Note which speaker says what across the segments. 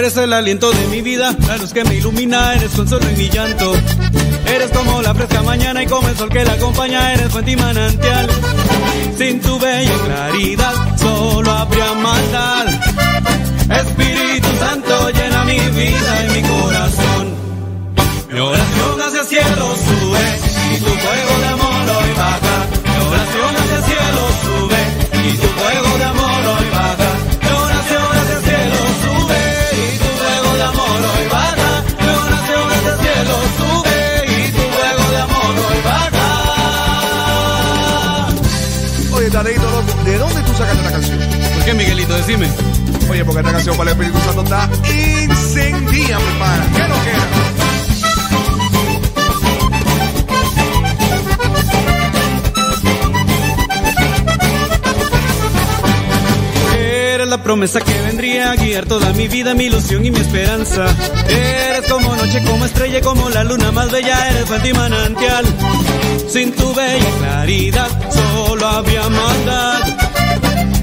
Speaker 1: Eres el aliento de mi vida, la luz que me ilumina, eres consuelo en mi llanto. Eres como la fresca mañana y como el sol que la acompaña, eres fuente y manantial. Sin tu bella claridad, solo habría maldad. Espíritu Santo llena mi vida y mi corazón. Mi oración hacia el cielo sube y tu fuego de amor hoy baja. Mi oración hacia el cielo qué, Miguelito? Decime.
Speaker 2: Oye, porque esta canción para el Espíritu Santo está incendía, mi pana. ¿Qué lo que era?
Speaker 1: La promesa que vendría a guiar toda mi vida, mi ilusión y mi esperanza. Eres como noche, como estrella, como la luna más bella, eres fuente y manantial. Sin tu bella claridad, solo habría maldad.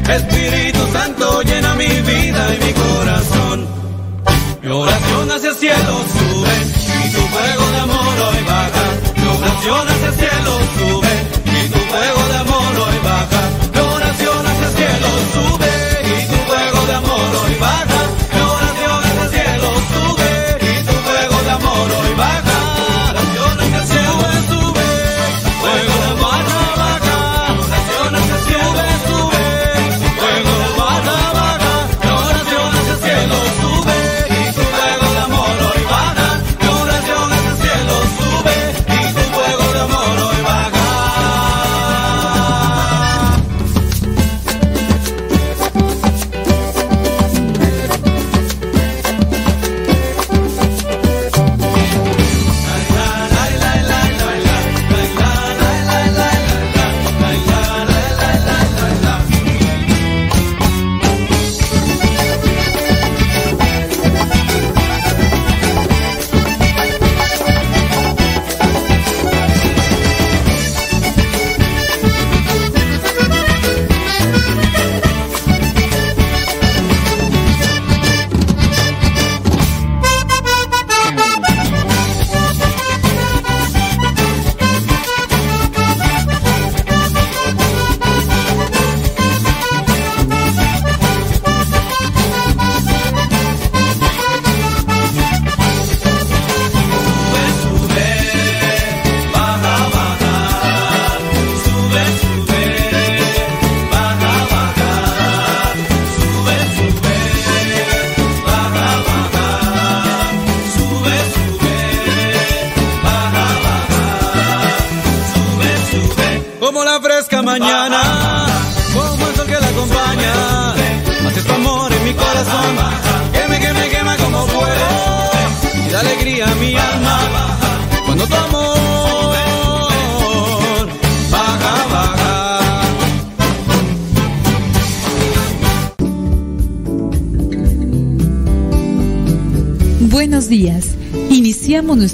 Speaker 1: Espíritu Santo llena mi vida y mi corazón. Mi oración hacia el cielo sube y tu fuego de amor hoy baja. Mi oración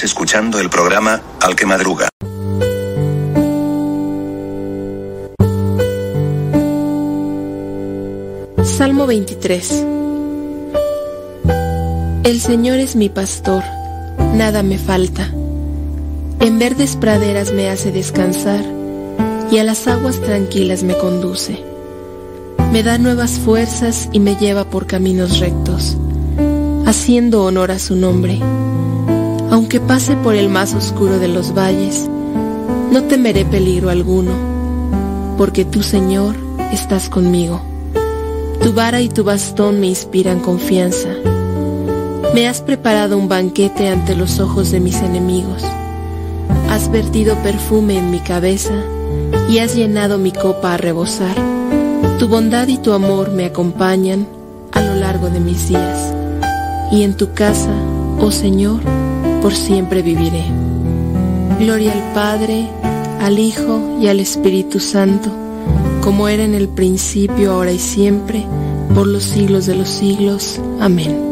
Speaker 3: Escuchando el programa Al que madruga.
Speaker 4: Salmo 23 El Señor es mi pastor, nada me falta. En verdes praderas me hace descansar y a las aguas tranquilas me conduce. Me da nuevas fuerzas y me lleva por caminos rectos, haciendo honor a su nombre. Aunque pase por el más oscuro de los valles, no temeré peligro alguno, porque tú, Señor, estás conmigo. Tu vara y tu bastón me inspiran confianza. Me has preparado un banquete ante los ojos de mis enemigos. Has vertido perfume en mi cabeza y has llenado mi copa a rebosar. Tu bondad y tu amor me acompañan a lo largo de mis días. Y en tu casa, oh Señor, por siempre viviré. Gloria al Padre, al Hijo y al Espíritu Santo, como era en el principio, ahora y siempre, por los siglos de los siglos. Amén.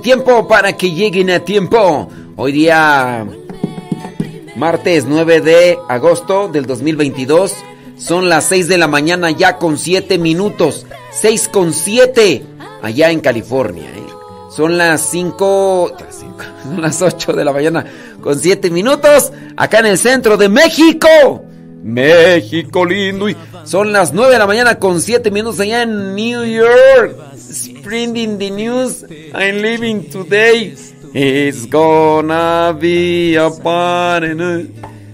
Speaker 5: Tiempo para que lleguen a tiempo. Hoy día, martes 9 de agosto del 2022. Son las 6 de la mañana ya con 7 minutos. 6 con 7 allá en California. ¿eh? Son las 5, son las 8 de la mañana con 7 minutos acá en el centro de México. México lindo. Y son las 9 de la mañana con 7 minutos allá en New York. Sprinting the news. I'm living today. It's gonna be a party.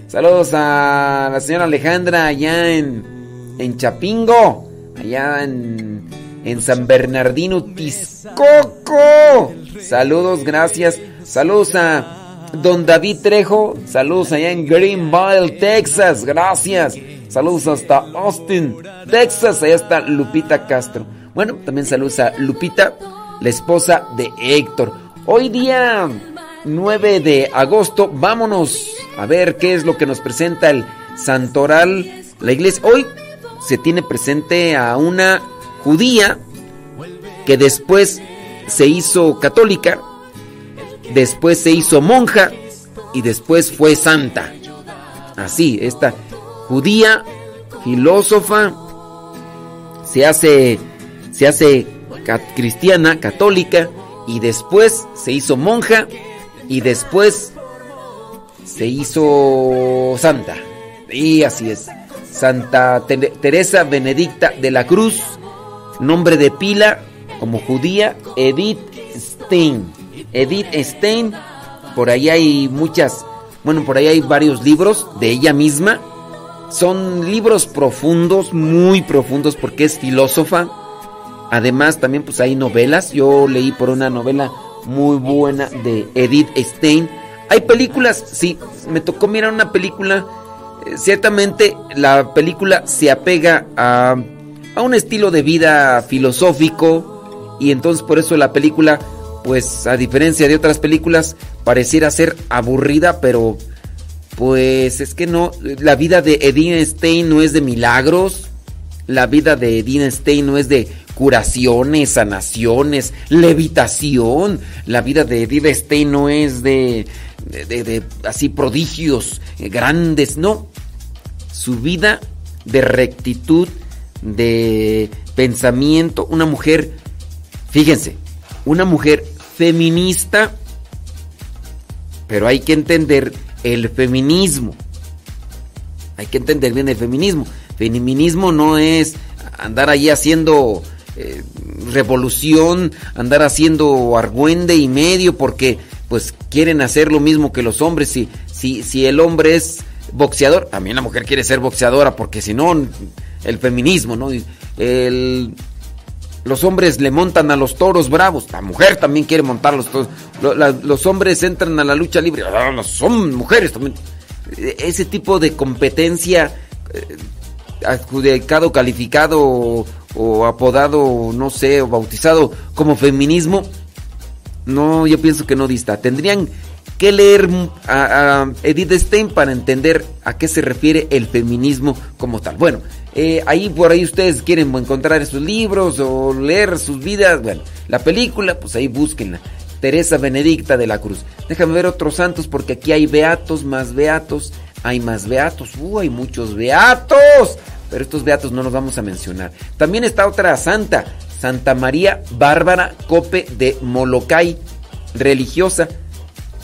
Speaker 5: Saludos a la señora Alejandra allá en, en Chapingo. Allá en, en San Bernardino, Tiscoco. Saludos, gracias. Saludos a Don David Trejo, saludos allá en Greenville, Texas, gracias. Saludos hasta Austin, Texas, allá está Lupita Castro. Bueno, también saludos a Lupita, la esposa de Héctor. Hoy día 9 de agosto, vámonos a ver qué es lo que nos presenta el Santoral, la iglesia. Hoy se tiene presente a una judía que después se hizo católica después se hizo monja y después fue santa. Así, esta judía, filósofa, se hace, se hace cristiana, católica, y después se hizo monja y después se hizo santa. Y así es. Santa Teresa Benedicta de la Cruz, nombre de pila como judía, Edith Stein. Edith Stein. Por ahí hay muchas, bueno, por ahí hay varios libros de ella misma. Son libros profundos, muy profundos porque es filósofa. Además también pues hay novelas. Yo leí por una novela muy buena de Edith Stein. Hay películas, sí, me tocó mirar una película. Eh, ciertamente la película se apega a, a un estilo de vida filosófico y entonces por eso la película pues a diferencia de otras películas, pareciera ser aburrida, pero pues es que no, la vida de Edina Stein no es de milagros, la vida de Edina Stein no es de curaciones, sanaciones, levitación, la vida de Edith Stein no es de, de, de así prodigios grandes, no, su vida de rectitud, de pensamiento, una mujer, fíjense, una mujer feminista, pero hay que entender el feminismo. Hay que entender bien el feminismo. Feminismo no es andar ahí haciendo eh, revolución, andar haciendo argüende y medio porque pues quieren hacer lo mismo que los hombres. Si, si, si el hombre es boxeador, también la mujer quiere ser boxeadora porque si no, el feminismo, ¿no? El los hombres le montan a los toros bravos. La mujer también quiere montar a los toros. Los hombres entran a la lucha libre. Ah, son mujeres también. E, ese tipo de competencia eh, adjudicado, calificado o, apodado, no sé, o bautizado como feminismo, no, yo pienso que no dista. Tendrían que leer a, Edith Stein para entender a qué se refiere el feminismo como tal. Bueno, eh, ahí por ahí ustedes quieren encontrar esos libros o leer sus vidas. Bueno, la película, pues ahí búsquenla. Teresa Benedicta de la Cruz. Déjame ver otros santos porque aquí hay beatos, más beatos, hay más beatos. Uh, hay muchos beatos. Pero estos beatos no los vamos a mencionar. También está otra santa, Santa María Bárbara Cope de Molocay, religiosa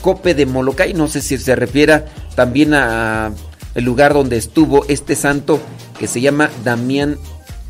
Speaker 5: Cope de Molokai. No sé si se refiera también a el lugar donde estuvo este santo que se llama Damián,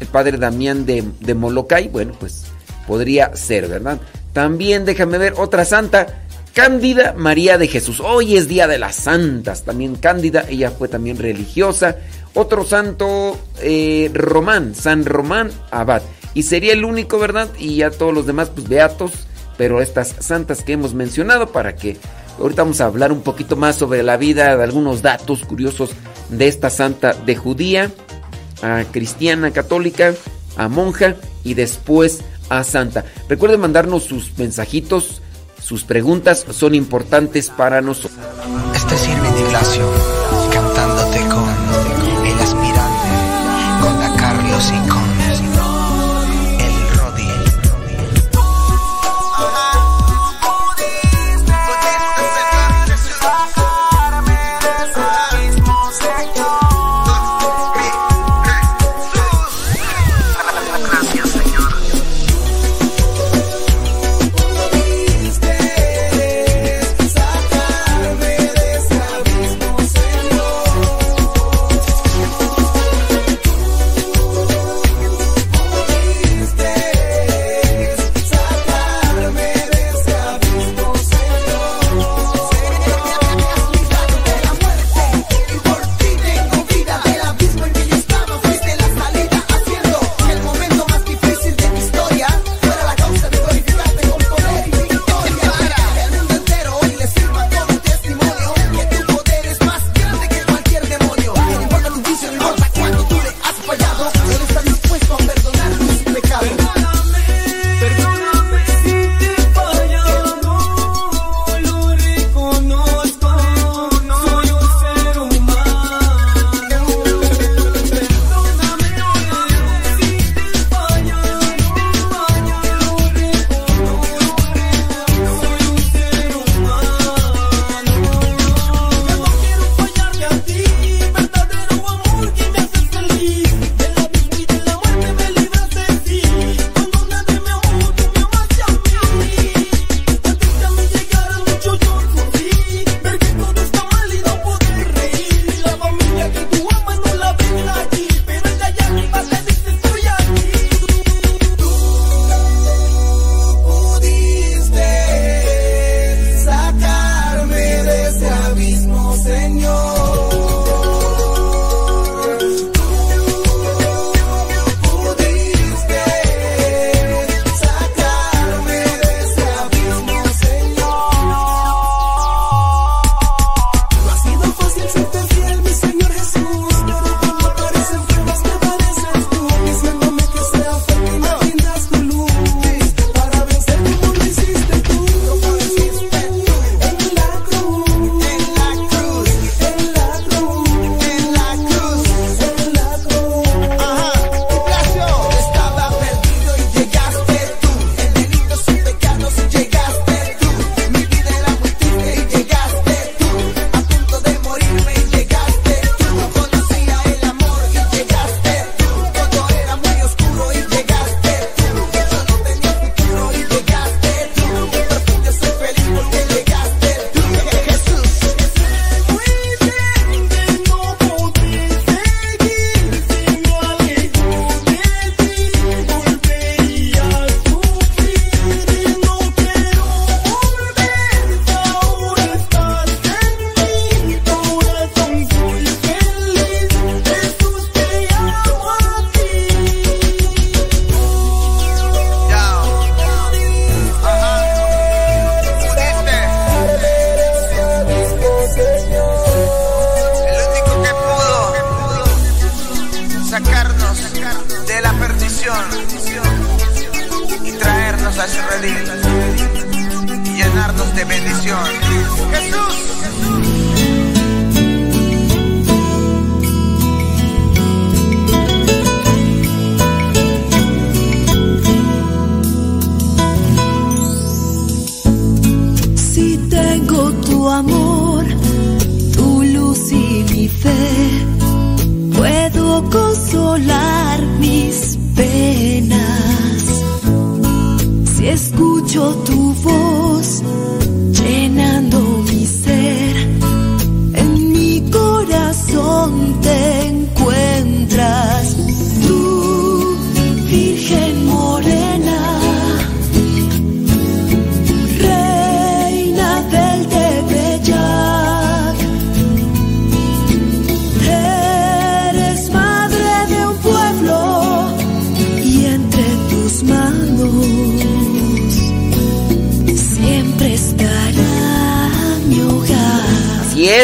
Speaker 5: el padre Damián de, de Molokai. Bueno, pues podría ser, ¿verdad? También déjame ver otra santa, Cándida María de Jesús. Hoy es Día de las Santas, también Cándida, ella fue también religiosa. Otro santo, eh, Román, San Román Abad. Y sería el único, ¿verdad? Y ya todos los demás, pues beatos, pero estas santas que hemos mencionado para que Ahorita vamos a hablar un poquito más sobre la vida, de algunos datos curiosos de esta santa de judía, a cristiana, católica, a monja y después a santa. Recuerden mandarnos sus mensajitos, sus preguntas son importantes para nosotros.
Speaker 6: Este sirve de Ignacio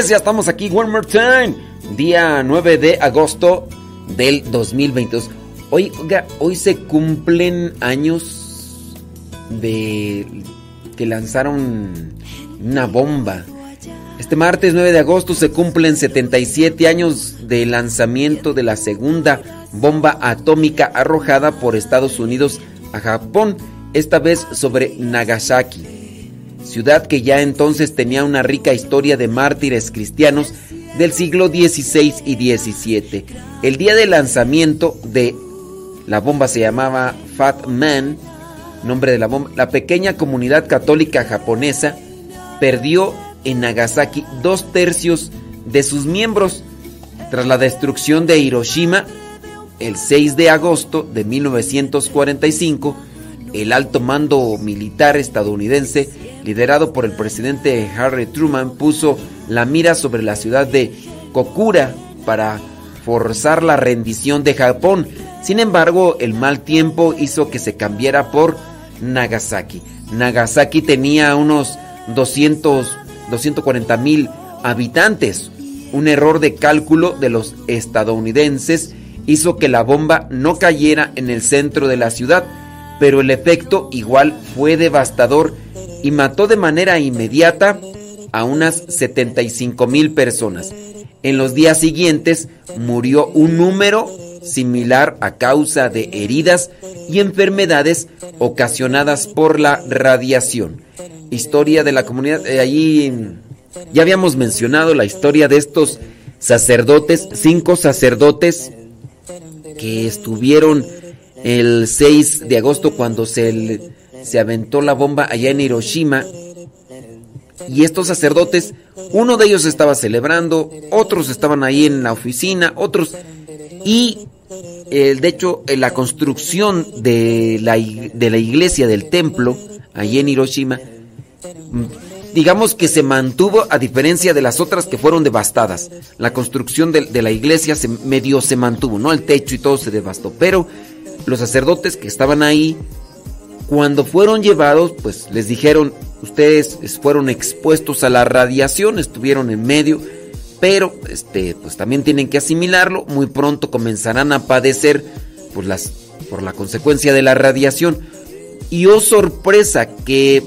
Speaker 5: ya estamos aquí, one more time. Día 9 de agosto del 2022. Hoy, hoy se cumplen años de que lanzaron una bomba. Este martes 9 de agosto se cumplen 77 años de lanzamiento de la segunda bomba atómica arrojada por Estados Unidos a Japón, esta vez sobre Nagasaki, ciudad que ya entonces tenía una rica historia de mártires cristianos del siglo XVI y XVII. El día de lanzamiento de la bomba se llamaba Fat Man, nombre de la bomba. La pequeña comunidad católica japonesa perdió en Nagasaki dos tercios de sus miembros tras la destrucción de Hiroshima el 6 de agosto de 1945. El alto mando militar estadounidense, liderado por el presidente Harry Truman, puso la mira sobre la ciudad de Kokura para forzar la rendición de Japón. Sin embargo, el mal tiempo hizo que se cambiara por Nagasaki. Nagasaki tenía unos 200, 240 mil habitantes. Un error de cálculo de los estadounidenses hizo que la bomba no cayera en el centro de la ciudad, pero el efecto igual fue devastador y mató de manera inmediata a unas 75 mil personas. En los días siguientes murió un número similar a causa de heridas y enfermedades ocasionadas por la radiación. Historia de la comunidad, eh, allí ya habíamos mencionado la historia de estos sacerdotes, cinco sacerdotes que estuvieron el 6 de agosto cuando se, se aventó la bomba allá en Hiroshima. Y estos sacerdotes, uno de ellos estaba celebrando, otros estaban ahí en la oficina, otros... Y eh, de hecho, la construcción de la, de la iglesia del templo, allí en Hiroshima, digamos que se mantuvo a diferencia de las otras que fueron devastadas. La construcción de, de la iglesia se, medio se mantuvo, ¿no? El techo y todo se devastó. Pero los sacerdotes que estaban ahí, cuando fueron llevados, pues les dijeron, ustedes es- fueron expuestos a la radiación, estuvieron en medio, pero este, pues también tienen que asimilarlo, muy pronto comenzarán a padecer por, las, por la consecuencia de la radiación. Y oh sorpresa que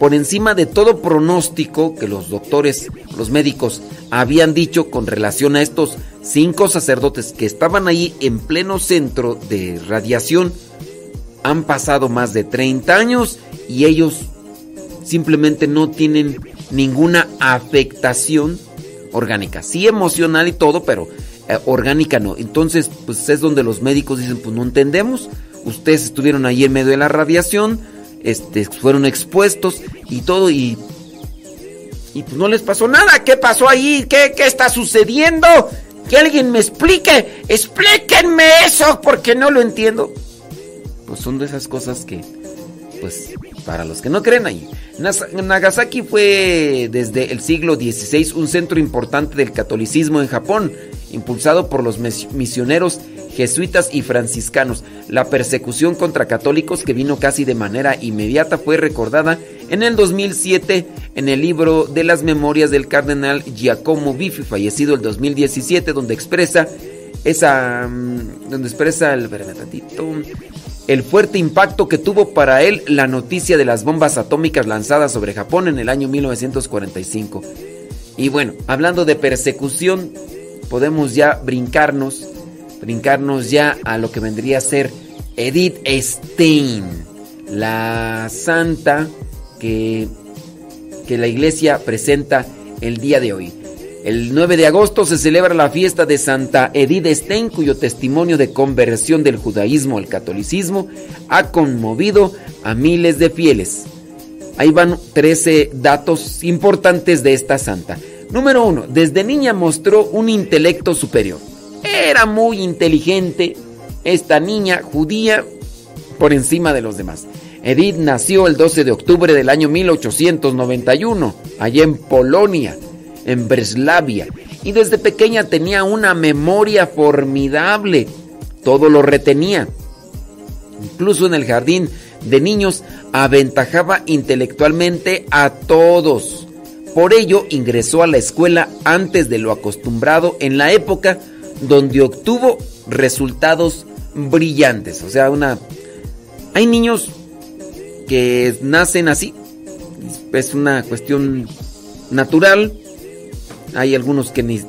Speaker 5: por encima de todo pronóstico que los doctores, los médicos habían dicho con relación a estos cinco sacerdotes que estaban ahí en pleno centro de radiación, han pasado más de 30 años y ellos simplemente no tienen ninguna afectación orgánica. Sí emocional y todo, pero eh, orgánica no. Entonces, pues es donde los médicos dicen, pues no entendemos. Ustedes estuvieron ahí en medio de la radiación, este, fueron expuestos y todo y... Y pues no les pasó nada. ¿Qué pasó ahí? ¿Qué, qué está sucediendo? Que alguien me explique. Explíquenme eso porque no lo entiendo. Pues son de esas cosas que, pues, para los que no creen ahí. Nagasaki fue desde el siglo XVI un centro importante del catolicismo en Japón, impulsado por los misioneros jesuitas y franciscanos. La persecución contra católicos que vino casi de manera inmediata fue recordada en el 2007 en el libro de las memorias del cardenal Giacomo Biffi, fallecido el 2017, donde expresa esa mm, donde expresa el, el fuerte impacto que tuvo para él la noticia de las bombas atómicas lanzadas sobre Japón en el año 1945. Y bueno, hablando de persecución, podemos ya brincarnos, brincarnos ya a lo que vendría a ser Edith Stein, la santa que, que la iglesia presenta el día de hoy. El 9 de agosto se celebra la fiesta de Santa Edith Stein, cuyo testimonio de conversión del judaísmo al catolicismo ha conmovido a miles de fieles. Ahí van 13 datos importantes de esta santa. Número 1. Desde niña mostró un intelecto superior. Era muy inteligente esta niña judía por encima de los demás. Edith nació el 12 de octubre del año 1891, allá en Polonia en Breslavia y desde pequeña tenía una memoria formidable. Todo lo retenía. Incluso en el jardín de niños aventajaba intelectualmente a todos. Por ello ingresó a la escuela antes de lo acostumbrado en la época donde obtuvo resultados brillantes. O sea, una... Hay niños que nacen así. Es una cuestión natural hay algunos que ni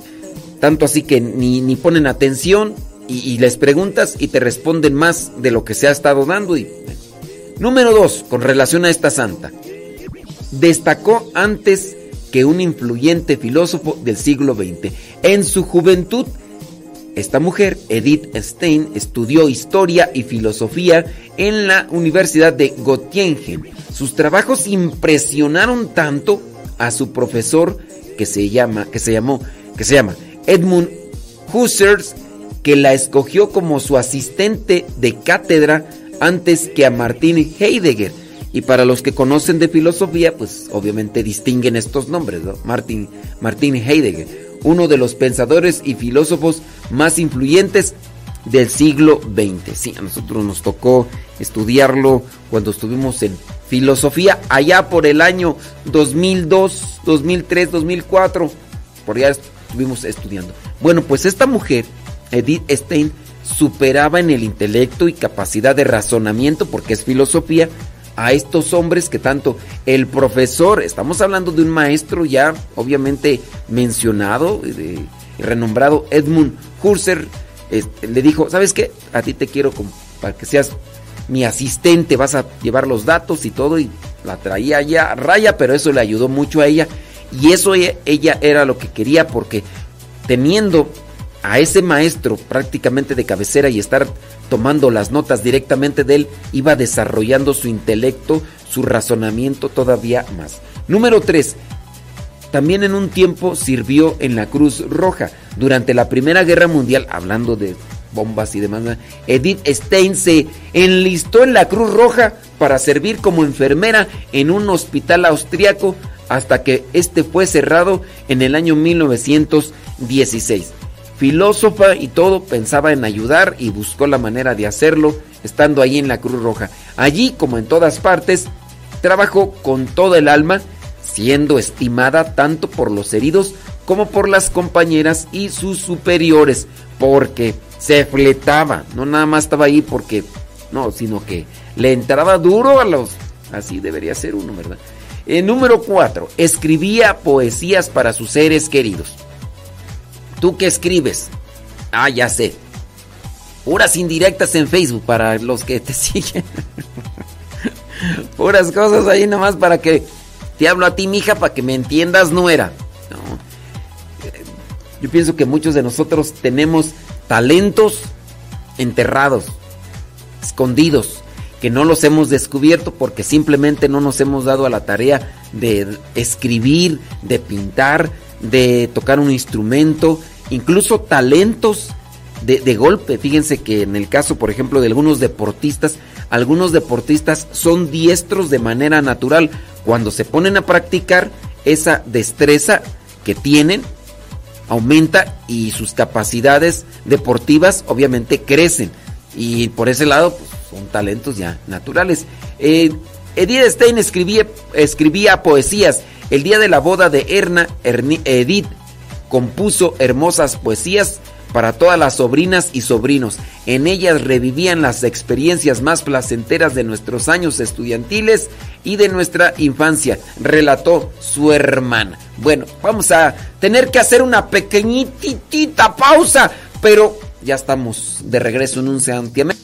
Speaker 5: tanto así que ni, ponen atención y, les preguntas y te responden más de lo que se ha estado dando. Número dos, con relación a esta santa. Destacó antes que un influyente filósofo del siglo XX. En su juventud, esta mujer, Edith Stein, estudió historia y filosofía en la Universidad de Göttingen. Sus trabajos impresionaron tanto a su profesor que se llama, que se llamó, que se llama Edmund Husserl, que la escogió como su asistente de cátedra antes que a Martin Heidegger. Y para los que conocen de filosofía, pues obviamente distinguen estos nombres, ¿no? Martin, Martin Heidegger, uno de los pensadores y filósofos más influyentes del siglo XX. Sí, a nosotros nos tocó estudiarlo cuando estuvimos en filosofía allá por el año 2002, 2003, 2004. Por allá estuvimos estudiando. Bueno, pues esta mujer, Edith Stein, superaba en el intelecto y capacidad de razonamiento, porque es filosofía, a estos hombres que tanto el profesor, estamos hablando de un maestro ya obviamente mencionado, renombrado Edmund Husserl, este, le dijo, ¿sabes qué? A ti te quiero para que seas mi asistente, vas a llevar los datos y todo, y la traía ya raya, pero eso le ayudó mucho a ella, y eso ella, ella era lo que quería, porque teniendo a ese maestro prácticamente de cabecera y estar tomando las notas directamente de él, iba desarrollando su intelecto, su razonamiento todavía más. Número 3. También en un tiempo sirvió en la Cruz Roja. Durante la Primera Guerra Mundial, hablando de bombas y demás, Edith Stein se enlistó en la Cruz Roja para servir como enfermera en un hospital austriaco hasta que este fue cerrado en el año 1916. Filósofa y todo, pensaba en ayudar y buscó la manera de hacerlo estando ahí en la Cruz Roja. Allí, como en todas partes, trabajó con todo el alma siendo estimada tanto por los heridos como por las compañeras y sus superiores, porque se fletaba, no nada más estaba ahí porque, no, sino que le entraba duro a los... Así debería ser uno, ¿verdad? Eh, número 4. Escribía poesías para sus seres queridos. ¿Tú qué escribes? Ah, ya sé. Puras indirectas en Facebook para los que te siguen. Puras cosas ahí nomás para que te hablo a ti, mija, para que me entiendas, no era. Yo pienso que muchos de nosotros tenemos talentos enterrados, escondidos, que no los hemos descubierto porque simplemente no nos hemos dado a la tarea de escribir, de pintar, de tocar un instrumento, incluso talentos de, golpe. Fíjense que en el caso, por ejemplo, de algunos deportistas, algunos deportistas son diestros de manera natural, cuando se ponen a practicar esa destreza que tienen, aumenta y sus capacidades deportivas obviamente crecen. Y por ese lado pues, son talentos ya naturales. Eh, Edith Stein escribía poesías. El día de la boda de Erna, Edith compuso hermosas poesías
Speaker 7: para todas las sobrinas y sobrinos. En ellas revivían las experiencias más placenteras de nuestros años estudiantiles y de nuestra infancia, relató su hermana. Bueno, vamos a tener que hacer una pequeñitita pausa, pero ya estamos de regreso en un santiamén.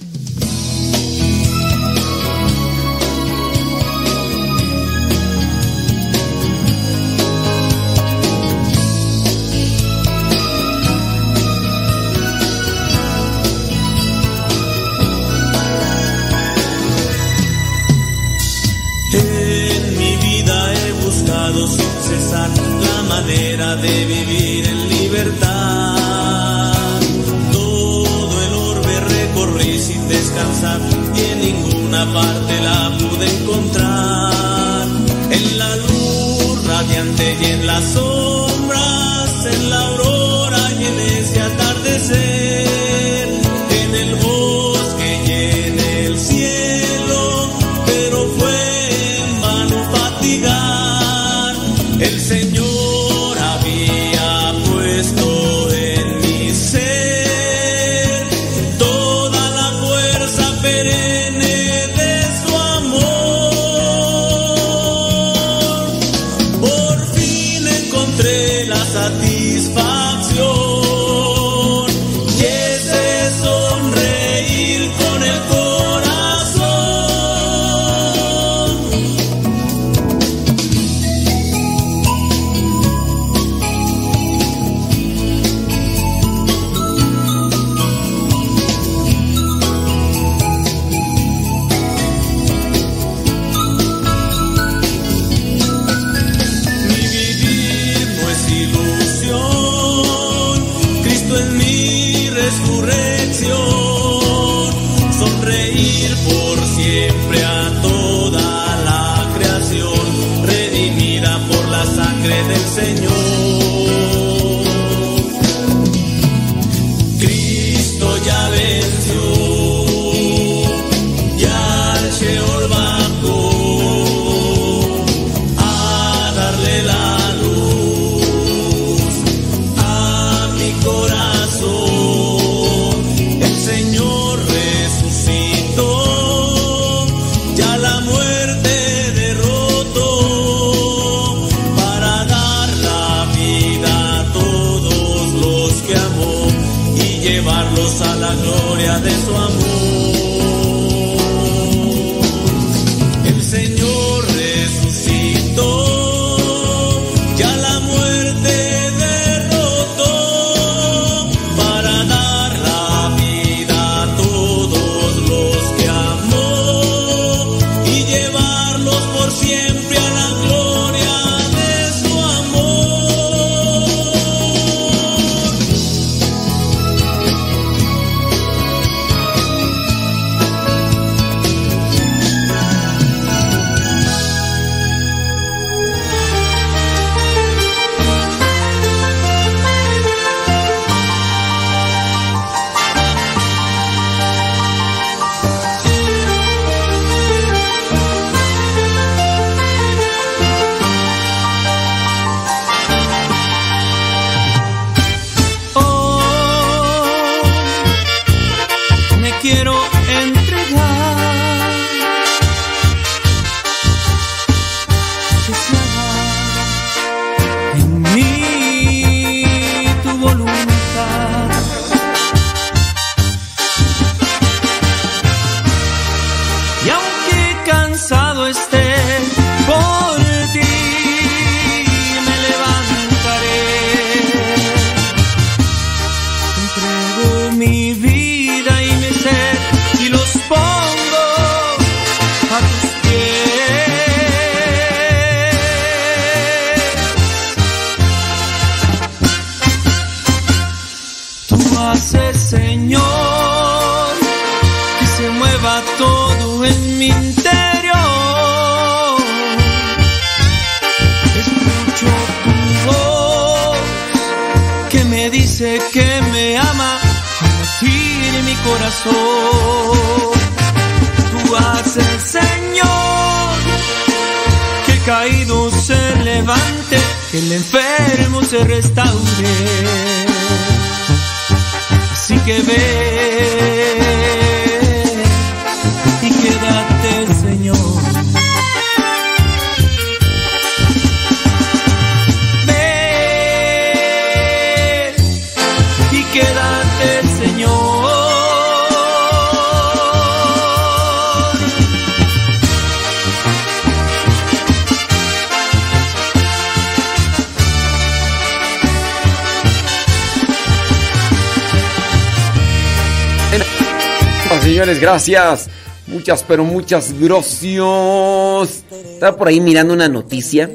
Speaker 5: Señores, gracias. Muchas, pero muchas gracias. Estaba por ahí mirando una noticia.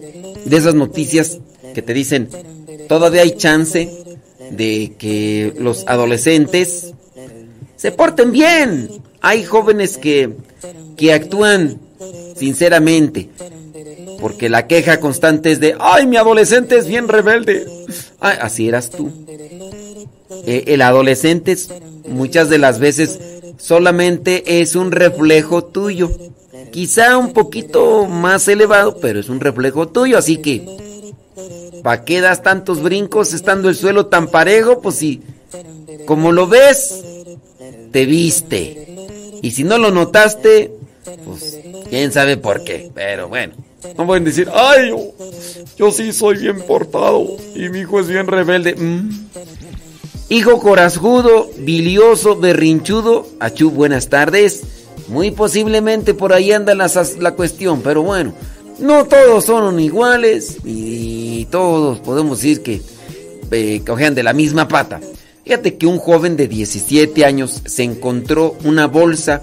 Speaker 5: De esas noticias que te dicen, todavía hay chance de que los adolescentes se porten bien. Hay jóvenes que, que actúan sinceramente. Porque la queja constante es de, ay, mi adolescente es bien rebelde. Ay, así eras tú. Eh, el adolescente es- muchas de las veces solamente es un reflejo tuyo. Quizá un poquito más elevado, pero es un reflejo tuyo. Así que, ¿para qué das tantos brincos estando el suelo tan parejo? Pues si, como lo ves, te viste. Y si no lo notaste, pues quién sabe por qué. Pero bueno, no pueden decir, ay, yo, yo sí soy bien portado y mi hijo es bien rebelde. Mm. Hijo corajudo, bilioso, berrinchudo. Achú, buenas tardes. Muy posiblemente por ahí anda la, la cuestión, pero bueno, no todos son iguales y todos podemos decir que eh, cojean de la misma pata. Fíjate que un joven de 17 años se encontró una bolsa,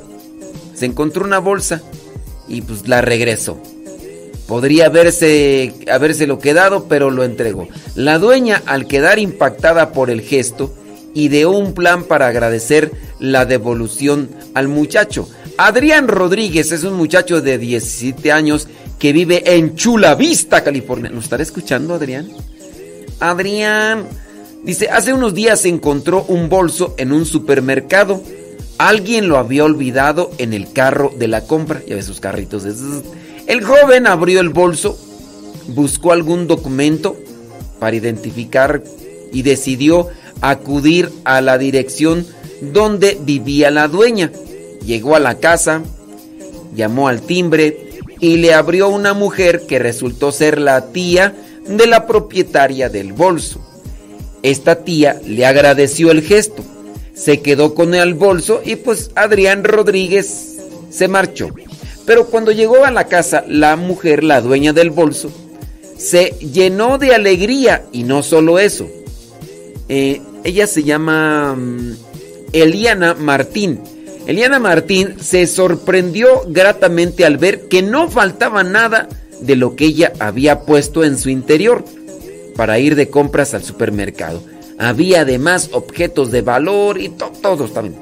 Speaker 5: se encontró una bolsa y pues la regresó. Podría haberse, habérselo quedado, pero lo entregó. La dueña, al quedar impactada por el gesto, ideó un plan para agradecer la devolución al muchacho. Adrián Rodríguez es un muchacho de 17 años que vive en Chula Vista, California. ¿Nos estará escuchando, Adrián? Adrián, dice, hace unos días encontró un bolso en un supermercado. Alguien lo había olvidado en el carro de la compra. Ya ves sus carritos. El joven abrió el bolso, buscó algún documento para identificar y decidió acudir a la dirección donde vivía la dueña. Llegó a la casa, llamó al timbre y le abrió una mujer que resultó ser la tía de la propietaria del bolso. Esta tía le agradeció el gesto, se quedó con el bolso y pues Adrián Rodríguez se marchó. Pero cuando llegó a la casa, la mujer, la dueña del bolso, se llenó de alegría y no solo eso. Eh, ella se llama mm, Eliana Martín. Eliana Martín se sorprendió gratamente al ver que no faltaba nada de lo que ella había puesto en su interior para ir de compras al supermercado. Había además objetos de valor y to- todos también.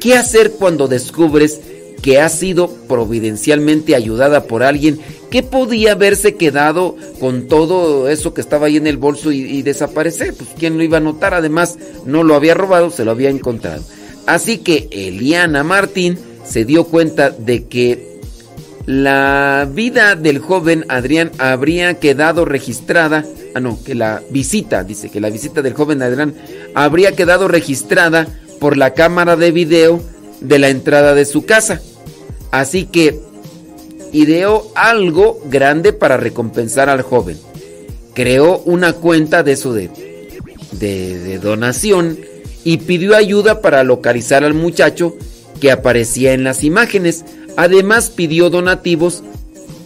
Speaker 5: ¿Qué hacer cuando descubres que has sido providencialmente ayudada por alguien que podía haberse quedado con todo eso que estaba ahí en el bolso y, y desaparecer? Pues quién lo iba a notar, además no lo había robado, se lo había encontrado. Así que Eliana Martín se dio cuenta de que la vida del joven Adrián habría quedado registrada, ah no, que la visita, dice que la visita del joven Adrián habría quedado registrada por la cámara de video de la entrada de su casa. Así que ideó algo grande para recompensar al joven. Creó una cuenta de de, de, de donación y pidió ayuda para localizar al muchacho que aparecía en las imágenes. Además pidió donativos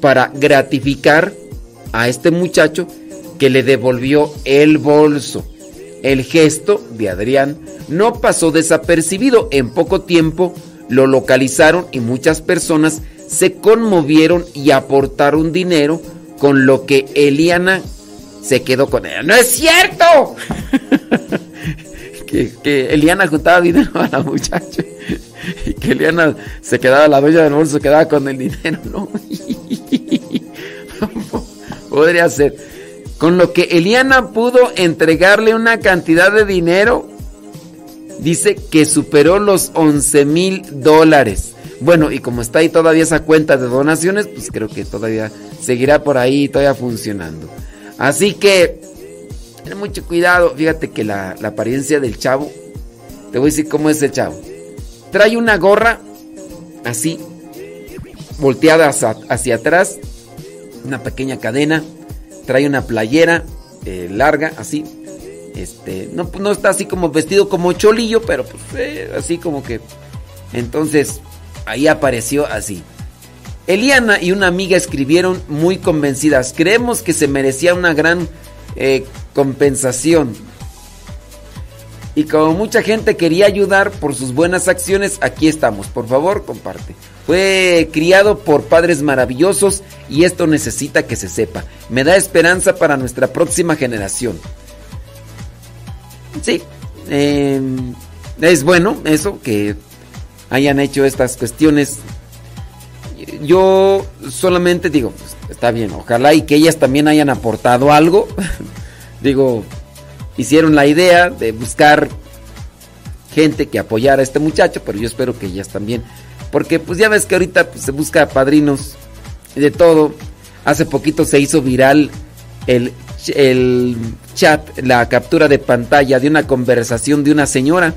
Speaker 5: para gratificar a este muchacho que le devolvió el bolso. El gesto de Adrián no pasó desapercibido. En poco tiempo lo localizaron y muchas personas se conmovieron y aportaron dinero con lo que Eliana se quedó con ella. ¡No es cierto! que, que Eliana juntaba dinero a la muchacha y que Eliana se quedaba, la dueña del bolso se quedaba con el dinero, ¿no? Podría ser. Con lo que Eliana pudo entregarle una cantidad de dinero, dice que superó los 11 mil dólares. Bueno, y como está ahí todavía esa cuenta de donaciones, pues creo que todavía seguirá por ahí, todavía funcionando. Así que, ten mucho cuidado. Fíjate que la, la apariencia del chavo Te voy a decir cómo es el chavo. Trae una gorra así, volteada hacia, atrás, una pequeña cadena, trae una playera eh, larga, así. Este, no, no está así como vestido como cholillo, pero pues eh, así como que. Entonces, ahí apareció así. Eliana y una amiga escribieron muy convencidas. Creemos que se merecía una gran eh, compensación. Y como mucha gente quería ayudar por sus buenas acciones, aquí estamos. Por favor, comparte. Fue criado por padres maravillosos y esto necesita que se sepa. Me da esperanza para nuestra próxima generación. Sí, em, es bueno eso, que hayan hecho estas cuestiones yo solamente digo, pues, está bien, ojalá y que ellas también hayan aportado algo. digo, hicieron la idea de buscar gente que apoyara a este muchacho, pero yo espero que ellas también. Porque pues ya ves que ahorita pues, se busca padrinos de todo. Hace poquito se hizo viral el, el chat, la captura de pantalla de una conversación de una señora.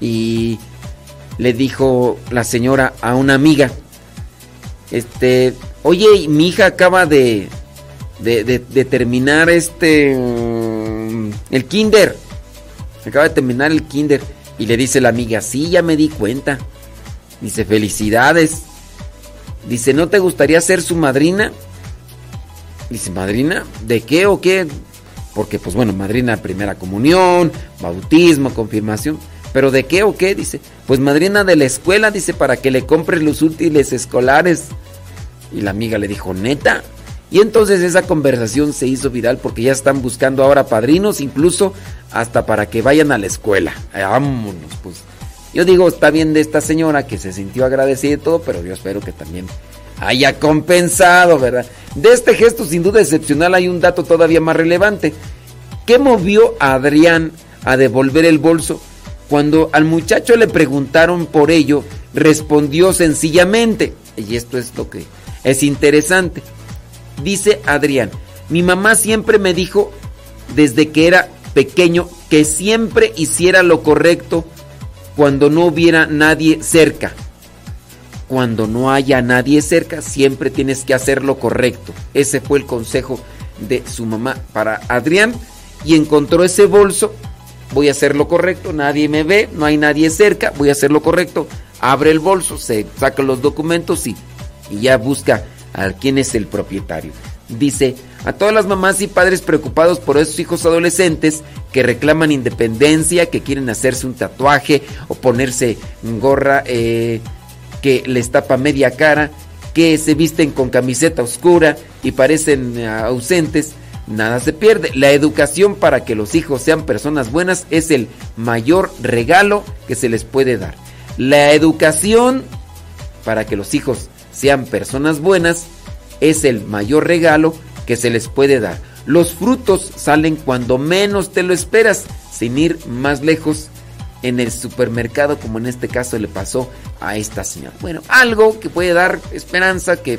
Speaker 5: Y le dijo la señora a una amiga, este, oye, mi hija acaba de, de, terminar este, el kinder. Acaba de terminar el kinder. Y le dice la amiga, sí, ya me di cuenta. Dice, felicidades. Dice, ¿no te gustaría ser su madrina? Dice, ¿madrina? ¿De qué o qué? Porque, pues bueno, madrina primera comunión, bautismo, confirmación. ¿Pero de qué o qué? Dice, pues madrina de la escuela, dice, para que le compres los útiles escolares. Y la amiga le dijo, neta. Y entonces esa conversación se hizo viral porque ya están buscando ahora padrinos, incluso hasta para que vayan a la escuela. Vámonos, pues. Yo digo, está bien de esta señora que se sintió agradecida y todo, pero yo espero que también haya compensado, ¿verdad? De este gesto sin duda excepcional hay un dato todavía más relevante. ¿Qué movió a Adrián a devolver el bolso? Cuando al muchacho le preguntaron por ello, respondió sencillamente, y esto es lo que es interesante, dice Adrián, mi mamá siempre me dijo desde que era pequeño que siempre hiciera lo correcto cuando no hubiera nadie cerca. Cuando no haya nadie cerca, siempre tienes que hacer lo correcto. Ese fue el consejo de su mamá para Adrián y encontró ese bolso voy a hacer lo correcto, nadie me ve, no hay nadie cerca, voy a hacer lo correcto, abre el bolso, se saca los documentos y, y ya busca a quién es el propietario. Dice, a todas las mamás y padres preocupados por esos hijos adolescentes que reclaman independencia, que quieren hacerse un tatuaje o ponerse gorra eh, que les tapa media cara, que se visten con camiseta oscura y parecen eh, ausentes, nada se pierde. La educación para que los hijos sean personas buenas es el mayor regalo que se les puede dar. La educación para que los hijos sean personas buenas es el mayor regalo que se les puede dar. Los frutos salen cuando menos te lo esperas, sin ir más lejos en el supermercado, como en este caso le pasó a esta señora. Bueno, algo que puede dar esperanza que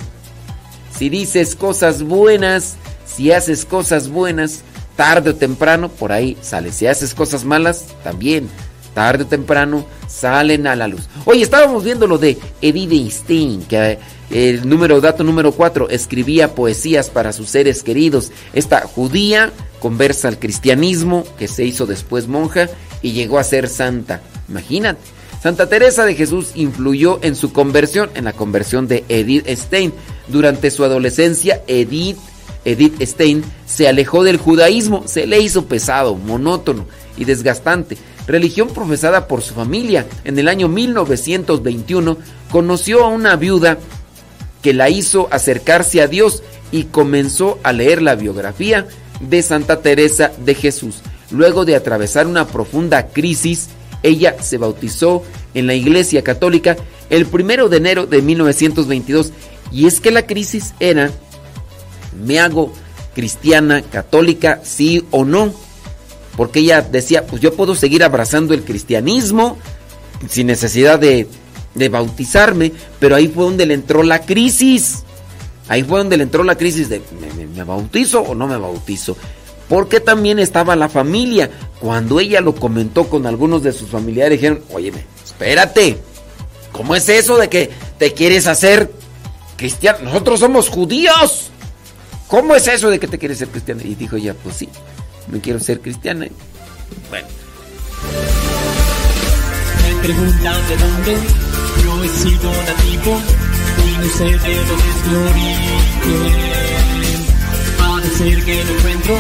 Speaker 5: si dices cosas buenas, si haces cosas buenas, tarde o temprano por ahí sale. Si haces cosas malas, también tarde o temprano salen a la luz. Oye, estábamos viendo lo de Edith Stein, que eh, el número dato número 4 escribía poesías para sus seres queridos. Esta judía conversa al cristianismo, que se hizo después monja y llegó a ser santa. Imagínate. Santa Teresa de Jesús influyó en su conversión, en la conversión de Edith Stein. Durante su adolescencia, Edith Edith Stein se alejó del judaísmo, se le hizo pesado, monótono y desgastante. Religión profesada por su familia. En el año 1921 conoció a una viuda que la hizo acercarse a Dios y comenzó a leer la biografía de Santa Teresa de Jesús. Luego de atravesar una profunda crisis, ella se bautizó en la Iglesia Católica el primero de enero de 1922. Y es que la crisis era ¿me hago cristiana, católica, sí o no? Porque ella decía, pues yo puedo seguir abrazando el cristianismo sin necesidad de, bautizarme, pero ahí fue donde le entró la crisis. Ahí fue donde le entró la crisis de, ¿me, bautizo o no me bautizo? porque también estaba la familia. Cuando ella lo comentó con algunos de sus familiares, dijeron, oye, espérate, ¿cómo es eso de que te quieres hacer cristiano? Nosotros somos judíos. ¿Cómo es eso de que te quieres ser cristiano? Y dijo ella, pues sí, me quiero ser cristiana. Bueno.
Speaker 8: Me preguntan de dónde yo he sido nativo y no sé de dónde es mi. Parece que no encuentro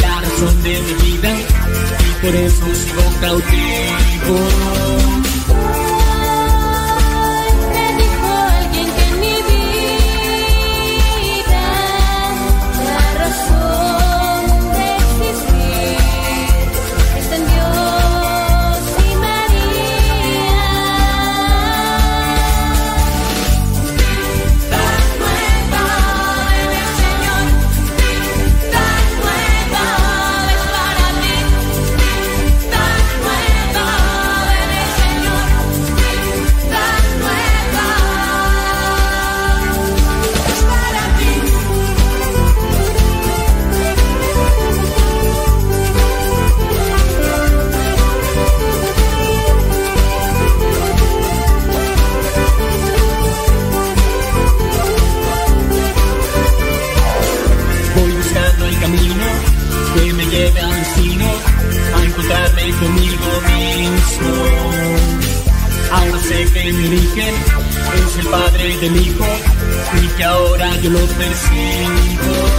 Speaker 8: la razón de mi vida y por eso sigo cautivo. Ahora sé que mi es el padre del hijo y que ahora yo lo persigo.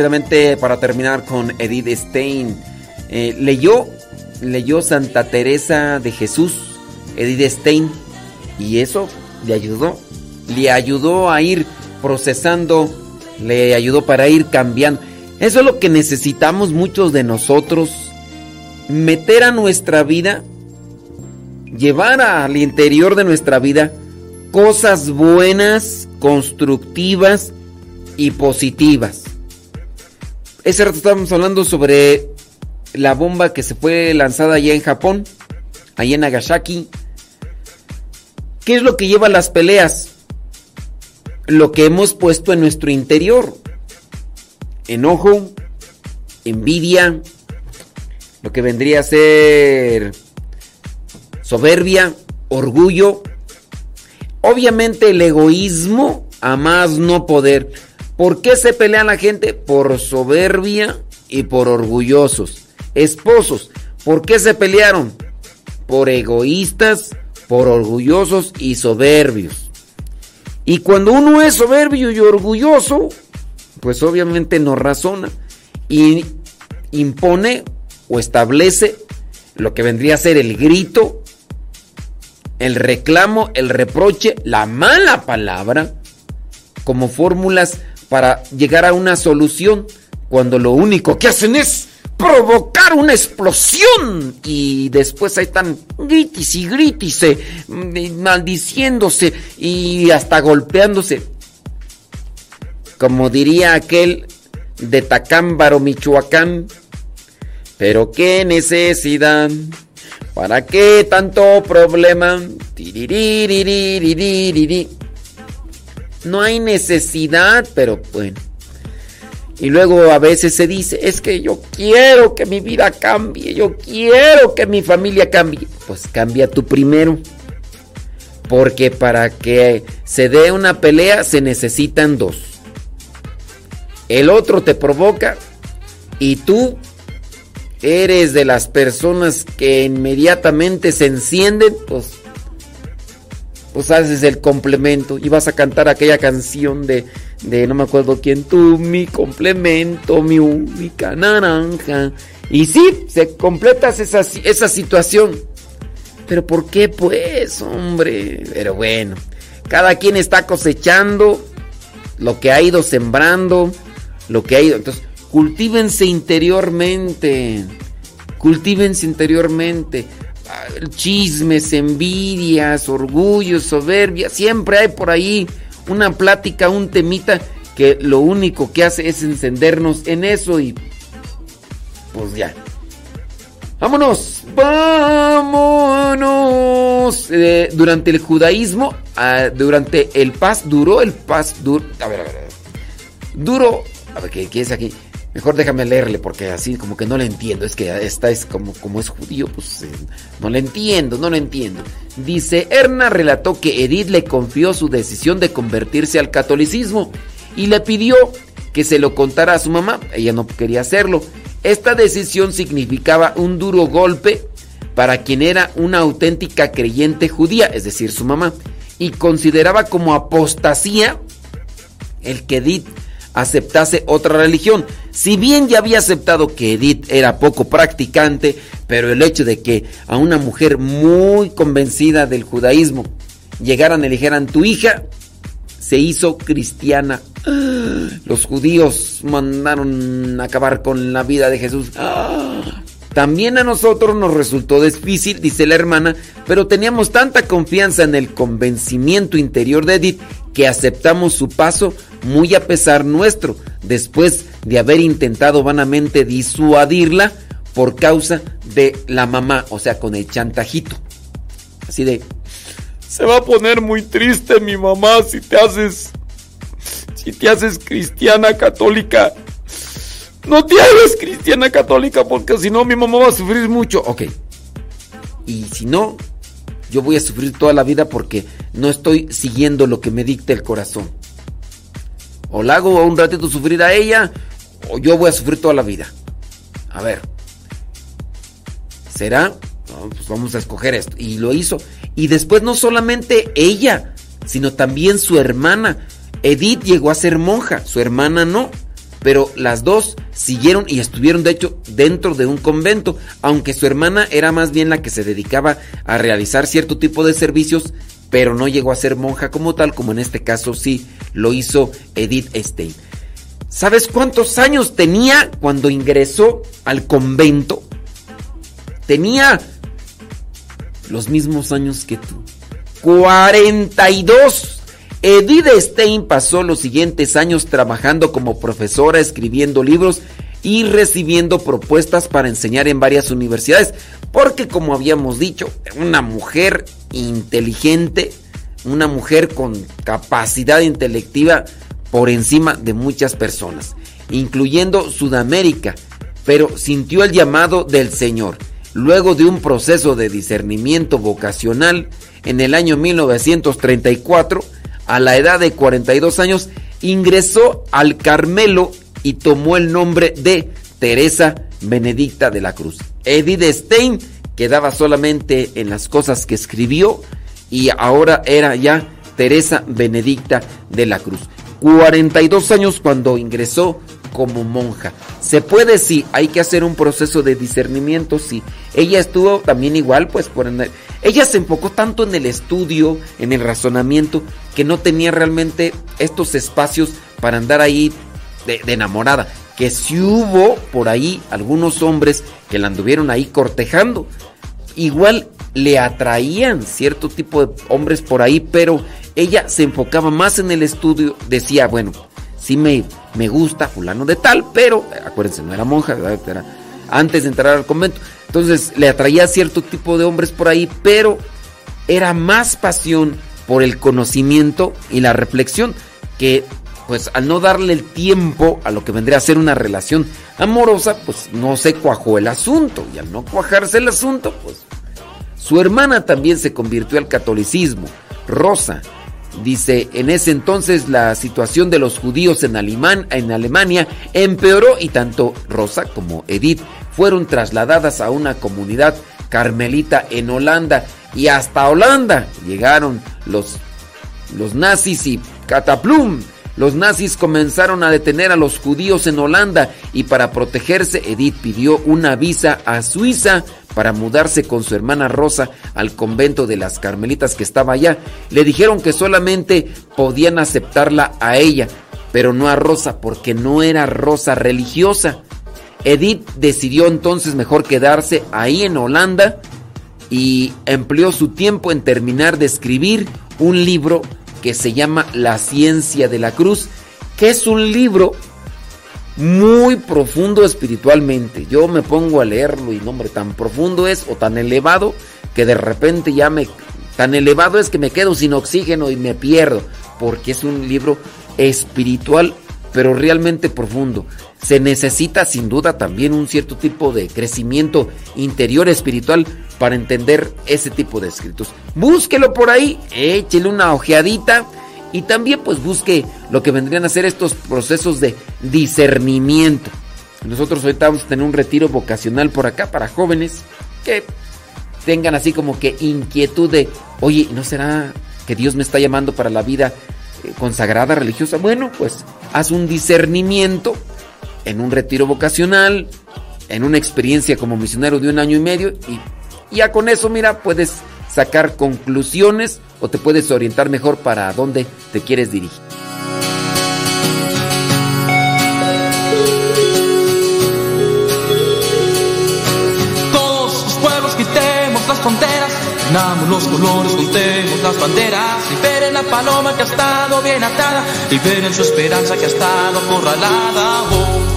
Speaker 5: Rápidamente para terminar con Edith Stein. Eh, leyó, leyó Santa Teresa de Jesús, Edith Stein, y eso le ayudó, le ayudó a ir procesando, le ayudó para ir cambiando. Eso es lo que necesitamos muchos de nosotros, meter a nuestra vida, llevar al interior de nuestra vida cosas buenas, constructivas y positivas. Ese rato estábamos hablando sobre la bomba que se fue lanzada allá en Japón, allá en Nagasaki. ¿Qué es lo que lleva a las peleas? Lo que hemos puesto en nuestro interior. Enojo, envidia, lo que vendría a ser soberbia, orgullo. Obviamente el egoísmo a más no poder. ¿Por qué se pelea la gente? Por soberbia y por orgullosos. Esposos, ¿por qué se pelearon? Por egoístas, por orgullosos y soberbios. Y cuando uno es soberbio y orgulloso, pues obviamente no razona y impone o establece lo que vendría a ser el grito, el reclamo, el reproche, la mala palabra, como fórmulas para llegar a una solución, cuando lo único que hacen es provocar una explosión y después ahí están gritis y gritis, maldiciéndose y hasta golpeándose. Como diría aquel de Tacámbaro, Michoacán, pero qué necesidad, para qué tanto problema. No hay necesidad, pero bueno. Y luego a veces se dice, es que yo quiero que mi vida cambie, yo quiero que mi familia cambie. Pues cambia tú primero. Porque para que se dé una pelea se necesitan dos. El otro te provoca y tú eres de las personas que inmediatamente se encienden, pues pues haces el complemento y vas a cantar aquella canción de, de no me acuerdo quién, tú mi complemento, mi única naranja. Y sí, se completas esa, esa situación. Pero ¿por qué pues, hombre? Pero bueno, cada quien está cosechando lo que ha ido sembrando, lo que ha ido... Entonces, cultívense interiormente, cultívense interiormente chismes, envidias, orgullos, soberbia, siempre hay por ahí una plática, un temita que lo único que hace es encendernos en eso y pues ya. Vámonos, vámonos. Eh, durante el judaísmo, ah, durante el paz, duró el paz, duro, a ver, a ver, a ver. Duro, a ver, ¿qué, qué es aquí? Mejor déjame leerle porque así como que no le entiendo. Es que esta es como, como es judío, pues eh, no le entiendo, no le entiendo. Dice, Erna relató que Edith le confió su decisión de convertirse al catolicismo y le pidió que se lo contara a su mamá. Ella no quería hacerlo. Esta decisión significaba un duro golpe para quien era una auténtica creyente judía, es decir, su mamá, y consideraba como apostasía el que Edith aceptase otra religión. Si bien ya había aceptado que Edith era poco practicante, pero el hecho de que a una mujer muy convencida del judaísmo llegaran y dijeran tu hija se hizo cristiana. Los judíos mandaron acabar con la vida de Jesús. También a nosotros nos resultó difícil, dice la hermana, pero teníamos tanta confianza en el convencimiento interior de Edith que aceptamos su paso muy a pesar nuestro, después de haber intentado vanamente disuadirla por causa de la mamá, o sea, con el chantajito. Así de, se va a poner muy triste mi mamá si te haces, si te haces cristiana católica. No te hagas cristiana católica porque si no mi mamá va a sufrir mucho. Ok. Y si no, yo voy a sufrir toda la vida porque no estoy siguiendo lo que me dicta el corazón. O la hago un ratito sufrir a ella, o yo voy a sufrir toda la vida. A ver. ¿Será? pues vamos a escoger esto. Y lo hizo. Y después no solamente ella, sino también su hermana. Edith llegó a ser monja, su hermana no, pero las dos siguieron y estuvieron de hecho dentro de un convento, aunque su hermana era más bien la que se dedicaba a realizar cierto tipo de servicios, pero no llegó a ser monja como tal, como en este caso sí lo hizo Edith Stein. ¿Sabes cuántos años tenía cuando ingresó al convento? Tenía los mismos años que tú. 42. Edith Stein pasó los siguientes años trabajando como profesora, escribiendo libros y recibiendo propuestas para enseñar en varias universidades, porque como habíamos dicho, una mujer inteligente, una mujer con capacidad intelectiva por encima de muchas personas, incluyendo Sudamérica, pero sintió el llamado del Señor. Luego de un proceso de discernimiento vocacional, en el año 1934, a la edad de 42 años, ingresó al Carmelo y tomó el nombre de Teresa Benedicta de la Cruz. Edith Stein quedaba solamente en las cosas que escribió y ahora era ya Teresa Benedicta de la Cruz. 42 años cuando ingresó como monja. Se puede, sí, hay que hacer un proceso de discernimiento, sí. Ella estuvo también igual, pues, por... Ella se enfocó tanto en el estudio, en el razonamiento, que no tenía realmente estos espacios para andar ahí de, enamorada. Que si hubo por ahí algunos hombres que la anduvieron ahí cortejando. Igual le atraían cierto tipo de hombres por ahí, pero ella se enfocaba más en el estudio. Decía, bueno, sí me, me gusta fulano de tal, pero acuérdense, no era monja, era antes de entrar al convento. Entonces le atraía cierto tipo de hombres por ahí, pero era más pasión por el conocimiento y la reflexión que pues al no darle el tiempo a lo que vendría a ser una relación amorosa, pues no se cuajó el asunto y al no cuajarse el asunto, pues su hermana también se convirtió al catolicismo. Rosa dice, en ese entonces la situación de los judíos en, en Alemania empeoró y tanto Rosa como Edith fueron trasladadas a una comunidad carmelita en Holanda y hasta Holanda llegaron los, los nazis y cataplum. Los nazis comenzaron a detener a los judíos en Holanda y para protegerse Edith pidió una visa a Suiza para mudarse con su hermana Rosa al convento de las Carmelitas que estaba allá. Le dijeron que solamente podían aceptarla a ella, pero no a Rosa porque no era Rosa religiosa. Edith decidió entonces mejor quedarse ahí en Holanda y empleó su tiempo en terminar de escribir un libro que se llama La ciencia de la cruz, que es un libro muy profundo espiritualmente. Yo me pongo a leerlo y no, hombre, tan profundo es o tan elevado que de repente ya me... Tan elevado es que me quedo sin oxígeno y me pierdo, porque es un libro espiritual, pero realmente profundo se necesita sin duda también un cierto tipo de crecimiento interior espiritual para entender ese tipo de escritos. Búsquelo por ahí, échele una ojeadita y también pues busque lo que vendrían a ser estos procesos de discernimiento. Nosotros ahorita vamos a tener un retiro vocacional por acá para jóvenes que tengan así como que inquietud de, oye, ¿no será que Dios me está llamando para la vida eh, consagrada religiosa? Bueno, pues haz un discernimiento en un retiro vocacional, en una experiencia como misionero de un año y medio y ya con eso, mira, puedes sacar conclusiones o te puedes orientar mejor para dónde te quieres dirigir.
Speaker 9: Todos los pueblos quitemos las fronteras, unamos los colores, juntemos las banderas, liberen la paloma que ha estado bien atada, liberen su esperanza que ha estado acorralada. Oh.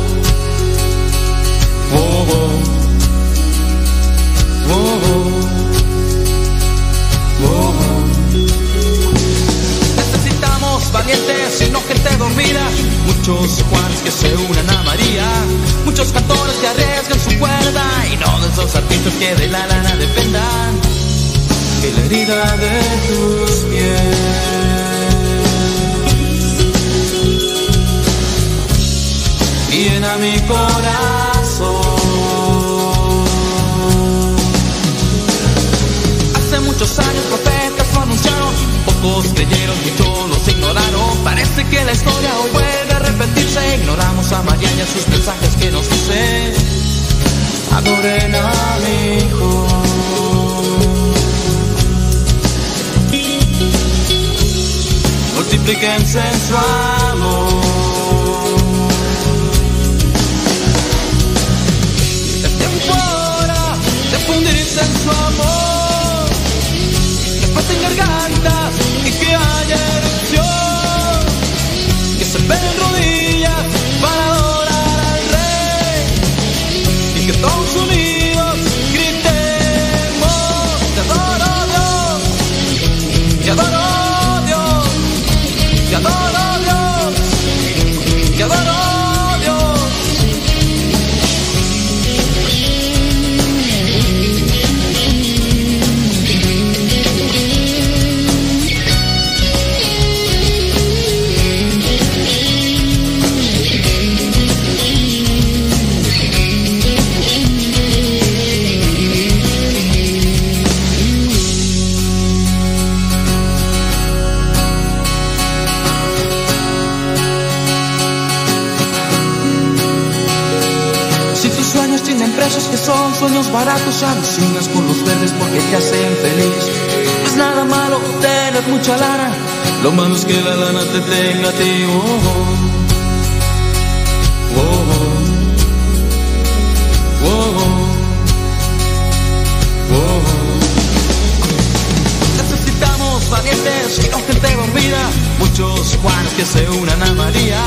Speaker 9: Necesitamos valientes y no gente dormida. Muchos Juanes que se unan a María. Muchos cantores que arriesgan su cuerda. Y no de esos artistas que de la lana dependan. Que la herida de tus pies. Llena mi corazón. Hace muchos años profetas lo anunciaron pocos creyeron, muchos los ignoraron. Parece que la historia hoy vuelve a repetirse. Ignoramos a María y a sus mensajes que nos dicen: Adoren a mi hijo. Multiplíquense en su amor. Es tiempo ahora de fundirse en su amor. Que pasen gargantas y que haya erupción. Que se peguen rodillas para adorar al rey. Y que todos unidos son sueños baratos, alucinas con los verdes porque te hacen feliz. No es nada malo tener mucha lana, lo malo es que la lana te tenga a ti. Oh, oh. Oh, oh. Oh, oh. Necesitamos valientes y no gente dormida, muchos Juanes que se unan a María,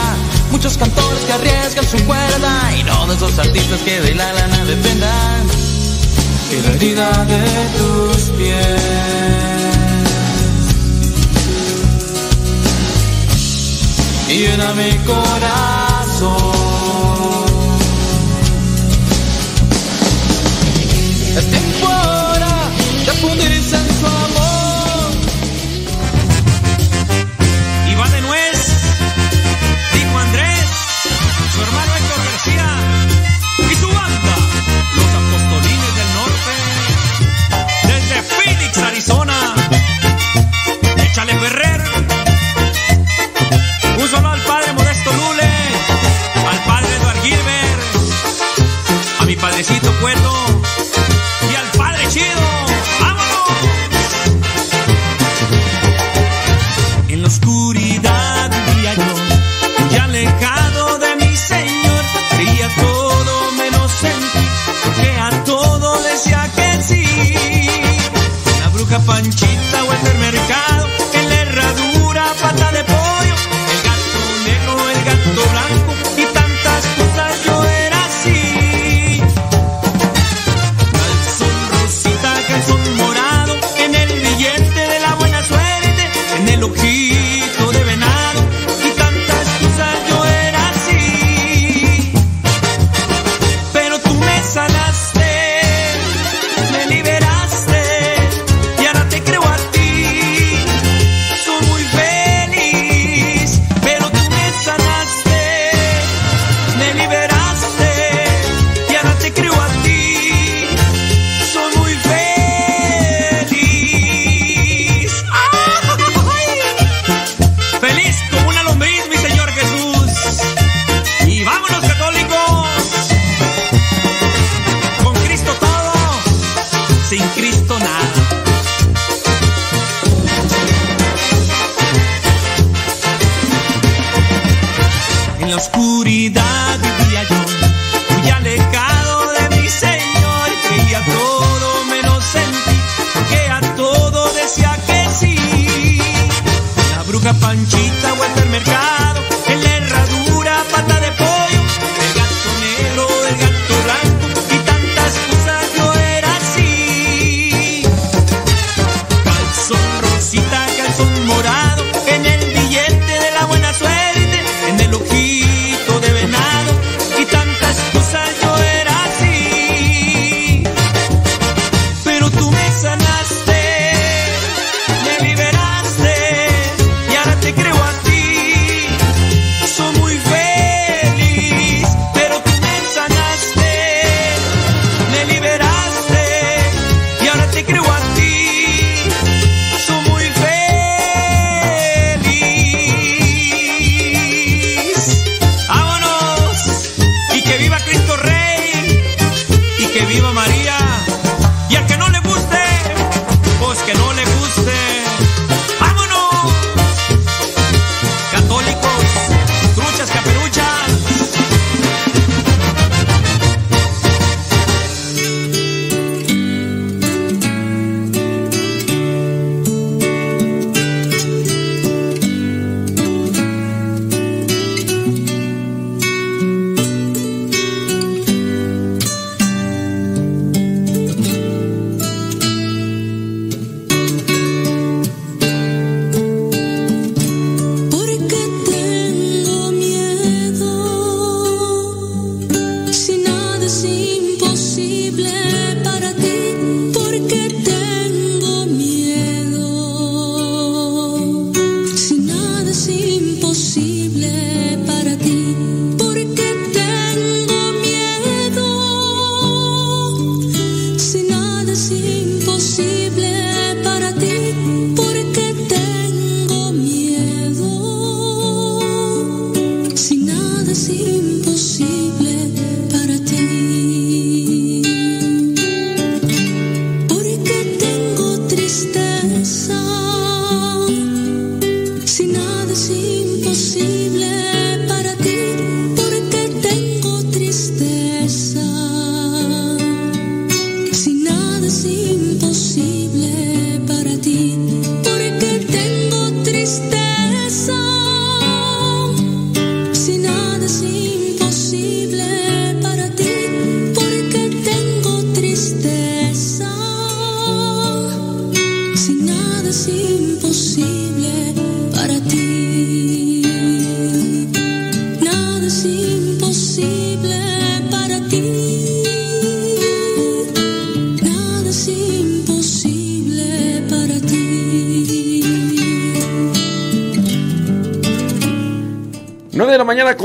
Speaker 9: muchos cantores que arriesgan su cuerda y no de esos artistas que de la lana dependan. Que la herida de tus pies llena mi corazón. Es tiempo ahora de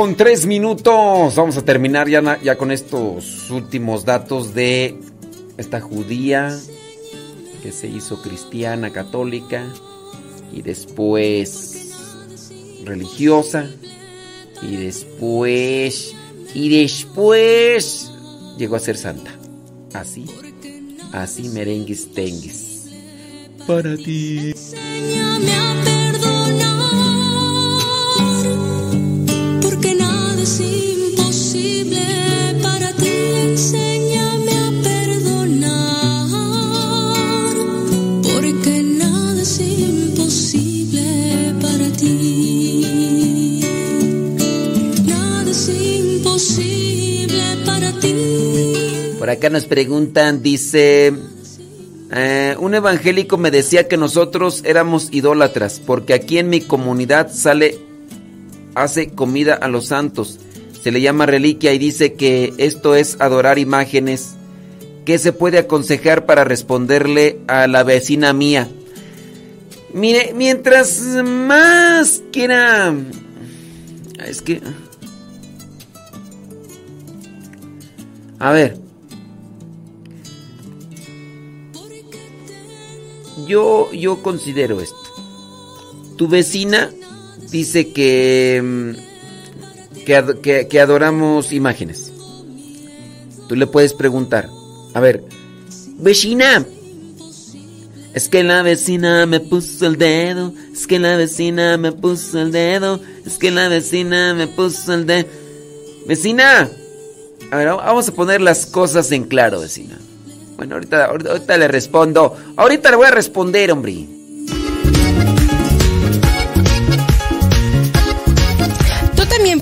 Speaker 1: con
Speaker 5: 3 minutos. Vamos a terminar ya, ya con estos últimos datos de esta judía que se hizo cristiana, católica y después religiosa y después y después llegó a ser santa. Así, así merengues tengues. Para ti. Acá nos preguntan, dice, eh, un evangélico me decía que nosotros éramos idólatras, porque aquí en mi comunidad sale, hace comida a los santos, se le llama reliquia y dice que esto es adorar imágenes. ¿Qué se puede aconsejar para responderle a la vecina mía? Mire, mientras más quiera... Es que... A ver. Yo, yo considero esto. Tu vecina dice que, mm, que, que- que adoramos imágenes. Tú le puedes preguntar, a ver, vecina, es que la vecina me puso el dedo, es que la vecina me puso el dedo, es que la vecina me puso el dedo. Vecina, a ver, vamos a poner las cosas en claro, vecina. Bueno, ahorita, ahorita, ahorita le respondo. Ahorita le voy a responder, hombre.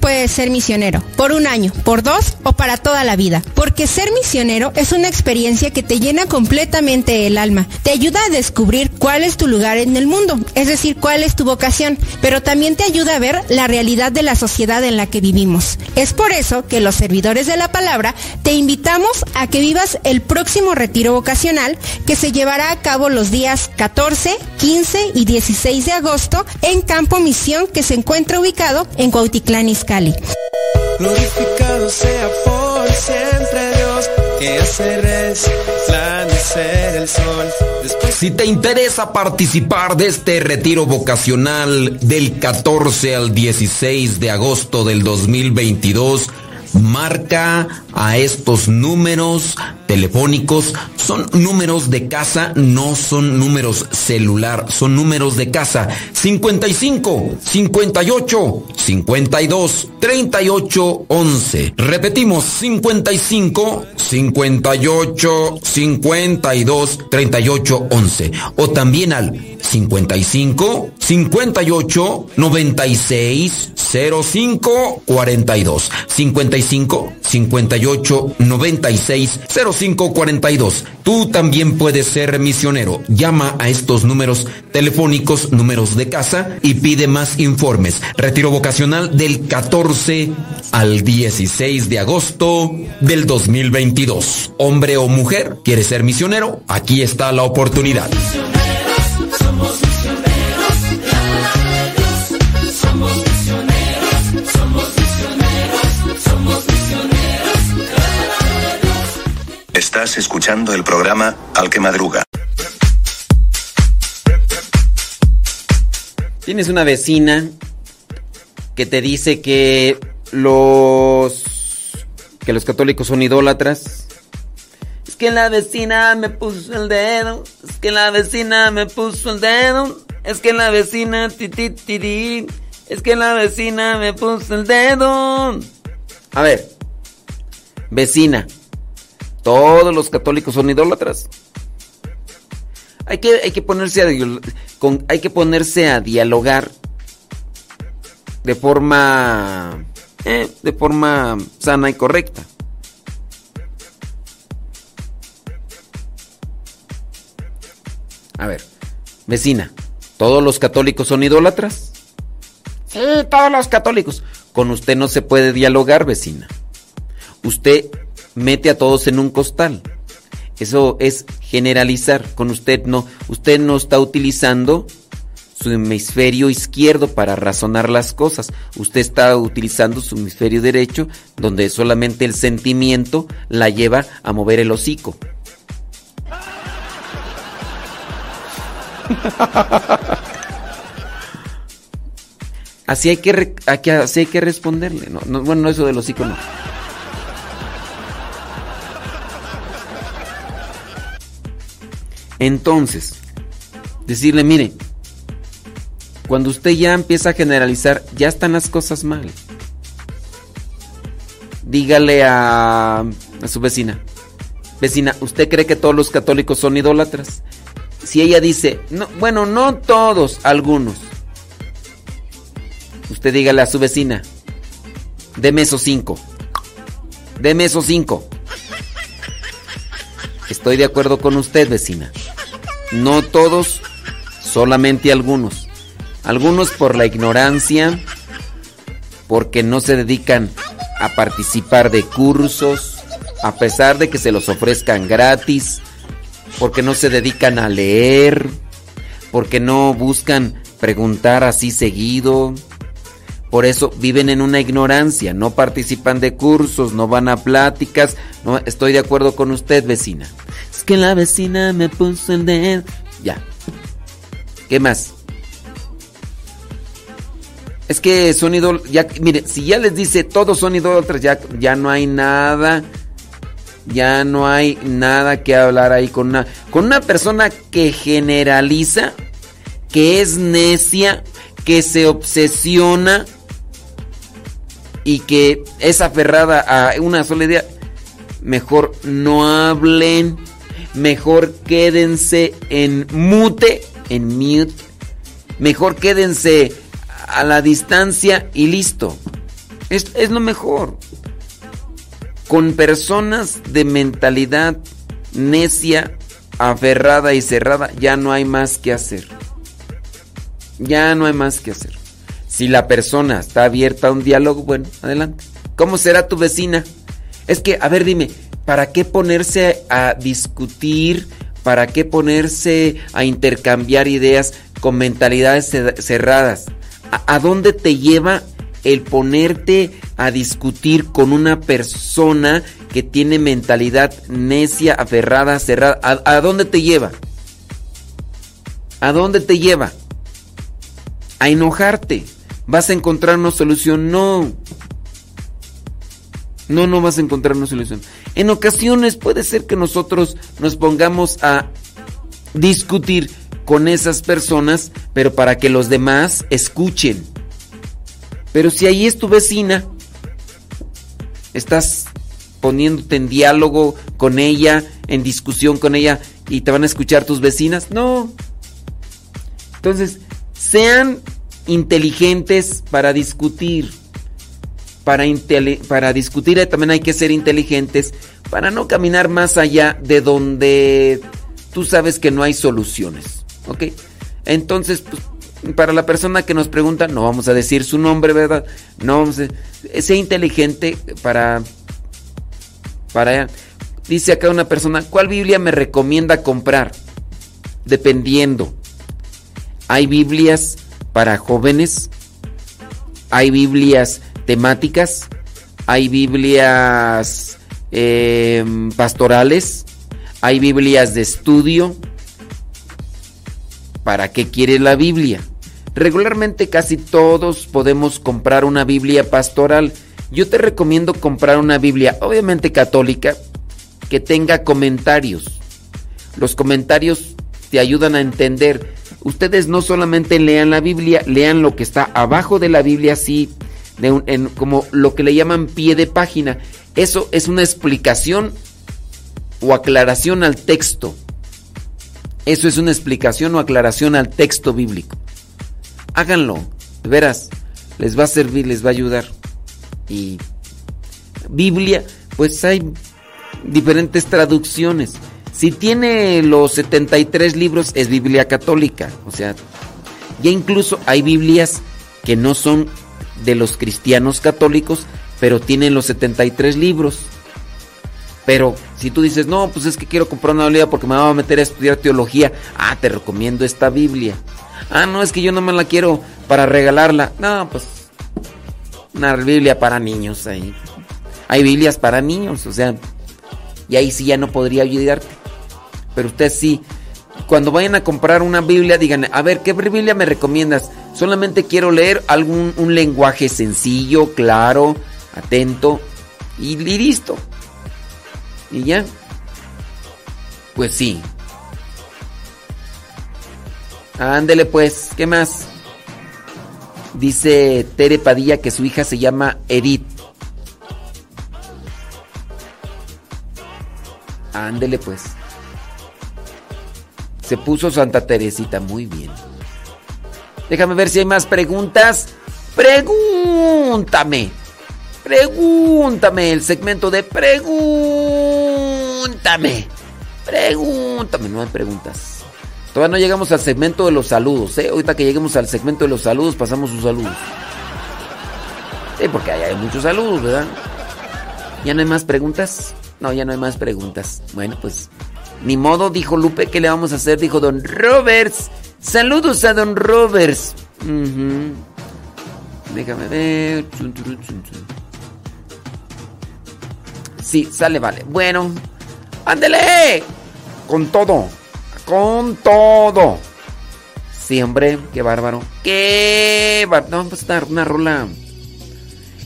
Speaker 10: Puedes ser misionero, por un año, por dos o para toda la vida. Porque ser misionero es una experiencia que te llena completamente el alma. Te ayuda a descubrir cuál es tu lugar en el mundo, es decir, cuál es tu vocación, pero también te ayuda a ver la realidad de la sociedad en la que vivimos. Es por eso que los servidores de la palabra te invitamos a que vivas el próximo retiro vocacional que se llevará a cabo los días 14, 15 y 16 de agosto en Campo Misión que se encuentra ubicado en Cuautitlán Izcalli.
Speaker 11: Glorificado sea por siempre Dios, que hace resplandecer el sol. Después
Speaker 12: Si te interesa participar de este retiro vocacional del 14 al 16 de agosto del 2022, marca a estos números telefónicos. Son números de casa, no son números celular, son números de casa. 55 58 52 38 11. Repetimos, 55 58 52 38 11. O también al 55 58 96 05 42. 55 58 96 05 42. Tú también puedes ser misionero. Llama a estos números telefónicos, números de casa y pide más informes. Retiro vocacional del 14 al 16 de agosto del 2022. Hombre o mujer, ¿quieres ser misionero? Aquí está la oportunidad.
Speaker 13: Somos misioneros,
Speaker 3: Estás escuchando el programa Al que Madruga.
Speaker 5: Tienes una vecina que te dice que los que los católicos son idólatras. Es que la vecina me puso el dedo, es que la vecina me puso el dedo, es que la vecina es que la vecina me puso el dedo. A ver, vecina, todos los católicos son idólatras. Hay que, hay que ponerse a, hay que ponerse a dialogar de forma eh, de forma sana y correcta. A ver, vecina, ¿todos los católicos son idólatras? Sí, todos los católicos. Con usted no se puede dialogar, vecina. Usted mete a todos en un costal. Eso es generalizar. Con usted no. Usted no está utilizando su hemisferio izquierdo para razonar las cosas. Usted está utilizando su hemisferio derecho, donde solamente el sentimiento la lleva a mover el hocico. Así hay que, así hay que responderle. No, bueno, eso del hocico no. Entonces, decirle, mire, cuando usted ya empieza a generalizar, ya están las cosas mal. Dígale a, a su vecina, vecina, ¿usted cree que todos los católicos son idólatras? Si ella dice, no, bueno, no todos, algunos. Usted dígale a su vecina, deme esos cinco. Deme esos cinco. Estoy de acuerdo con usted, vecina. No todos, solamente algunos. Algunos por la ignorancia, porque no se dedican a participar de cursos, a pesar de que se los ofrezcan gratis, porque no se dedican a leer, porque no buscan preguntar así seguido. Por eso viven en una ignorancia, no participan de cursos, no van a pláticas. No, estoy de acuerdo con usted, vecina. Es que la vecina me puso el dedo. Ya. ¿Qué más? Es que son idólatras. Mire, si ya les dice todos son idólatras, ya, ya no hay nada. Ya no hay nada que hablar ahí con una, con una persona que generaliza, que es necia, que se obsesiona y que es aferrada a una sola idea. Mejor no hablen, mejor quédense en mute, en mute. Mejor quédense a la distancia y listo. Es, es lo mejor. Con personas de mentalidad necia, aferrada y cerrada, ya no hay más que hacer. Ya no hay más que hacer. Si la persona está abierta a un diálogo, bueno, adelante. ¿Cómo será tu vecina? Es que, a ver, dime, ¿para qué ponerse a discutir? ¿Para qué ponerse a intercambiar ideas con mentalidades cerradas? ¿A, dónde te lleva el ponerte a discutir con una persona que tiene mentalidad necia, aferrada, cerrada? ¿A, dónde te lleva? ¿A dónde te lleva? A enojarte. ¿Vas a encontrar una solución? No. No, no vas a encontrar una solución. En ocasiones puede ser que nosotros nos pongamos a discutir con esas personas, pero para que los demás escuchen. Pero si ahí es tu vecina, estás poniéndote en diálogo con ella, en discusión con ella, y te van a escuchar tus vecinas, no. Entonces, sean inteligentes para discutir. Para, para discutir también hay que ser inteligentes para no caminar más allá de donde tú sabes que no hay soluciones. ¿Ok? Entonces, pues, para la persona que nos pregunta, no vamos a decir su nombre, ¿verdad? No vamos a... Sea inteligente para... Para... Dice acá una persona, ¿cuál Biblia me recomienda comprar? Dependiendo. Hay Biblias para jóvenes, hay Biblias temáticas, hay Biblias eh, pastorales, hay Biblias de estudio, ¿para qué quiere la Biblia? Regularmente casi todos podemos comprar una Biblia pastoral Yo te recomiendo comprar una Biblia, obviamente católica, que tenga comentarios. Los comentarios te ayudan a entender. Ustedes no solamente lean la Biblia, lean lo que está abajo de la Biblia, así, como lo que le llaman pie de página. Eso es una explicación o aclaración al texto. Eso es una explicación o aclaración al texto bíblico. Háganlo, de veras, les va a servir, les va a ayudar. Y Biblia, pues hay diferentes traducciones. Si tiene los 73 libros, es Biblia católica. O sea, ya incluso hay Biblias que no son de los cristianos católicos, pero tienen los 73 libros. Pero si tú dices, no, pues es que quiero comprar una Biblia porque me voy a meter a estudiar teología, ah, te recomiendo esta Biblia. Ah, no, es que yo no me la quiero para regalarla. No, pues una Biblia para niños ahí. Hay Biblias para niños, o sea, y ahí sí ya no podría ayudarte. Pero usted sí, cuando vayan a comprar una Biblia, digan, a ver, ¿qué Biblia me recomiendas? Solamente quiero leer algún un lenguaje sencillo, claro, atento y, listo. Y ya. Pues sí. Ándele pues, ¿qué más? Dice Tere Padilla que su hija se llama Edith. Ándele pues. Se puso Santa Teresita, muy bien. Déjame ver si hay más preguntas. Pregúntame. Pregúntame. El segmento de pregúntame. Pregúntame. No hay preguntas. Todavía no llegamos al segmento de los saludos. ¿eh? Ahorita que lleguemos al segmento de los saludos, pasamos sus saludos. Sí, porque hay muchos saludos, ¿verdad? ¿Ya no hay más preguntas? No, ya no hay más preguntas. Bueno, pues ni modo, dijo Lupe, ¿qué le vamos a hacer? Dijo Don Roberts. Saludos a Don Roberts. Déjame ver. Sí, sale, vale. Bueno, ándele. Con todo. Con todo. Sí, hombre, qué bárbaro. Qué bárbaro. No, pues una, una rola.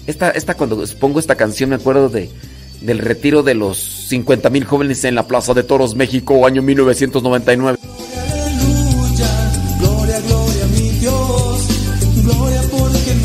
Speaker 5: Esta, esta, cuando pongo esta canción, me acuerdo de del retiro de los 50 mil jóvenes en la Plaza de Toros, México, año 1999.
Speaker 14: Aleluya, gloria, gloria a mi Dios, gloria porque en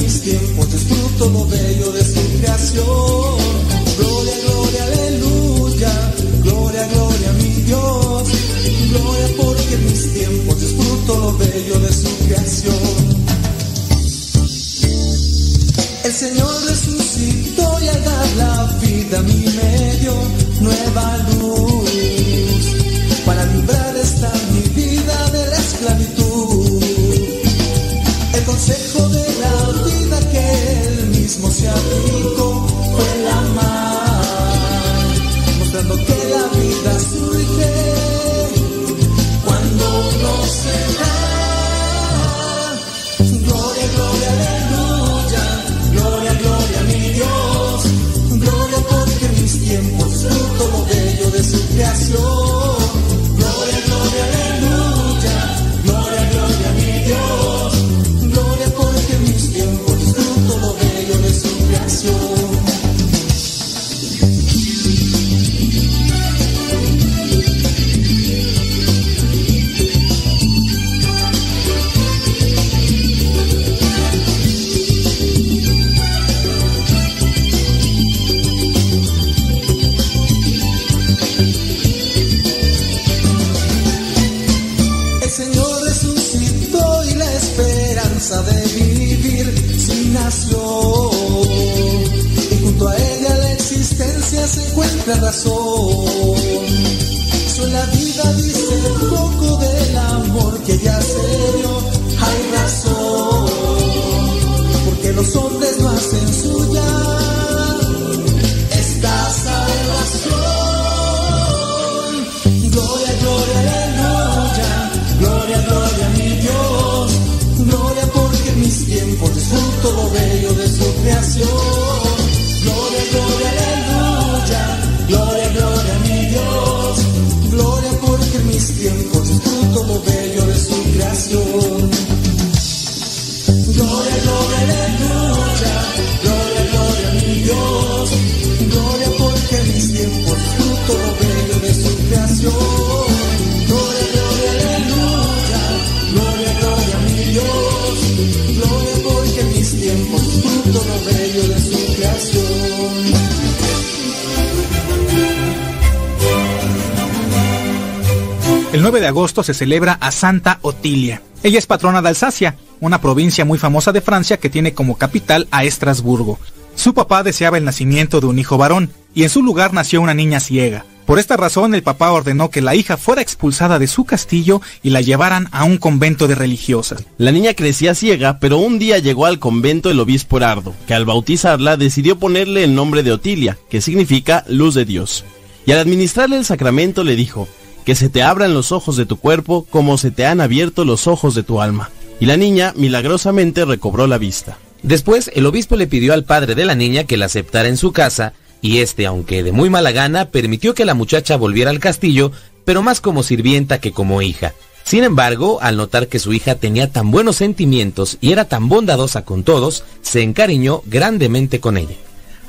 Speaker 14: consejo de la vida que él mismo se aplicó se
Speaker 15: celebra a Santa Otilia. Ella es patrona de Alsacia, una provincia muy famosa de Francia que tiene como capital a Estrasburgo. Su papá deseaba el nacimiento de un hijo varón, y en su lugar nació una niña ciega. Por esta razón el papá ordenó que la hija fuera expulsada de su castillo y la llevaran a un convento de religiosas.
Speaker 16: La niña crecía ciega, pero un día llegó al convento el obispo Herardo, que al bautizarla decidió ponerle el nombre de Otilia, que significa luz de Dios. Y al administrarle el sacramento le dijo, que se te abran los ojos de tu cuerpo como se te han abierto los ojos de tu alma. Y la niña milagrosamente recobró la vista.
Speaker 17: Después, el obispo le pidió al padre de la niña que la aceptara en su casa, y este, aunque de muy mala gana, permitió que la muchacha volviera al castillo, pero más como sirvienta que como hija. Sin embargo, al notar que su hija tenía tan buenos sentimientos y era tan bondadosa con todos, se encariñó grandemente con ella.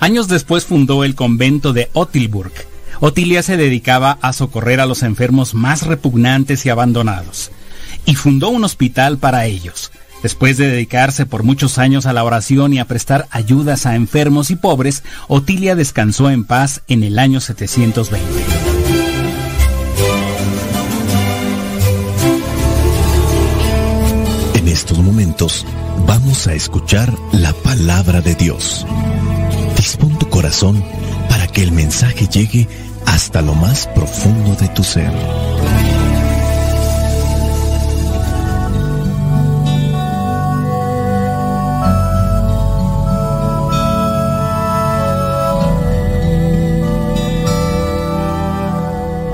Speaker 18: Años después fundó el convento de Otilburg. Otilia se dedicaba a socorrer a los enfermos más repugnantes y abandonados, y fundó un hospital para ellos. Después de dedicarse por muchos años a la oración y a prestar ayudas a enfermos y pobres, Otilia descansó en paz en el año 720.
Speaker 19: En estos momentos vamos a escuchar la palabra de Dios. Dispón tu corazón para que el mensaje llegue hasta lo más profundo de tu ser.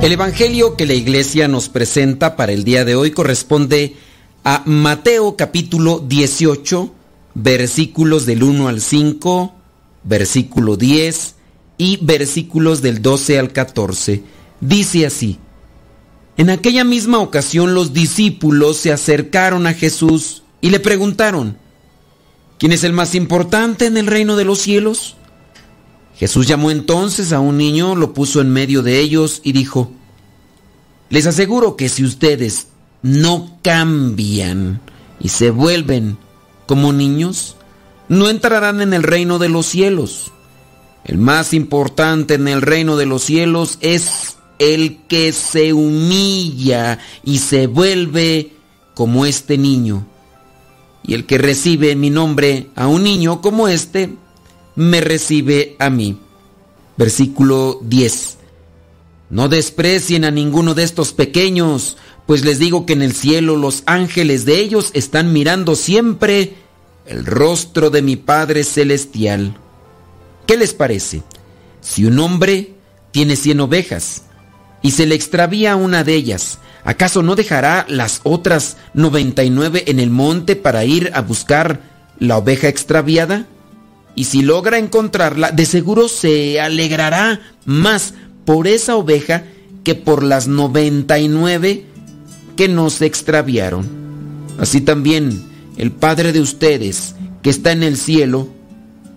Speaker 5: El Evangelio que la iglesia nos presenta para el día de hoy corresponde a Mateo capítulo 18, versículos del 1 al 5, versículo 10 y versículos del 12 al 14. Dice así, en aquella misma ocasión los discípulos se acercaron a Jesús y le preguntaron, ¿quién es el más importante en el reino de los cielos? Jesús llamó entonces a un niño, lo puso en medio de ellos y dijo, les aseguro que si ustedes no cambian y se vuelven como niños, no entrarán en el reino de los cielos. El más importante en el reino de los cielos es el que se humilla y se vuelve como este niño. Y el que recibe mi nombre a un niño como este, me recibe a mí. Versículo 10. No desprecien a ninguno de estos pequeños, pues les digo que en el cielo los ángeles de ellos están mirando siempre el rostro de mi Padre Celestial. ¿Qué les parece? Si un hombre tiene cien ovejas y se le extravía una de ellas, ¿acaso no dejará las otras noventa y nueve en el monte para ir a buscar la oveja extraviada? Y si logra encontrarla, de seguro se alegrará más por esa oveja que por las noventa y nueve que no se extraviaron. Así también el Padre de ustedes, que está en el cielo,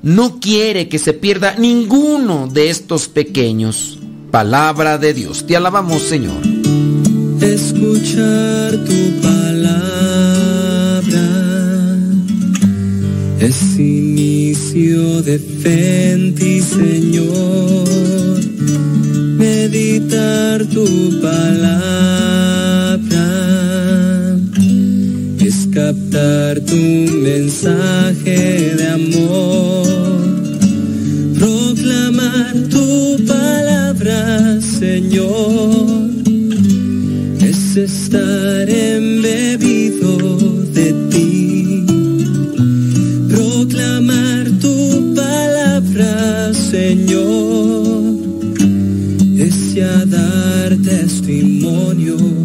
Speaker 5: no quiere que se pierda ninguno de estos pequeños. Palabra de Dios. Te alabamos, Señor.
Speaker 20: Escuchar tu palabra es inicio de fe en ti, Señor. Meditar tu palabra es captar tu mensaje de amor. Proclamar tu palabra, Señor, es estar embebido de ti. Proclamar tu palabra, Señor, es ya dar testimonio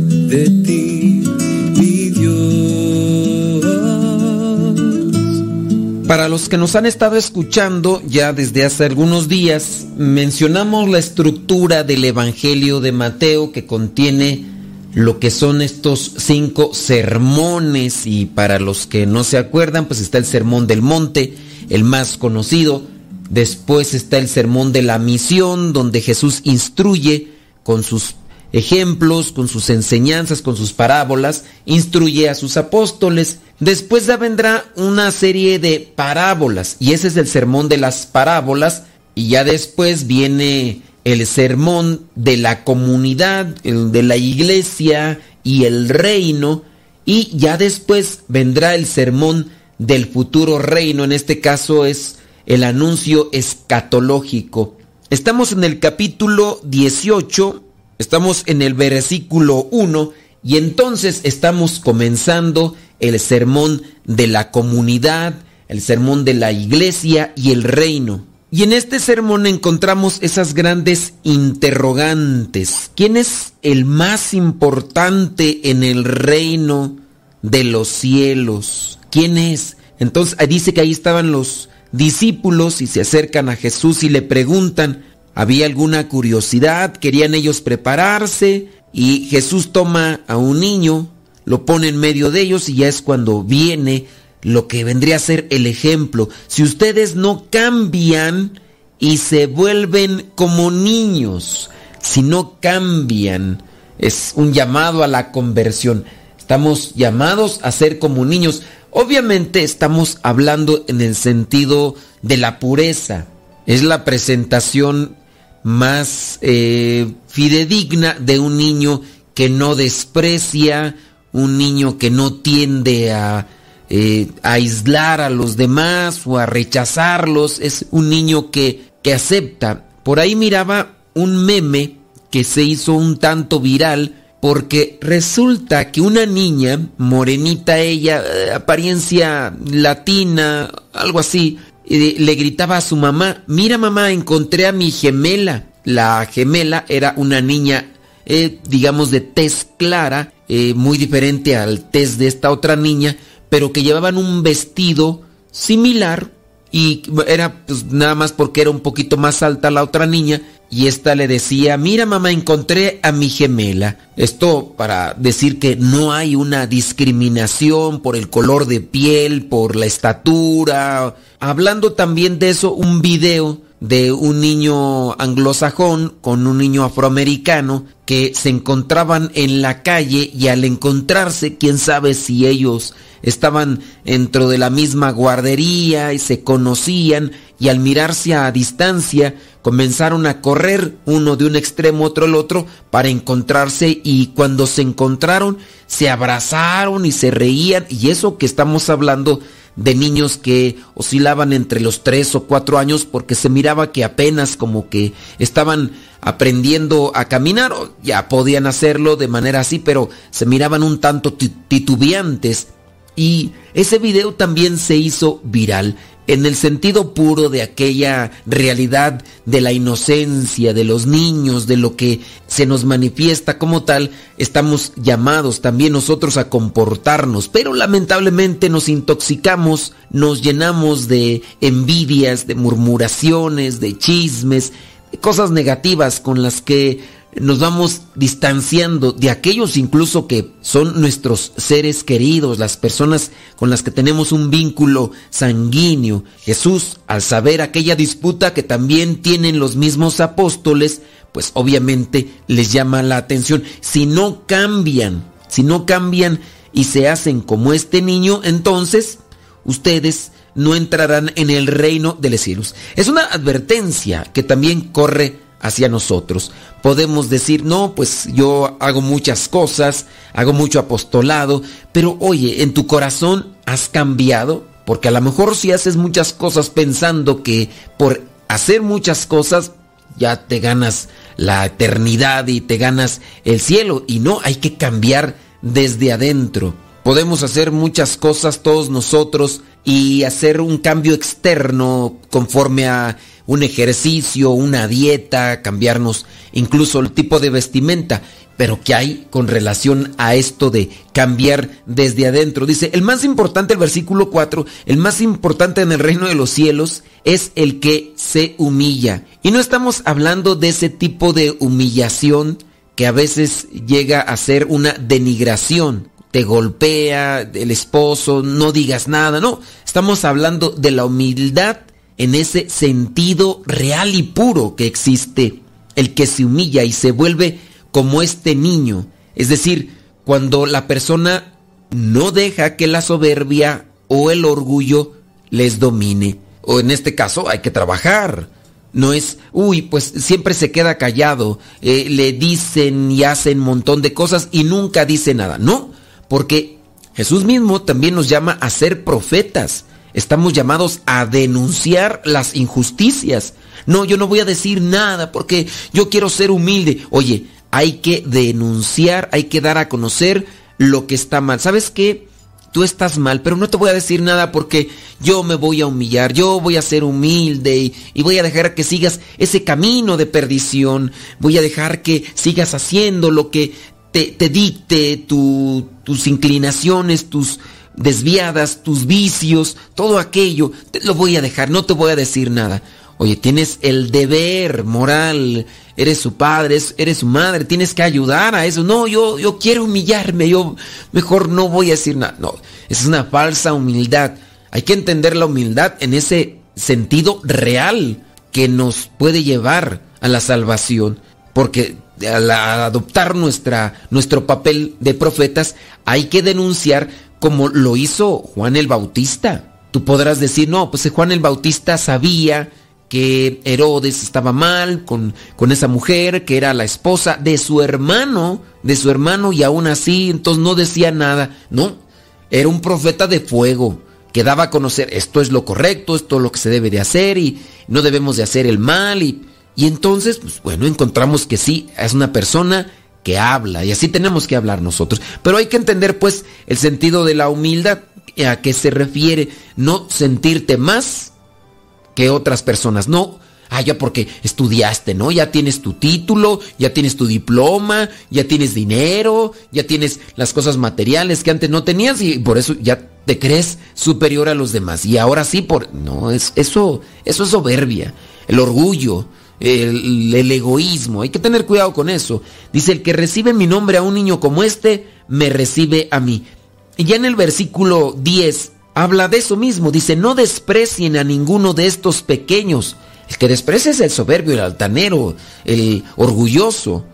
Speaker 5: Para los que nos han estado escuchando ya desde hace algunos días, mencionamos la estructura del Evangelio de Mateo que contiene lo que son estos cinco sermones. Y para los que no se acuerdan, pues está el Sermón del Monte, el más conocido, después está el Sermón de la Misión, donde Jesús instruye con sus ejemplos, con sus enseñanzas, con sus parábolas, instruye a sus apóstoles. Después ya vendrá una serie de parábolas y ese es el sermón de las parábolas y ya después viene el sermón de la comunidad, de la iglesia y el reino, y ya después vendrá el sermón del futuro reino, en este caso es el anuncio escatológico. Estamos en el capítulo 18, estamos en el versículo 1 y entonces estamos comenzando el sermón de la comunidad, el sermón de la iglesia y el reino. Y en este sermón encontramos esas grandes interrogantes. ¿Quién es el más importante en el reino de los cielos? ¿Quién es? Entonces dice que ahí estaban los discípulos y se acercan a Jesús y le preguntan, ¿había alguna curiosidad? ¿Querían ellos prepararse? Y Jesús toma a un niño, lo pone en medio de ellos y ya es cuando viene lo que vendría a ser el ejemplo. Si ustedes no cambian y se vuelven como niños, si no cambian, es un llamado a la conversión. Estamos llamados a ser como niños. Obviamente estamos hablando en el sentido de la pureza. Es la presentación más eh, fidedigna de un niño que no desprecia, un niño que no tiende a eh, aislar a los demás o a rechazarlos, es un niño que, que acepta. Por ahí miraba un meme que se hizo un tanto viral porque resulta que una niña, morenita ella, eh, apariencia latina, algo así, eh, le gritaba a su mamá, mira mamá, encontré a mi gemela. La gemela era una niña, digamos, de tez clara, muy diferente al tez de esta otra niña, pero que llevaban un vestido similar y era pues, nada más porque era un poquito más alta la otra niña y esta le decía, mira mamá, encontré a mi gemela. Esto para decir que no hay una discriminación por el color de piel, por la estatura. Hablando también de eso, un video de un niño anglosajón con un niño afroamericano que se encontraban en la calle y al encontrarse, quién sabe si ellos estaban dentro de la misma guardería y se conocían y al mirarse a distancia comenzaron a correr uno de un extremo otro al otro para encontrarse y cuando se encontraron se abrazaron y se reían y eso que estamos hablando de niños que oscilaban entre los tres o cuatro años porque se miraba que apenas como que estaban aprendiendo a caminar, ya podían hacerlo de manera así, pero se miraban un tanto titubeantes. Y ese video también se hizo viral en el sentido puro de aquella realidad de la inocencia de los niños, de lo que se nos manifiesta como tal, estamos llamados también nosotros a comportarnos, pero lamentablemente nos intoxicamos, nos llenamos de envidias, de murmuraciones, de chismes, de cosas negativas con las que nos vamos distanciando de aquellos incluso que son nuestros seres queridos, las personas con las que tenemos un vínculo sanguíneo. Jesús, al saber aquella disputa que también tienen los mismos apóstoles, pues obviamente les llama la atención. Si no cambian, si no cambian y se hacen como este niño, entonces ustedes no entrarán en el reino de los cielos. Es una advertencia que también corre hacia nosotros. Podemos decir, no, pues yo hago muchas cosas, hago mucho apostolado, pero oye, en tu corazón has cambiado, porque a lo mejor si haces muchas cosas pensando que por hacer muchas cosas ya te ganas la eternidad y te ganas el cielo, y no, hay que cambiar desde adentro. Podemos hacer muchas cosas todos nosotros y hacer un cambio externo conforme a un ejercicio, una dieta, cambiarnos incluso el tipo de vestimenta. Pero ¿qué hay con relación a esto de cambiar desde adentro? Dice, el más importante, el versículo 4, el más importante en el reino de los cielos es el que se humilla. Y no estamos hablando de ese tipo de humillación que a veces llega a ser una denigración. Te golpea el esposo, no digas nada, no. Estamos hablando de la humildad en ese sentido real y puro que existe, el que se humilla y se vuelve como este niño. Es decir, cuando la persona no deja que la soberbia o el orgullo les domine. O en este caso hay que trabajar. No es, uy, pues siempre se queda callado, eh, le dicen y hacen un montón de cosas y nunca dice nada. No, porque Jesús mismo también nos llama a ser profetas. Estamos llamados a denunciar las injusticias. No, yo no voy a decir nada porque yo quiero ser humilde. Oye, hay que denunciar, hay que dar a conocer lo que está mal. ¿Sabes qué? Tú estás mal, pero no te voy a decir nada porque yo me voy a humillar, yo voy a ser humilde y, voy a dejar que sigas ese camino de perdición, voy a dejar que sigas haciendo lo que te, dicte tus inclinaciones, tus desviadas, tus vicios, todo aquello, te lo voy a dejar, no te voy a decir nada. Oye, tienes el deber moral, eres su padre, eres su madre, tienes que ayudar a eso. No, yo, yo quiero humillarme, yo mejor no voy a decir nada. No, es una falsa humildad. Hay que entender la humildad en ese sentido real que nos puede llevar a la salvación. Porque al adoptar nuestra, nuestro papel de profetas, hay que denunciar como lo hizo Juan el Bautista. Tú podrás decir, no, pues Juan el Bautista sabía que Herodes estaba mal con, con esa mujer, que era la esposa de su hermano, de su hermano, y aún así, entonces no decía nada. No, era un profeta de fuego, que daba a conocer esto es lo correcto, esto es lo que se debe de hacer, y no debemos de hacer el mal, y, y entonces, pues bueno, encontramos que sí, es una persona que habla, y así tenemos que hablar nosotros. Pero hay que entender, pues, el sentido de la humildad, a qué se refiere, no sentirte más que otras personas. No, ah, ya porque estudiaste, ¿no? Ya tienes tu título, ya tienes tu diploma, ya tienes dinero, ya tienes las cosas materiales que antes no tenías y por eso ya te crees superior a los demás. Y ahora sí, por no, es eso, eso es soberbia, el orgullo. El, egoísmo, hay que tener cuidado con eso. Dice, el que recibe mi nombre a un niño como este, me recibe a mí. Y ya en el versículo 10 habla de eso mismo. Dice, no desprecien a ninguno de estos pequeños. El que desprecia es el soberbio, el altanero, el orgulloso.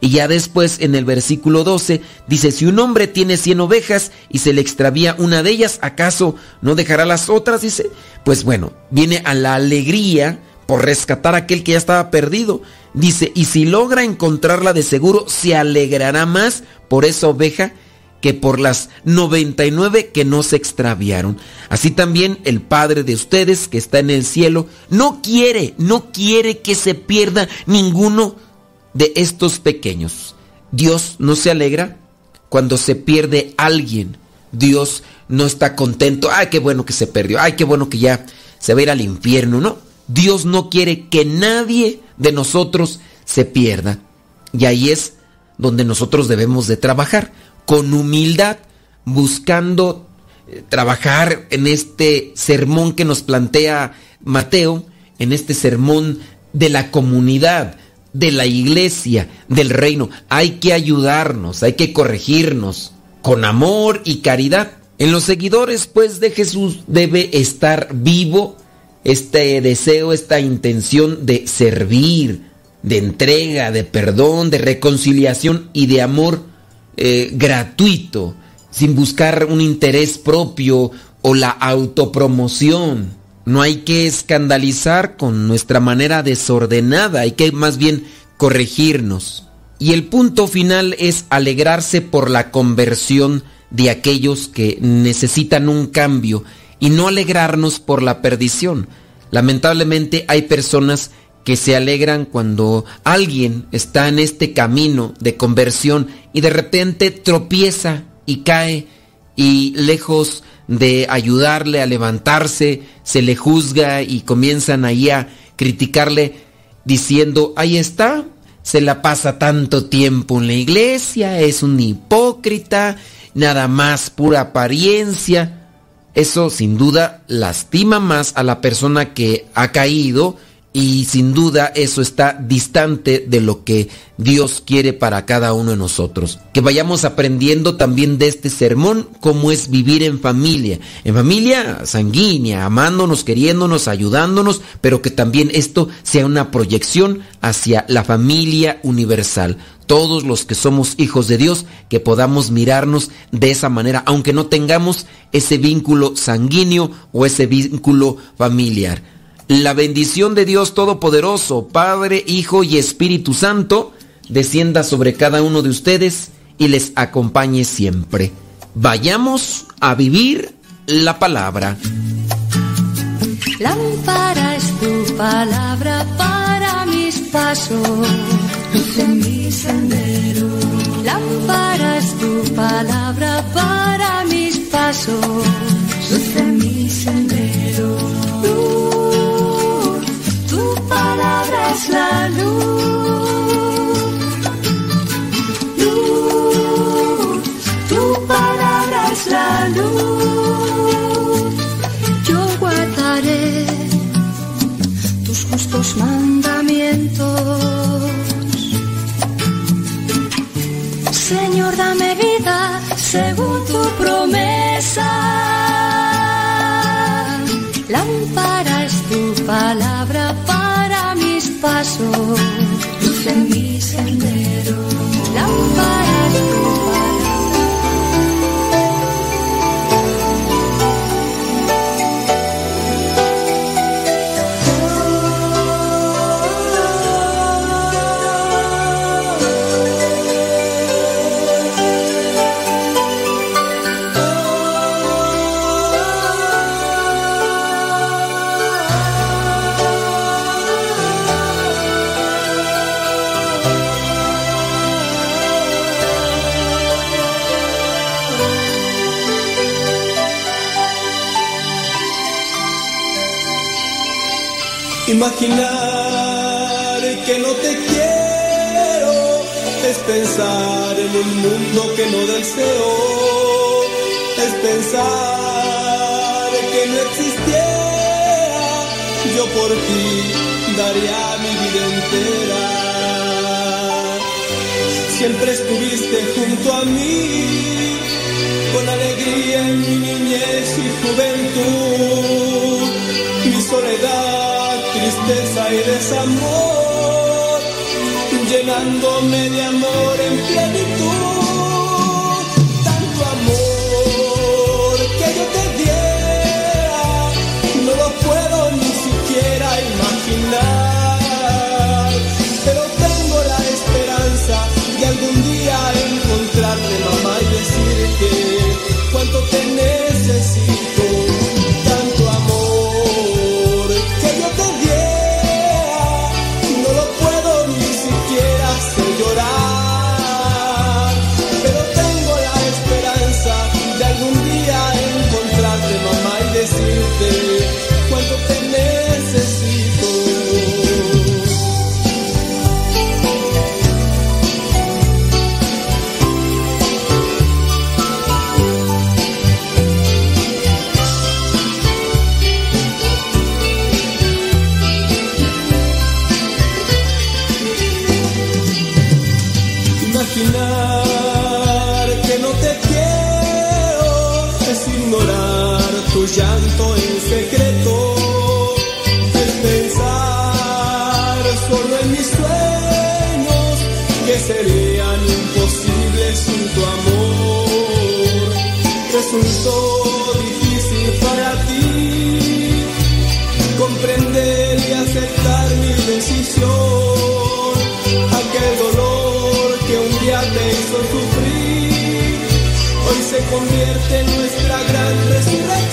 Speaker 5: Y ya después en el versículo 12 dice, si un hombre tiene 100 ovejas y se le extravía una de ellas, ¿acaso no dejará las otras? Dice, pues bueno, viene a la alegría por rescatar a aquel que ya estaba perdido. Dice, y si logra encontrarla de seguro, se alegrará más por esa oveja que por las 99 que no se extraviaron. Así también el Padre de ustedes que está en el cielo no quiere, no quiere que se pierda ninguno de estos pequeños. Dios no se alegra cuando se pierde alguien. Dios no está contento. Ay, qué bueno que se perdió. Ay, qué bueno que ya se va a ir al infierno. No, Dios no quiere que nadie de nosotros se pierda. Y ahí es donde nosotros debemos de trabajar con humildad, buscando eh, trabajar en este sermón que nos plantea Mateo, en este sermón de la comunidad, de la iglesia, del reino. Hay que ayudarnos, hay que corregirnos con amor y caridad. En los seguidores, pues, de Jesús debe estar vivo este deseo, esta intención de servir, de entrega, de perdón, de reconciliación y de amor eh, gratuito, sin buscar un interés propio o la autopromoción. No hay que escandalizar con nuestra manera desordenada, hay que más bien corregirnos. Y el punto final es alegrarse por la conversión de aquellos que necesitan un cambio y no alegrarnos por la perdición. Lamentablemente hay personas que se alegran cuando alguien está en este camino de conversión y de repente tropieza y cae y lejos de ayudarle a levantarse, se le juzga y comienzan ahí a criticarle diciendo, ahí está, se la pasa tanto tiempo en la iglesia, es un hipócrita, nada más pura apariencia. Eso sin duda lastima más a la persona que ha caído y sin duda eso está distante de lo que Dios quiere para cada uno de nosotros. Que vayamos aprendiendo también de este sermón cómo es vivir en familia. En familia sanguínea, amándonos, queriéndonos, ayudándonos, pero que también esto sea una proyección hacia la familia universal. Todos los que somos hijos de Dios, que podamos mirarnos de esa manera, aunque no tengamos ese vínculo sanguíneo o ese vínculo familiar La bendición de Dios Todopoderoso, Padre, Hijo y Espíritu Santo, descienda sobre cada uno de ustedes y les acompañe siempre. Vayamos a vivir la palabra.
Speaker 8: Mis pasos, luz en mi sendero. Lámpara es tu palabra para mis pasos,
Speaker 14: Imaginar que no te quiero es pensar en un mundo que no deseo, es pensar que no existiera, yo por ti daría mi vida entera. Siempre estuviste junto a mí, con alegría en mi niñez y juventud, tristeza y desamor, llenándome de amor en plenitud. Tanto amor que yo te diera, no lo puedo ni siquiera imaginar. Pero tengo la esperanza de algún día encontrarte, mamá, y decirte cuánto te necesito. Resultó difícil para ti comprender y aceptar mi decisión, aquel dolor que un día te hizo sufrir, hoy se convierte en nuestra gran resurrección.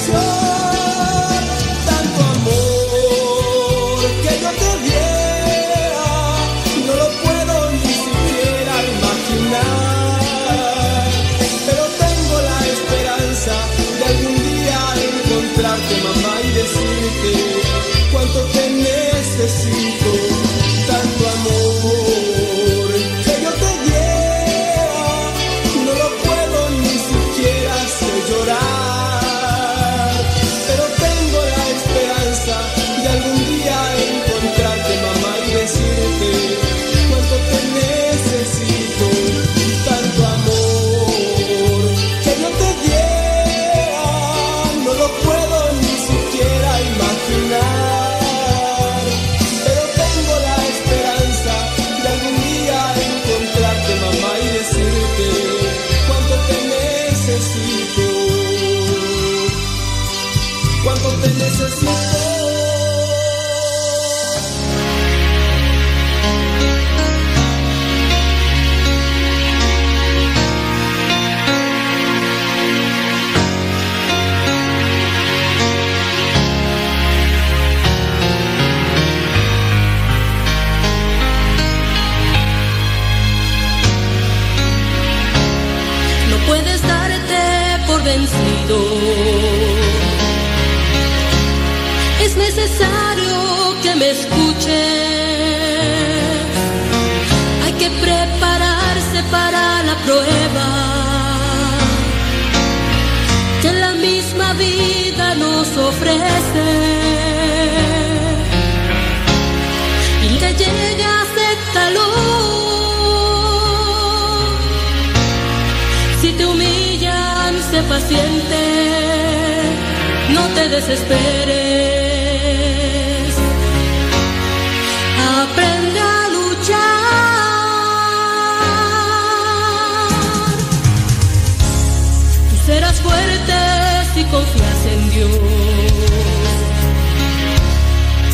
Speaker 21: confías en Dios.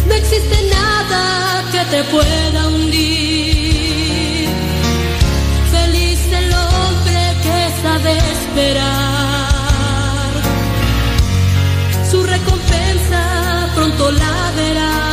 Speaker 21: No existe nada que te pueda hundir. Feliz el hombre que sabe esperar. Su recompensa pronto la
Speaker 8: verás.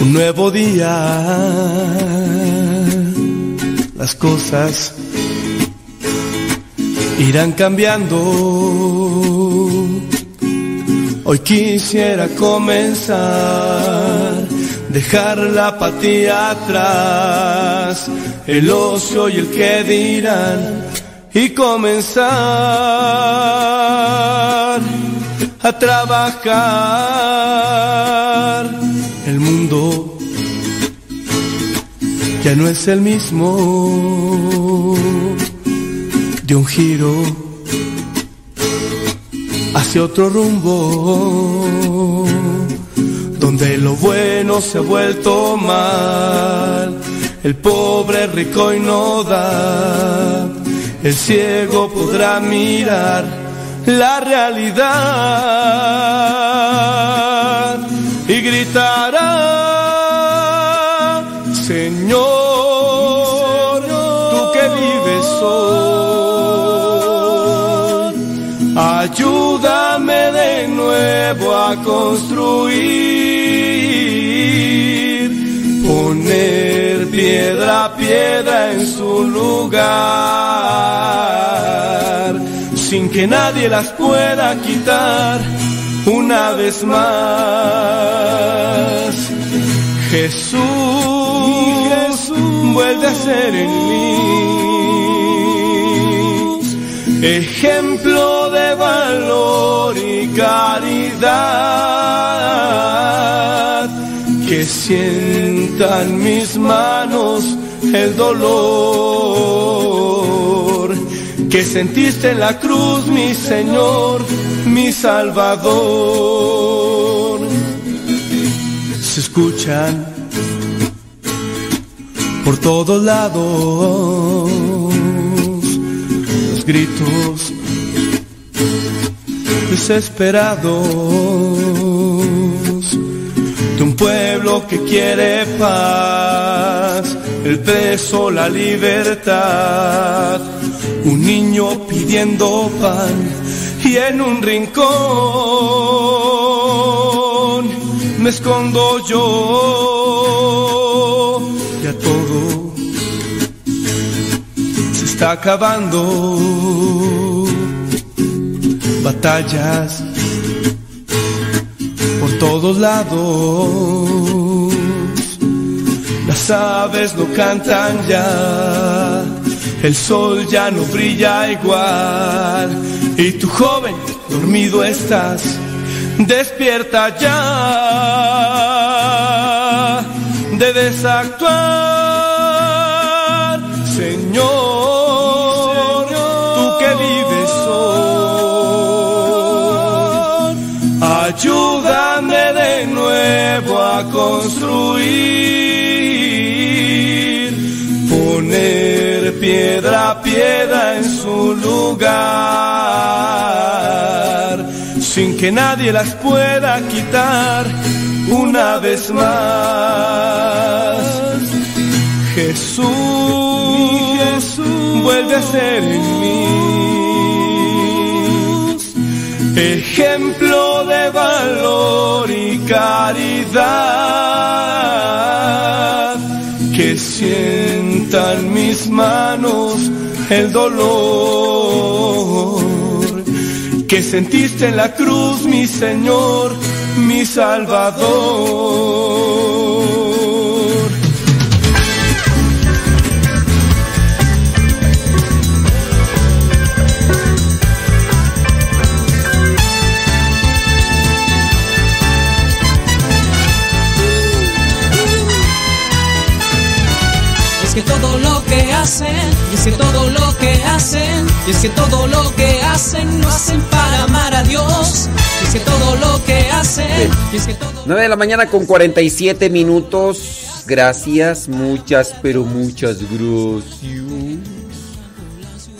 Speaker 8: un nuevo día. Las cosas irán cambiando. Hoy quisiera comenzar, dejar la apatía atrás, el ocio y el que dirán, y comenzar
Speaker 11: a trabajar. El mundo ya no es el mismo. De un giro hacia otro rumbo, donde lo bueno se ha vuelto mal. El pobre rico y no da, el ciego podrá mirar la realidad y gritará, Señor, tú que vives hoy, ayúdame de nuevo a construir, poner piedra piedra en su lugar sin que nadie las pueda quitar. Una vez más. Jesús, vuelve a ser en mí. Ejemplo de valor y caridad. Que sientan mis manos el dolor sentiste en la cruz, mi Señor, mi Salvador. Se escuchan por todos lados los gritos desesperados de un pueblo que quiere paz, el preso, la libertad un niño pidiendo pan y en un rincón me escondo yo. Ya todo se está acabando. Batallas por todos lados. Las aves no cantan ya el sol ya no brilla igual. Y tu joven dormido estás, despierta ya de desactuar, Señor, tú que vives hoy, ayúdame de nuevo a construir, piedra piedra en su lugar, sin que nadie las pueda quitar una vez más. Jesús, vuelve a ser en mí ejemplo de valor y caridad que sientan mis manos el dolor que sentiste en la cruz, mi Señor, mi Salvador.
Speaker 22: Es que todo lo que hacen, y es que todo lo que hacen, lo hacen para amar a Dios. Y es que todo lo que hacen, y es que todo
Speaker 5: 9 de la mañana con 47 minutos. Gracias, muchas, pero muchas gracias.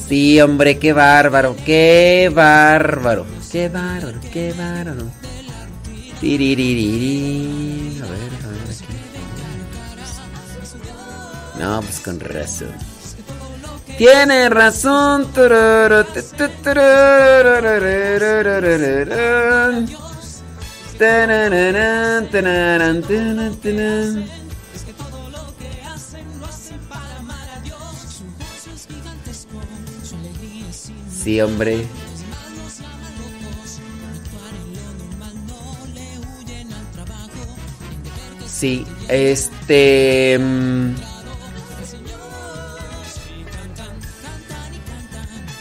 Speaker 5: Sí, hombre, qué bárbaro, qué bárbaro, qué bárbaro, qué bárbaro. A ver, a ver aquí. No, pues con razón. Tiene razón. Sí, hombre. Sí, este...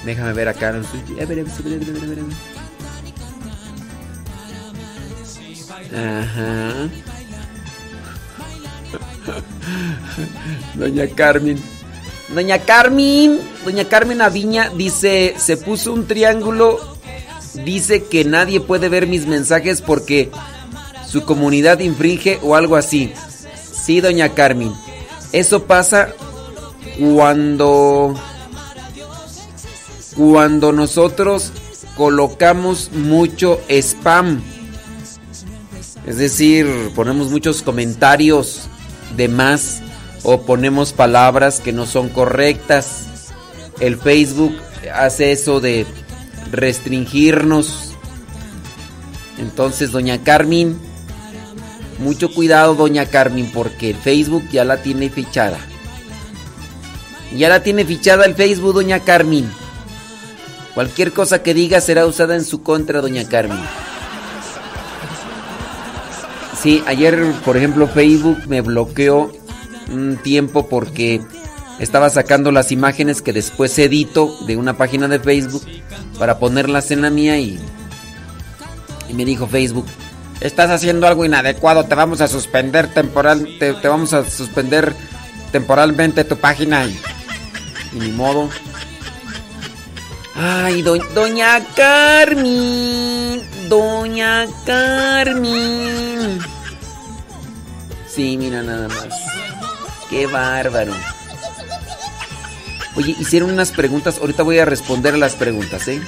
Speaker 5: Déjame ver acá. Ajá. Doña Carmen. Doña Carmen, doña Carmen Aviña dice, se puso un triángulo, dice que nadie puede ver mis mensajes porque su comunidad infringe o algo así. Sí, doña Carmen. Eso pasa cuando cuando nosotros colocamos mucho spam. Es decir, ponemos muchos comentarios de más o ponemos palabras que no son correctas. El Facebook hace eso de restringirnos. Entonces, doña Carmen, mucho cuidado, doña Carmen, porque el Facebook ya la tiene fichada. Ya la tiene fichada el Facebook, doña Carmen. Cualquier cosa que diga será usada en su contra, doña Carmen. Sí, ayer, por ejemplo, Facebook me bloqueó un tiempo porque estaba sacando las imágenes que después edito de una página de Facebook para ponerlas en la mía y, y me dijo Facebook, estás haciendo algo inadecuado, te vamos a suspender temporal, te, vamos a suspender temporalmente tu página y ni modo. Ay, do- doña Carmen, doña Carmen. Sí, mira nada más. Qué bárbaro. Oye, hicieron unas preguntas, ahorita voy a responder a las preguntas, ¿eh?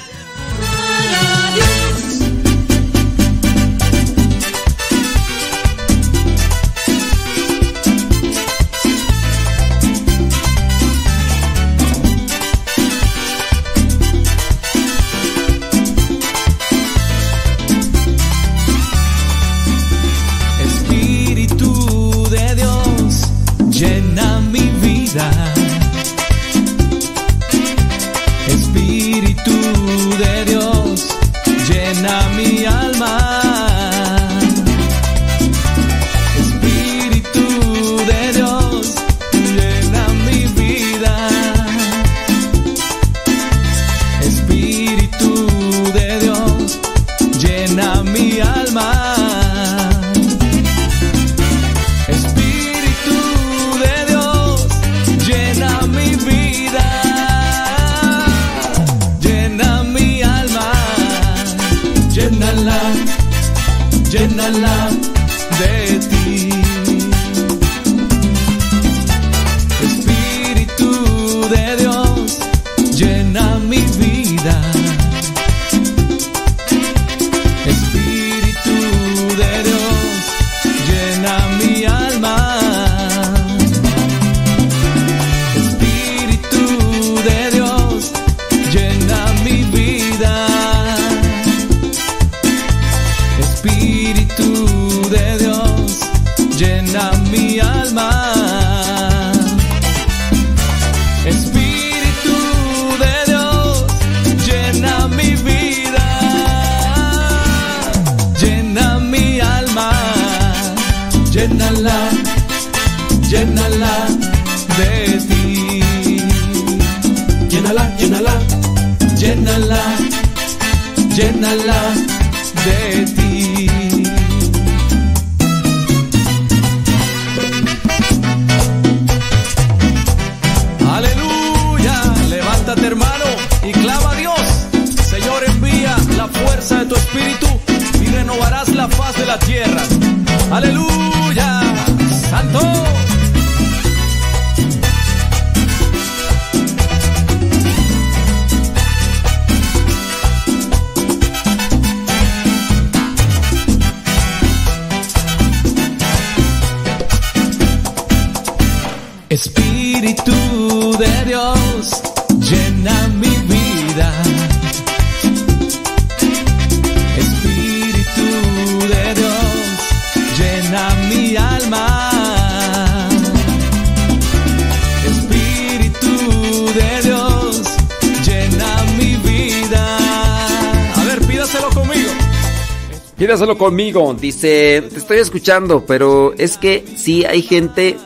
Speaker 9: Pídaselo conmigo.
Speaker 5: Dice, te estoy escuchando, pero es que sí hay gente,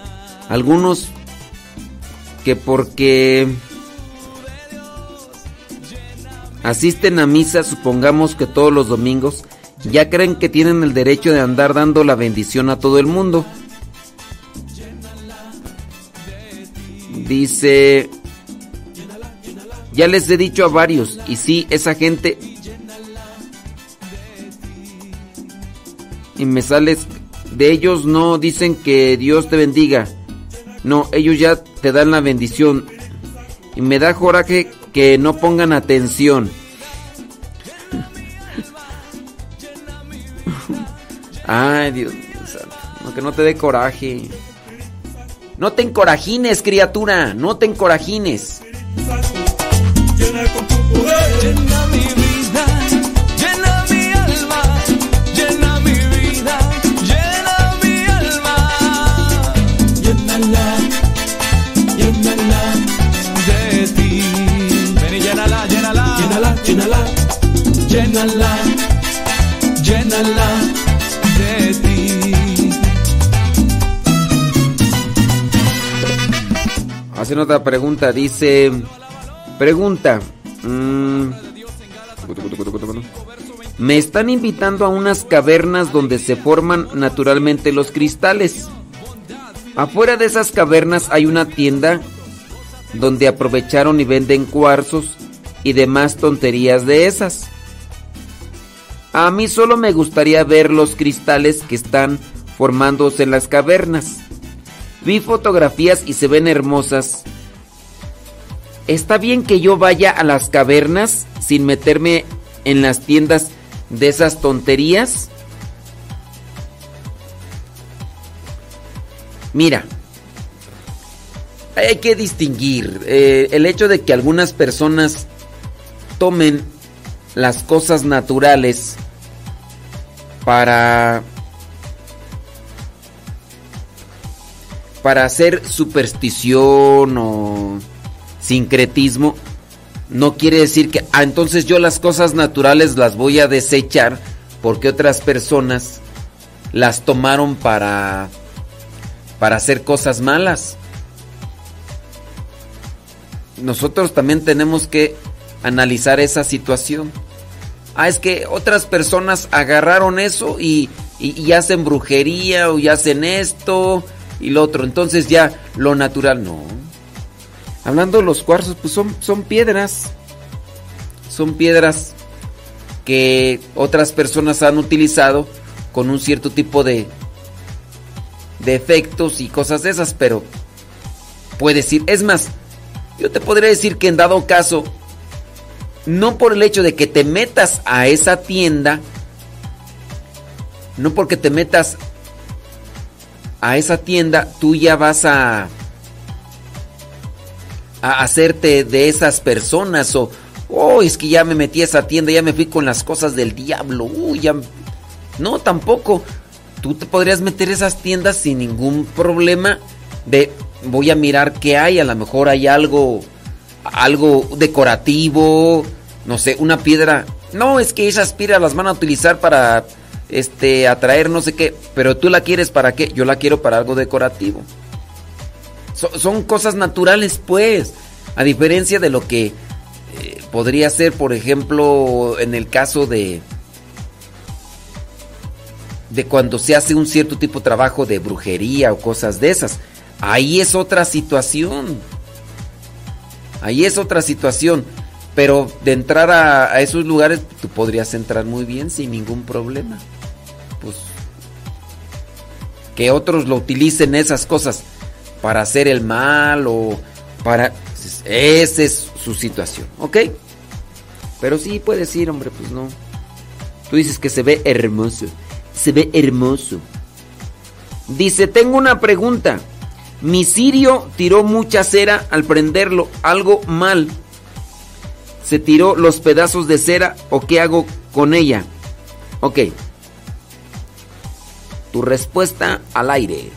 Speaker 5: algunos que porque asisten a misa, supongamos que todos los domingos, ya creen que tienen el derecho de andar dando la bendición a todo el mundo. Dice, ya les he dicho a varios, y sí, esa gente... Y me sales, de ellos no dicen que Dios te bendiga. No, ellos ya te dan la bendición. Y me da coraje que no pongan atención. Ay, Dios mío, que no te dé coraje. No te encorajines, criatura. No te encorajines.
Speaker 14: Llénala. Llénala,
Speaker 9: llénala,
Speaker 14: de ti.
Speaker 5: Hacen otra pregunta, dice... Pregunta. mm, me están invitando a unas cavernas donde se forman naturalmente los cristales. Afuera de esas cavernas hay una tienda donde aprovecharon y venden cuarzos y demás tonterías de esas. A mí solo me gustaría ver los cristales que están formándose en las cavernas. Vi fotografías y se ven hermosas. ¿Está bien que yo vaya a las cavernas sin meterme en las tiendas de esas tonterías? Mira, hay que distinguir eh, el hecho de que algunas personas tomen las cosas naturales para para hacer superstición o sincretismo no quiere decir que ah, entonces yo las cosas naturales las voy a desechar porque otras personas las tomaron para para hacer cosas malas. Nosotros también tenemos que analizar esa situación. Ah, es que otras personas agarraron eso y, y- hacen brujería o hacen esto y lo otro. Entonces ya lo natural no. Hablando de los cuarzos, pues son, son piedras. Son piedras que otras personas han utilizado con un cierto tipo de, de efectos y cosas de esas, pero puedes ir. Es más, yo te podría decir que en dado caso, no por el hecho de que te metas a esa tienda, no porque te metas a esa tienda, tú ya vas a a hacerte de esas personas o oh, es que ya me metí a esa tienda, ya me fui con las cosas del diablo. Uy, ya no, tampoco. Tú te podrías meter a esas tiendas sin ningún problema de voy a mirar qué hay, a lo mejor hay algo algo decorativo, no sé, una piedra. No, es que esas piedras las van a utilizar para este atraer no sé qué, pero tú la quieres para qué? Yo la quiero para algo decorativo. So- son cosas naturales, pues. A diferencia de lo que eh, podría ser, por ejemplo, en el caso de. de cuando se hace un cierto tipo de trabajo de brujería o cosas de esas. Ahí es otra situación. Ahí es otra situación. Pero de entrar a, esos lugares, tú podrías entrar muy bien sin ningún problema. Pues. Que otros lo utilicen esas cosas para hacer el mal o para... Esa es su situación, ¿ok? Pero sí puedes ir, hombre, pues no. Tú dices que se ve hermoso. Se ve hermoso. Dice, tengo una pregunta. Mi sirio tiró mucha cera al prenderlo. Algo mal. ¿Se tiró los pedazos de cera o qué hago con ella? Ok. Tu respuesta al aire.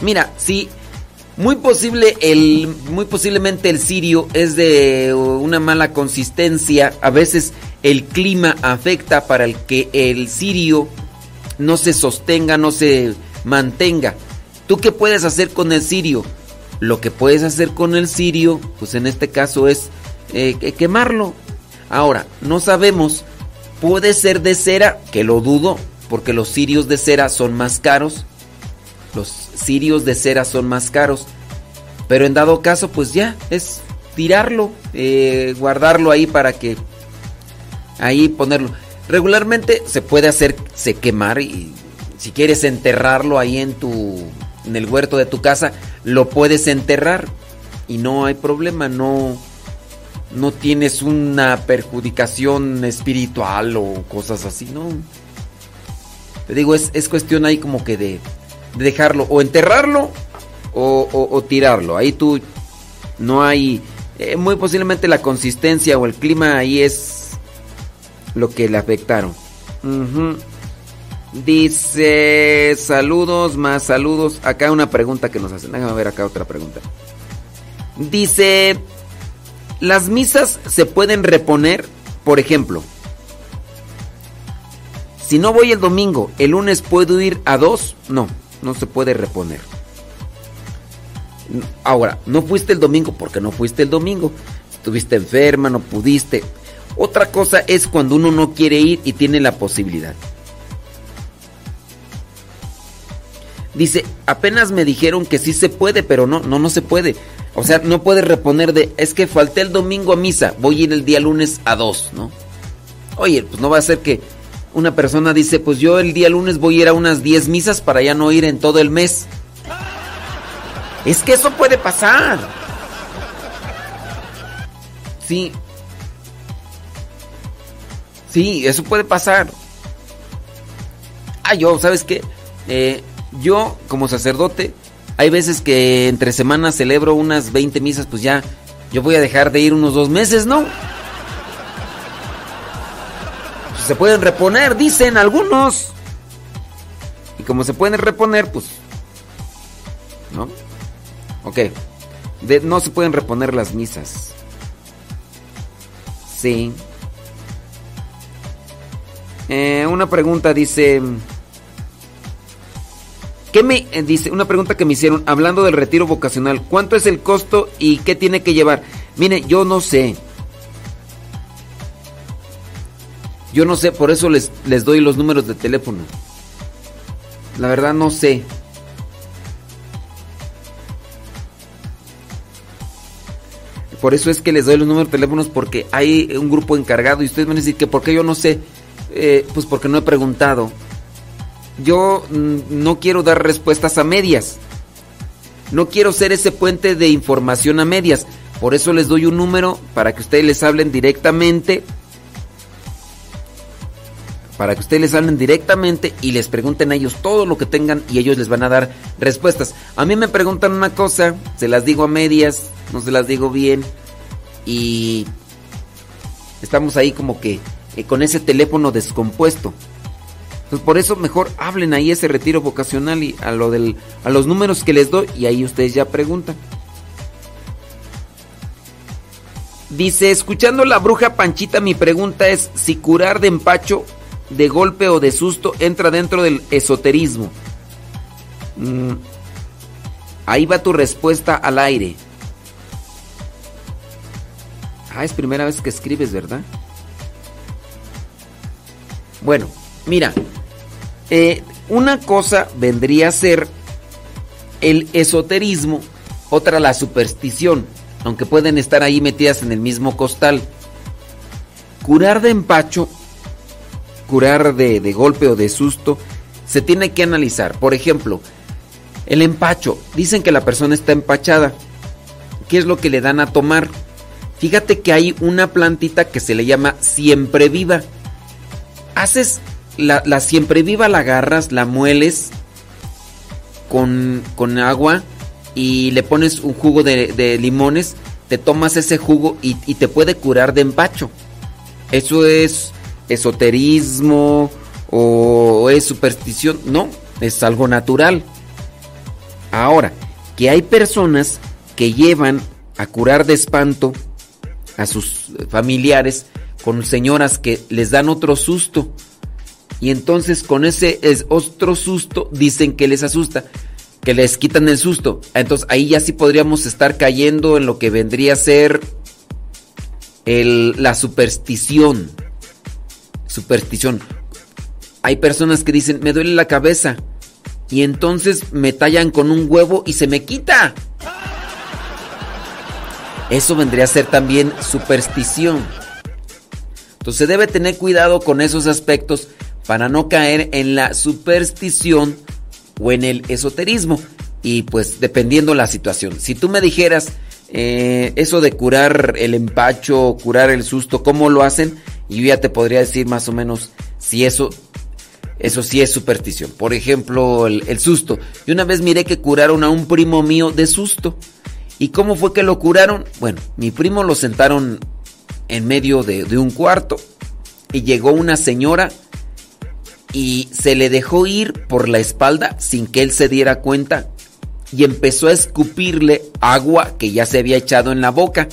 Speaker 5: Mira, sí, muy posible el, muy posiblemente el sirio es de una mala consistencia. A veces el clima afecta para el que el sirio no se sostenga, no se mantenga. ¿Tú qué puedes hacer con el sirio? Lo que puedes hacer con el sirio, pues en este caso es eh, que- quemarlo. Ahora, no sabemos Puede ser de cera, que lo dudo, porque los cirios de cera son más caros. Los cirios de cera son más caros. Pero en dado caso, pues ya, es tirarlo, eh, guardarlo ahí para que... Ahí ponerlo. Regularmente se puede hacer, se quemar y si quieres enterrarlo ahí en tu... En el huerto de tu casa, lo puedes enterrar y no hay problema, no no tienes una perjudicación espiritual o cosas así, ¿no? Te digo, es, es cuestión ahí como que de, de dejarlo o enterrarlo o, o, tirarlo. Ahí tú no hay... Eh, muy posiblemente la consistencia o el clima ahí es lo que le afectaron. Dice, saludos, más saludos. Acá una pregunta que nos hacen. Déjame ver acá otra pregunta. Dice, las misas se pueden reponer, por ejemplo, si no voy el domingo, el lunes puedo ir a dos, no, no se puede reponer. Ahora, no fuiste el domingo porque no fuiste el domingo, estuviste enferma, no pudiste. Otra cosa es cuando uno no quiere ir y tiene la posibilidad. Dice, apenas me dijeron que sí se puede, pero no, no, no se puede. O sea, no puedes reponer de, es que falté el domingo a misa, voy a ir el día lunes a dos, ¿no? Oye, pues no va a ser que una persona dice, pues yo el día lunes voy a ir a unas 10 misas para ya no ir en todo el mes. Es que eso puede pasar. Sí. Sí, eso puede pasar. Ah, yo, ¿sabes qué? Eh, yo, como sacerdote, hay veces que entre semanas celebro unas 20 misas, pues ya yo voy a dejar de ir unos dos meses, ¿no? Pues se pueden reponer, dicen algunos. Y como se pueden reponer, pues... ¿No? Ok. no se pueden reponer las misas. Sí. Eh, una pregunta dice... ¿Qué me eh, dice? Una pregunta que me hicieron hablando del retiro vocacional. ¿Cuánto es el costo y qué tiene que llevar? Mire, yo no sé. Yo no sé, por eso les, les doy los números de teléfono. La verdad no sé. Por eso es que les doy los números de teléfonos porque hay un grupo encargado y ustedes van a decir que por qué yo no sé. Eh, pues porque no he preguntado yo mm, no quiero dar respuestas a medias. No quiero ser ese puente de información a medias. Por eso les doy un número para que ustedes les hablen directamente. Para que ustedes les hablen directamente y les pregunten a ellos todo lo que tengan y ellos les van a dar respuestas. A mí me preguntan una cosa, se las digo a medias, no se las digo bien. Y estamos ahí como que eh, con ese teléfono descompuesto. Pues por eso mejor hablen ahí ese retiro vocacional y a lo del a los números que les doy y ahí ustedes ya preguntan. Dice, escuchando la bruja Panchita, mi pregunta es si curar de empacho, de golpe o de susto entra dentro del esoterismo. Mm, ahí va tu respuesta al aire. Ah, es primera vez que escribes, ¿verdad? Bueno, mira, eh, una cosa vendría a ser el esoterismo, otra la superstición, aunque pueden estar ahí metidas en el mismo costal. Curar de empacho, curar de, de golpe o de susto, se tiene que analizar. Por ejemplo, el empacho, dicen que la persona está empachada. ¿Qué es lo que le dan a tomar? Fíjate que hay una plantita que se le llama siempre viva. Haces la, siempre viva la agarras, la mueles con, agua y le pones un jugo de, limones, te tomas ese jugo y, te puede curar de empacho. Eso es esoterismo o es superstición. No, es algo natural. Ahora, que hay personas que llevan a curar de espanto a sus familiares con señoras que les dan otro susto y entonces con ese es otro susto dicen que les asusta, que les quitan el susto. Entonces ahí ya sí podríamos estar cayendo en lo que vendría a ser el, la superstición. superstición. Hay personas que dicen, me duele la cabeza. Y entonces me tallan con un huevo y se me quita. Eso vendría a ser también superstición. Entonces se debe tener cuidado con esos aspectos para no caer en la superstición o en el esoterismo. Y pues dependiendo la situación. Si tú me dijeras eh, eso de curar el empacho, curar el susto, ¿cómo lo hacen? Y yo ya te podría decir más o menos si eso, eso sí es superstición. Por ejemplo, el, susto. Yo una vez miré que curaron a un primo mío de susto. ¿Y cómo fue que lo curaron? Bueno, mi primo lo sentaron en medio de, de un cuarto y llegó una señora y se le dejó ir por la espalda sin que él se diera cuenta y empezó a escupirle agua que ya se había echado en la boca.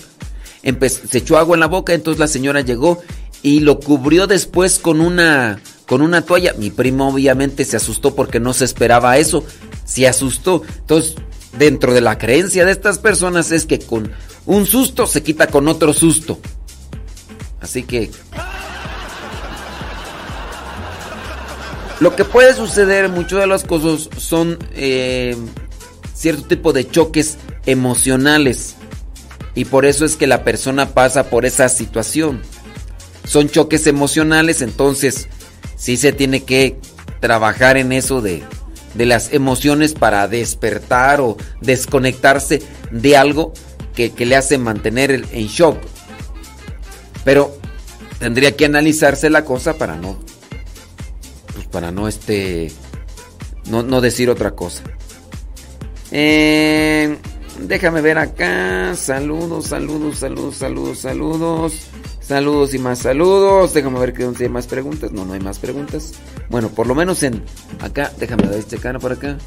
Speaker 5: se echó agua en la boca, entonces la señora llegó y lo cubrió después con una con una toalla. Mi primo obviamente se asustó porque no se esperaba eso. Se asustó. Entonces, dentro de la creencia de estas personas es que con un susto se quita con otro susto. Así que lo que puede suceder, muchas de las cosas son eh, cierto tipo de choques emocionales. Y por eso es que la persona pasa por esa situación. Son choques emocionales, entonces sí se tiene que trabajar en eso de, de las emociones para despertar o desconectarse de algo que, le hace mantener en shock. Pero tendría que analizarse la cosa para no, pues para no este, no, no decir otra cosa. Eh, déjame ver acá. Saludos, saludos, saludos, saludos, saludos. Saludos y más saludos. Déjame ver que hay más preguntas. No, no hay más preguntas. Bueno, por lo menos en acá. Déjame ver este cara por acá.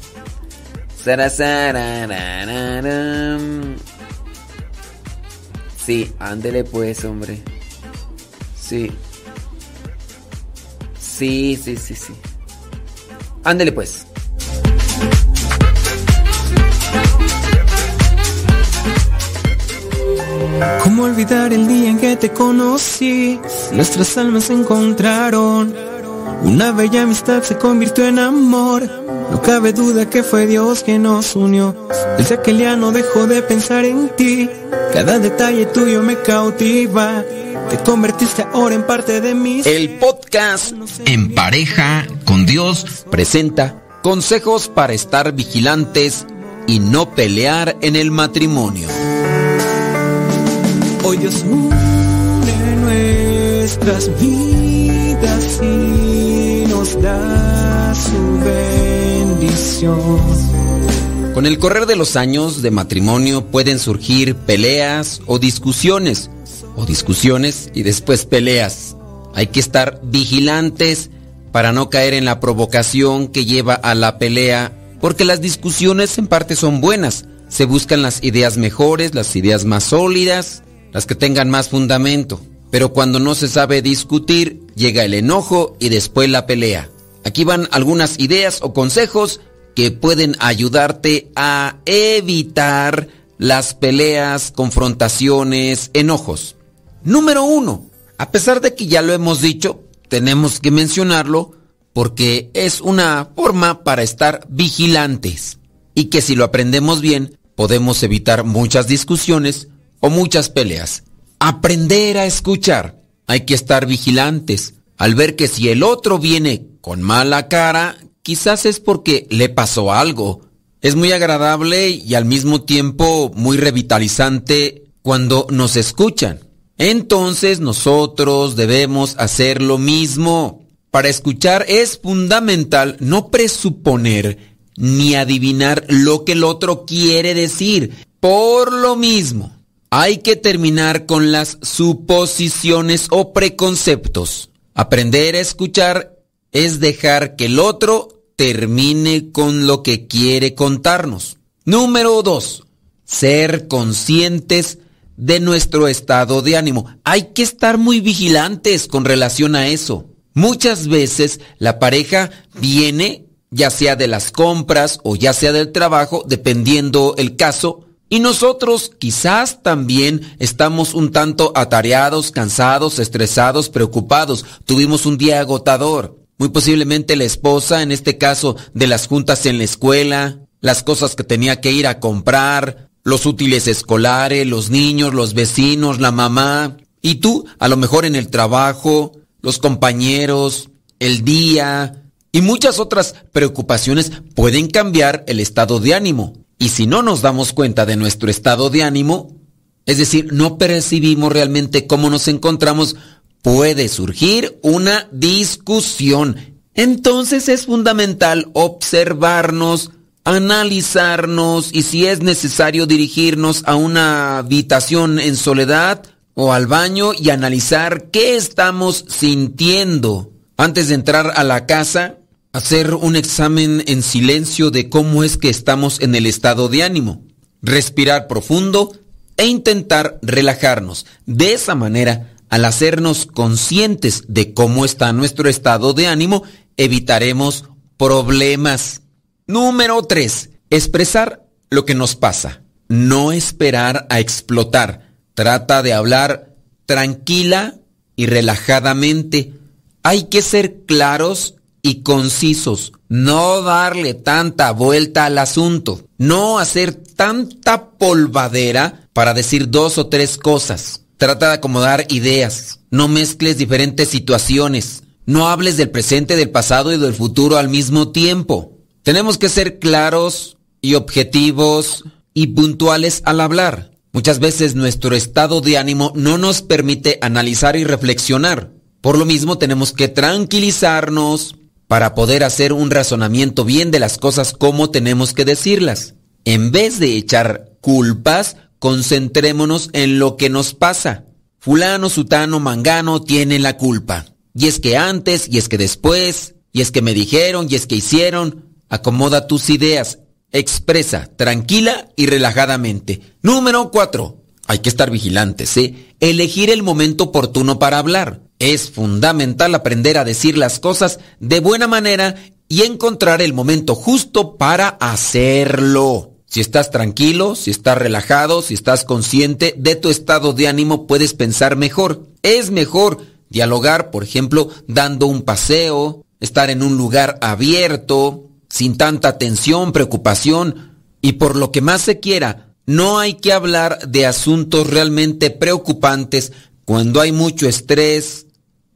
Speaker 5: Sí, ándele pues, hombre. Sí. Sí, sí, sí, sí. Ándele pues.
Speaker 23: ¿Cómo olvidar el día en que te conocí? Nuestras almas se encontraron. Una bella amistad se convirtió en amor. No cabe duda que fue Dios quien nos unió. Desde aquel día no dejo de pensar en ti. Cada detalle tuyo me cautiva. Te convertiste ahora en parte de mí.
Speaker 5: El podcast En pareja con Dios presenta consejos para estar vigilantes y no pelear en el matrimonio.
Speaker 23: Hoy Dios une nuestras vidas y nos da su bendición.
Speaker 5: Con el correr de los años de matrimonio pueden surgir peleas o discusiones, o discusiones y después peleas. Hay que estar vigilantes para no caer en la provocación que lleva a la pelea, porque las discusiones en parte son buenas. Se buscan las ideas mejores, las ideas más sólidas, las que tengan más fundamento. Pero cuando no se sabe discutir, llega el enojo y después la pelea. Aquí van algunas ideas o consejos que pueden ayudarte a evitar las peleas, confrontaciones, enojos. Número uno, a pesar de que ya lo hemos dicho, tenemos que mencionarlo porque es una forma para estar vigilantes y que si lo aprendemos bien podemos evitar muchas discusiones o muchas peleas. Aprender a escuchar. Hay que estar vigilantes al ver que si el otro viene con mala cara, quizás es porque le pasó algo. Es muy agradable y al mismo tiempo muy revitalizante cuando nos escuchan. Entonces nosotros debemos hacer lo mismo. Para escuchar es fundamental no presuponer ni adivinar lo que el otro quiere decir. Por lo mismo, hay que terminar con las suposiciones o preconceptos. Aprender a escuchar es dejar que el otro termine con lo que quiere contarnos. Número dos, ser conscientes de nuestro estado de ánimo. Hay que estar muy vigilantes con relación a eso. Muchas veces la pareja viene, ya sea de las compras o ya sea del trabajo, dependiendo el caso, Y nosotros quizás también estamos un tanto atareados, cansados, estresados, preocupados. Tuvimos un día agotador. Muy posiblemente la esposa, en este caso de las juntas en la escuela, las cosas que tenía que ir a comprar, los útiles escolares, los niños, los vecinos, la mamá. Y tú, a lo mejor en el trabajo, los compañeros, el día y muchas otras preocupaciones pueden cambiar el estado de ánimo. Y si no nos damos cuenta de nuestro estado de ánimo, es decir, no percibimos realmente cómo nos encontramos, puede surgir una discusión. Entonces es fundamental observarnos, analizarnos y si es necesario dirigirnos a una habitación en soledad o al baño y analizar qué estamos sintiendo. Antes de entrar a la casa, hacer un examen en silencio de cómo es que estamos en el estado de ánimo. Respirar profundo e intentar relajarnos. De esa manera, al hacernos conscientes de cómo está nuestro estado de ánimo, evitaremos problemas. Número 3. Expresar lo que nos pasa. No esperar a explotar. Trata de hablar tranquila y relajadamente. Hay que ser claros y concisos. No darle tanta vuelta al asunto. No hacer tanta polvadera para decir dos o tres cosas. Trata de acomodar ideas. No mezcles diferentes situaciones. No hables del presente, del pasado y del futuro al mismo tiempo. Tenemos que ser claros y objetivos y puntuales al hablar. Muchas veces nuestro estado de ánimo no nos permite analizar y reflexionar. Por lo mismo tenemos que tranquilizarnos para poder hacer un razonamiento bien de las cosas como tenemos que decirlas. En vez de echar culpas, concentrémonos en lo que nos pasa. Fulano, sutano, mangano tienen la culpa. Y es que antes, y es que después, y es que me dijeron, y es que hicieron. Acomoda tus ideas, expresa tranquila y relajadamente. Número 4. Hay que estar vigilantes, ¿eh? Elegir el momento oportuno para hablar. Es fundamental aprender a decir las cosas de buena manera y encontrar el momento justo para hacerlo. Si estás tranquilo, si estás relajado, si estás consciente de tu estado de ánimo, puedes pensar mejor. Es mejor dialogar, por ejemplo, dando un paseo, estar en un lugar abierto, sin tanta tensión, preocupación, y por lo que más se quiera, no hay que hablar de asuntos realmente preocupantes cuando hay mucho estrés,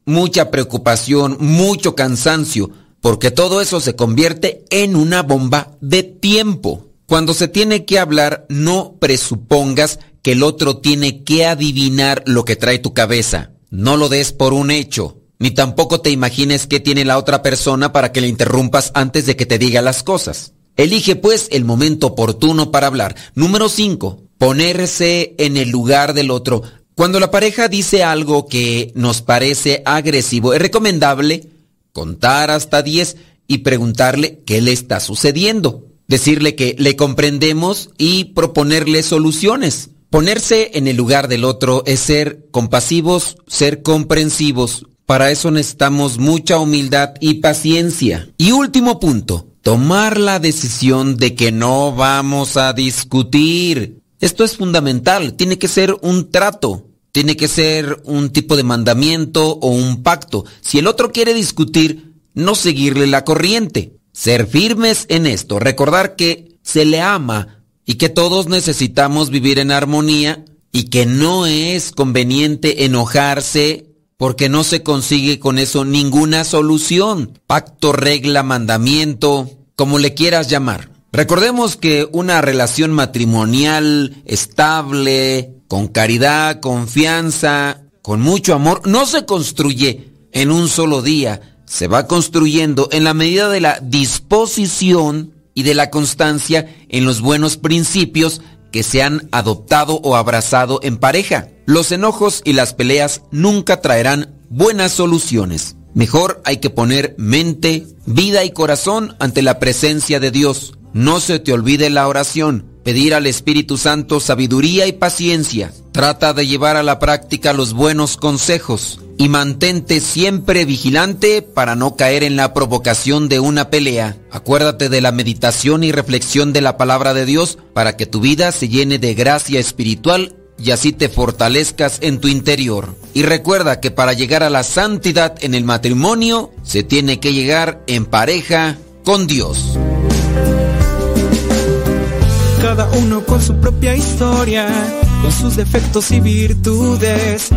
Speaker 5: mucha preocupación, mucho cansancio, porque todo eso se convierte en una bomba de tiempo. Cuando se tiene que hablar, no presupongas que el otro tiene que adivinar lo que trae tu cabeza. No lo des por un hecho, ni tampoco te imagines qué tiene la otra persona para que le interrumpas antes de que te diga las cosas. Elige pues el momento oportuno para hablar. Número 5. Ponerse en el lugar del otro. Cuando la pareja dice algo que nos parece agresivo, es recomendable contar hasta 10 y preguntarle qué le está sucediendo decirle que le comprendemos y proponerle soluciones. Ponerse en el lugar del otro es ser compasivos, ser comprensivos. Para eso necesitamos mucha humildad y paciencia. Y último punto, tomar la decisión de que no vamos a discutir. Esto es fundamental, tiene que ser un trato, tiene que ser un tipo de mandamiento o un pacto. Si el otro quiere discutir, no seguirle la corriente. Ser firmes en esto, recordar que se le ama y que todos necesitamos vivir en armonía y que no es conveniente enojarse porque no se consigue con eso ninguna solución. Pacto, regla, mandamiento, como le quieras llamar. Recordemos que una relación matrimonial estable, con caridad, confianza, con mucho amor, no se construye en un solo día, se va construyendo en la medida de la disposición y de la constancia en los buenos principios que se han adoptado o abrazado en pareja. Los enojos y las peleas nunca traerán buenas soluciones. Mejor hay que poner mente, vida y corazón ante la presencia de Dios. No se te olvide la oración, pedir al Espíritu Santo sabiduría y paciencia. Trata de llevar a la práctica los buenos consejos y mantente siempre vigilante para no caer en la provocación de una pelea. Acuérdate de la meditación y reflexión de la palabra de Dios para que tu vida se llene de gracia espiritual y así te fortalezcas en tu interior. Y recuerda que para llegar a la santidad en el matrimonio se tiene que llegar en pareja con Dios.
Speaker 23: Cada uno con su propia historia, con sus defectos y virtudes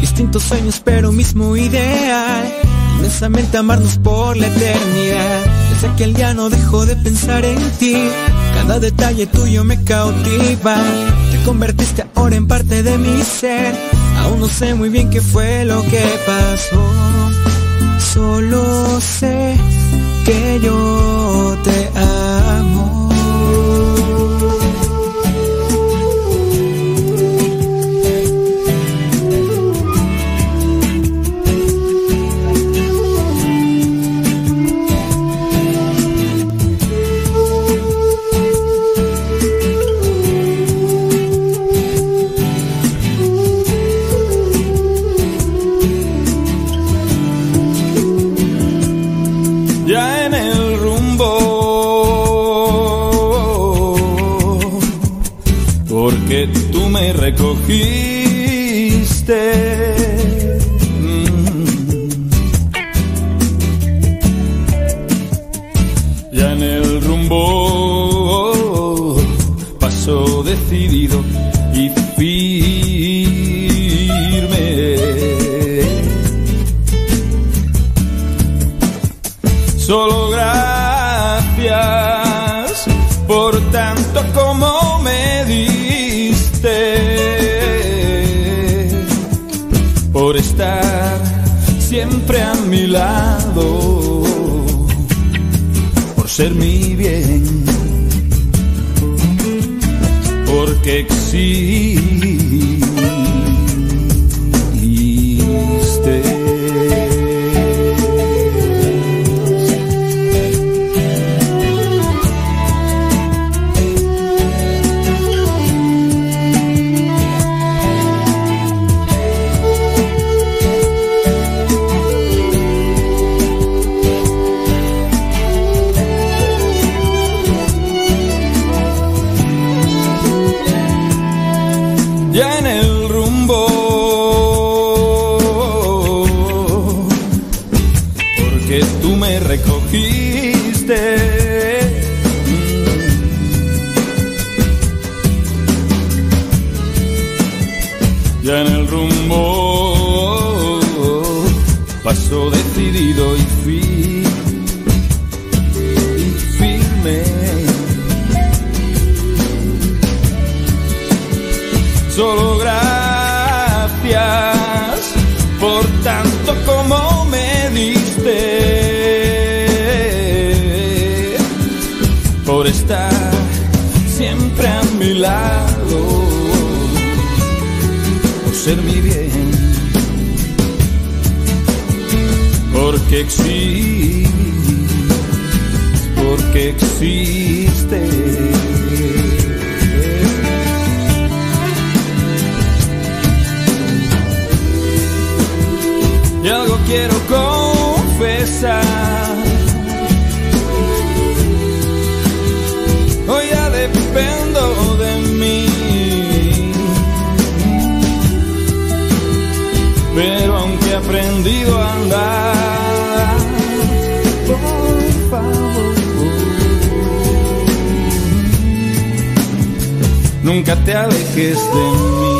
Speaker 23: Distintos sueños pero mismo ideal Inmensamente amarnos por la eternidad Desde aquel día no dejo de pensar en ti Cada detalle tuyo me cautiva. Te convertiste ahora en parte de mi ser. Aún no sé muy bien qué fue lo que pasó. Solo sé que yo te amo
Speaker 24: recogiste. Mm. Ya en el rumbo paso decidido y firme. Solo gracias por tanto como siempre a mi lado, por ser mi bien, porque existe. Ser mi bien. Porque existe. Porque existe. y algo quiero confesar. Aprendido a andar, nunca te alejes de mí.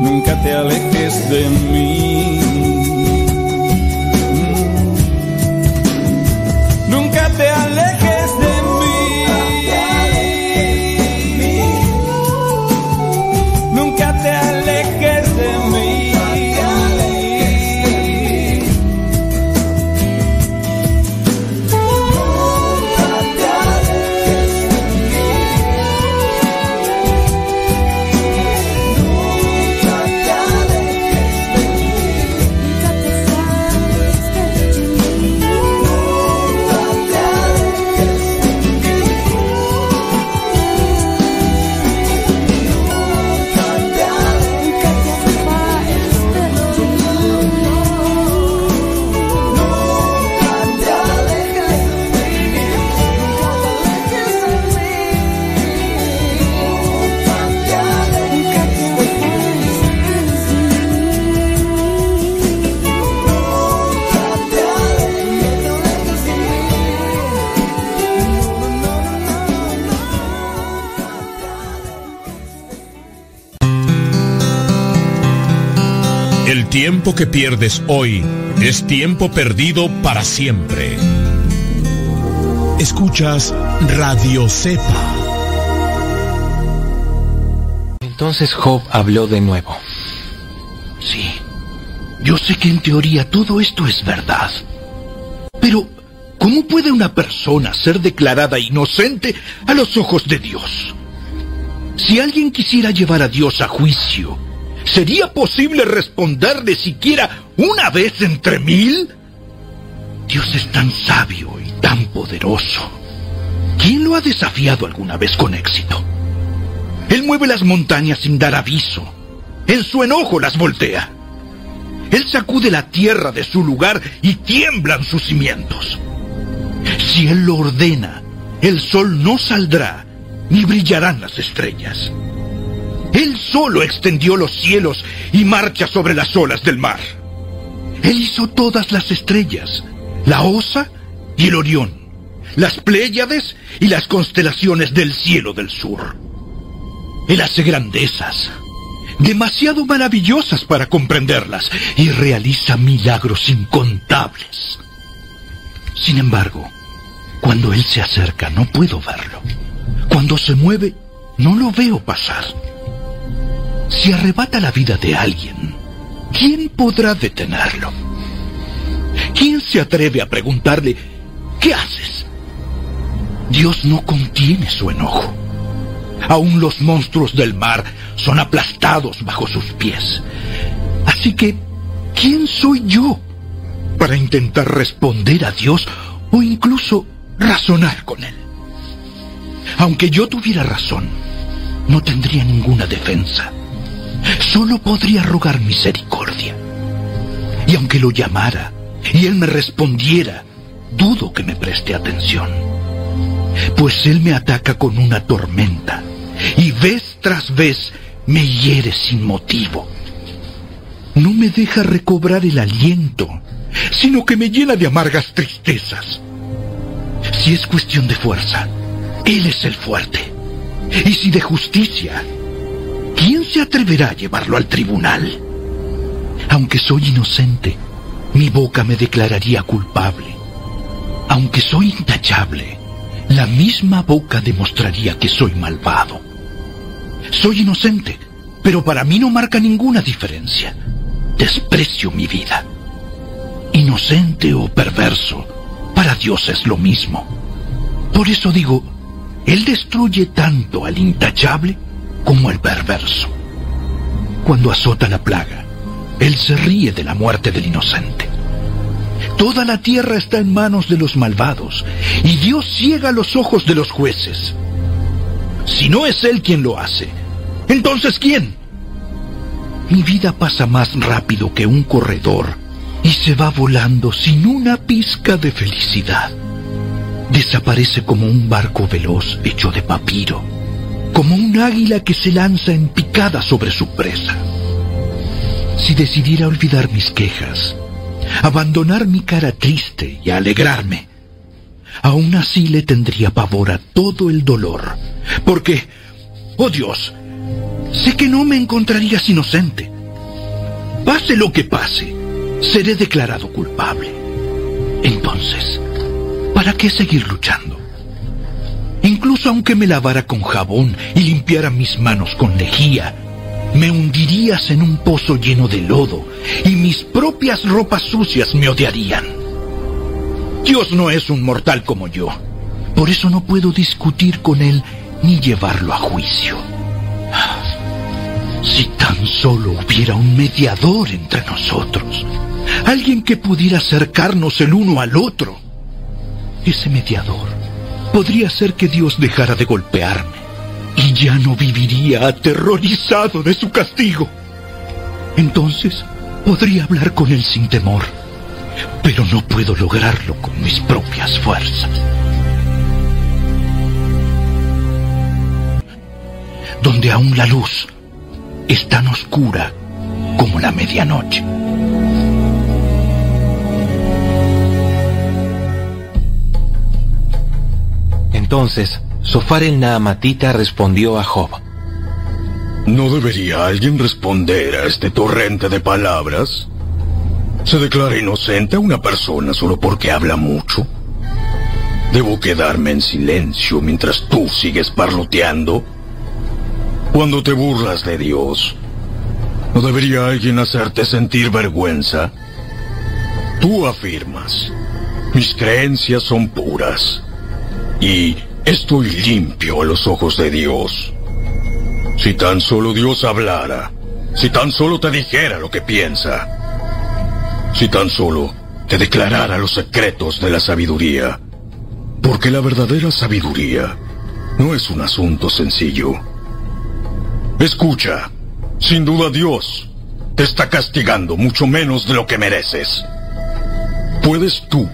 Speaker 24: nunca te alejes de mí.
Speaker 25: Tiempo que pierdes hoy es tiempo perdido para siempre. Escuchas Radio Cepa.
Speaker 26: Entonces Job habló de nuevo.
Speaker 27: Sí, yo sé que en teoría todo esto es verdad. Pero, ¿cómo puede una persona ser declarada inocente a los ojos de Dios? Si alguien quisiera llevar a Dios a juicio, ¿sería posible responderle siquiera una vez entre mil? Dios es tan sabio y tan poderoso. ¿Quién lo ha desafiado alguna vez con éxito? Él mueve las montañas sin dar aviso. En su enojo las voltea. Él sacude la tierra de su lugar y tiemblan sus cimientos. Si Él lo ordena, el sol no saldrá, ni brillarán las estrellas. Él solo extendió los cielos y marcha sobre las olas del mar. Él hizo todas las estrellas, la Osa y el Orión, las Pléyades y las constelaciones del cielo del sur. Él hace grandezas, demasiado maravillosas para comprenderlas, y realiza milagros incontables. Sin embargo, cuando Él se acerca no puedo verlo. Cuando se mueve, no lo veo pasar. Si arrebata la vida de alguien, ¿quién podrá detenerlo? ¿Quién se atreve a preguntarle, ¿qué haces? Dios no contiene su enojo. Aún los monstruos del mar son aplastados bajo sus pies. Así que, ¿quién soy yo para intentar responder a Dios o incluso razonar con Él? Aunque yo tuviera razón, no tendría ninguna defensa. Solo podría rogar misericordia. Y aunque lo llamara y Él me respondiera, dudo que me preste atención. Pues Él me ataca con una tormenta y vez tras vez me hiere sin motivo. No me deja recobrar el aliento, sino que me llena de amargas tristezas. Si es cuestión de fuerza, Él es el fuerte. Y si de justicia, ¿quién atreverá a llevarlo al tribunal? Aunque soy inocente, mi boca me declararía culpable. Aunque soy intachable, la misma boca demostraría que soy malvado. Soy inocente, pero para mí no marca ninguna diferencia. Desprecio mi vida. Inocente o perverso, para Dios es lo mismo. Por eso digo, Él destruye tanto al intachable como al perverso. Cuando azota la plaga, Él se ríe de la muerte del inocente. Toda la tierra está en manos de los malvados y Dios ciega los ojos de los jueces. Si no es Él quien lo hace, entonces ¿quién? Mi vida pasa más rápido que un corredor y se va volando sin una pizca de felicidad. Desaparece como un barco veloz hecho de papiro, como un águila que se lanza en picada sobre su presa. Si decidiera olvidar mis quejas, abandonar mi cara triste y alegrarme, aún así le tendría pavor a todo el dolor, porque, oh Dios, sé que no me encontrarías inocente. Pase lo que pase, seré declarado culpable. Entonces, ¿para qué seguir luchando? Incluso aunque me lavara con jabón y limpiara mis manos con lejía, me hundirías en un pozo lleno de lodo y mis propias ropas sucias me odiarían. Dios no es un mortal como yo. Por eso no puedo discutir con Él ni llevarlo a juicio. Si tan solo hubiera un mediador entre nosotros, alguien que pudiera acercarnos el uno al otro, ese mediador podría hacer que Dios dejara de golpearme y ya no viviría aterrorizado de su castigo. Entonces podría hablar con él sin temor, pero no puedo lograrlo con mis propias fuerzas. Donde aún la luz es tan oscura como la medianoche.
Speaker 26: Entonces, Sofar el Naamatita respondió a Job.
Speaker 24: ¿No debería alguien responder a este torrente de palabras? ¿Se declara inocente a una persona solo porque habla mucho? ¿Debo quedarme en silencio mientras tú sigues parloteando? Cuando te burlas de Dios, ¿no debería alguien hacerte sentir vergüenza? Tú afirmas, mis creencias son puras y estoy limpio a los ojos de Dios. Si tan solo Dios hablara, si tan solo te dijera lo que piensa, si tan solo te declarara los secretos de la sabiduría, porque la verdadera sabiduría no es un asunto sencillo. Escucha, sin duda Dios te está castigando mucho menos de lo que mereces. ¿Puedes tú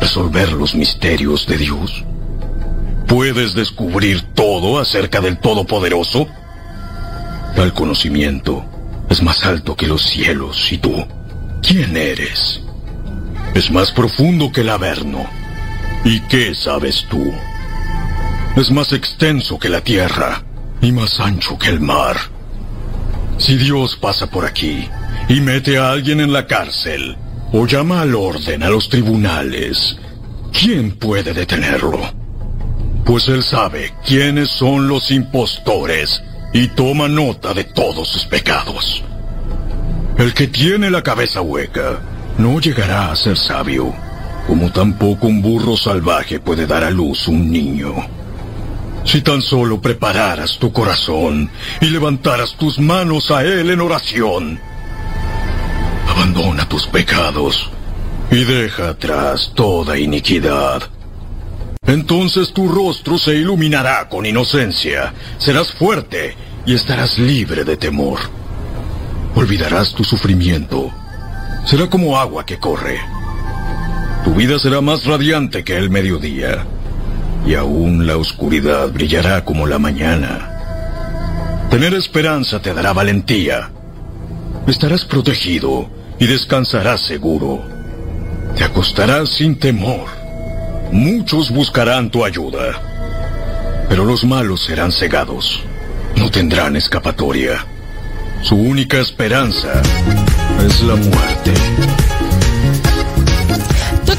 Speaker 24: resolver los misterios de Dios? ¿Puedes descubrir todo acerca del Todopoderoso? Tal conocimiento es más alto que los cielos y tú. ¿Quién eres? Es más profundo que el Averno. ¿Y qué sabes tú? Es más extenso que la tierra y más ancho que el mar. Si Dios pasa por aquí y mete a alguien en la cárcel o llama al orden a los tribunales, ¿quién puede detenerlo? Pues él sabe quiénes son los impostores y toma nota de todos sus pecados. El que tiene la cabeza hueca no llegará a ser sabio, como tampoco un burro salvaje puede dar a luz un niño. Si tan solo prepararas tu corazón y levantaras tus manos a Él en oración, abandona tus pecados y deja atrás toda iniquidad. Entonces tu rostro se iluminará con inocencia, serás fuerte y estarás libre de temor. Olvidarás tu sufrimiento. Será como agua que corre. Tu vida será más radiante que el mediodía y aún la oscuridad brillará como la mañana. Tener esperanza te dará valentía. Estarás protegido y descansarás seguro. Te acostarás sin temor. Muchos buscarán tu ayuda, pero los malos serán cegados. No tendrán escapatoria. Su única esperanza es la muerte.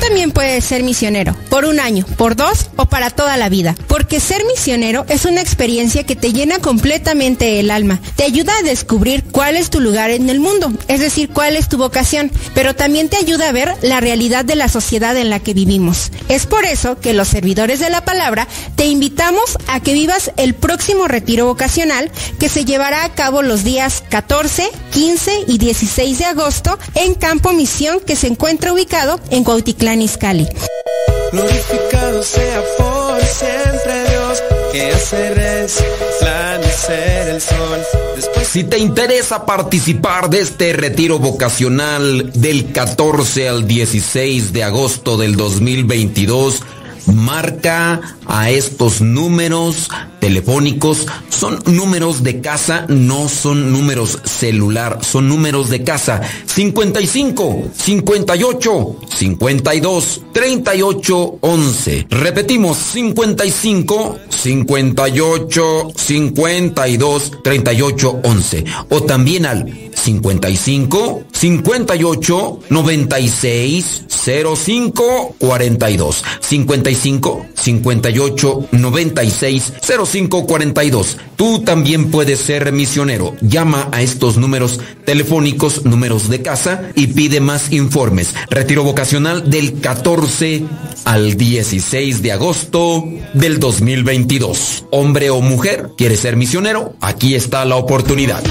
Speaker 10: También puedes ser misionero, por un año, por dos o para toda la vida. Porque ser misionero es una experiencia que te llena completamente el alma. Te ayuda a descubrir cuál es tu lugar en el mundo, es decir, cuál es tu vocación, pero también te ayuda a ver la realidad de la sociedad en la que vivimos. Es por eso que los servidores de la palabra te invitamos a que vivas el próximo retiro vocacional que se llevará a cabo los días 14, 15 y 16 de agosto en Campo Misión que se encuentra ubicado en Cuautitlán Izcalli.
Speaker 23: Glorificado sea por siempre Dios, que hace resplandecer el sol. Después
Speaker 5: Si te interesa participar de este retiro vocacional del 14 al 16 de agosto del 2022, marca a estos números telefónicos. Son números de casa, no son números celular, son números de casa. 55 58 52 38 11. Repetimos, 55 58 52 38 11. O también al 55 58 96 05 42. 55 58 96 05 42. Tú también puedes ser misionero. Llama a estos números telefónicos, números de casa y pide más informes. Retiro vocacional del 14 al 16 de agosto del 2022. Hombre o mujer, ¿quieres ser misionero? Aquí está la oportunidad.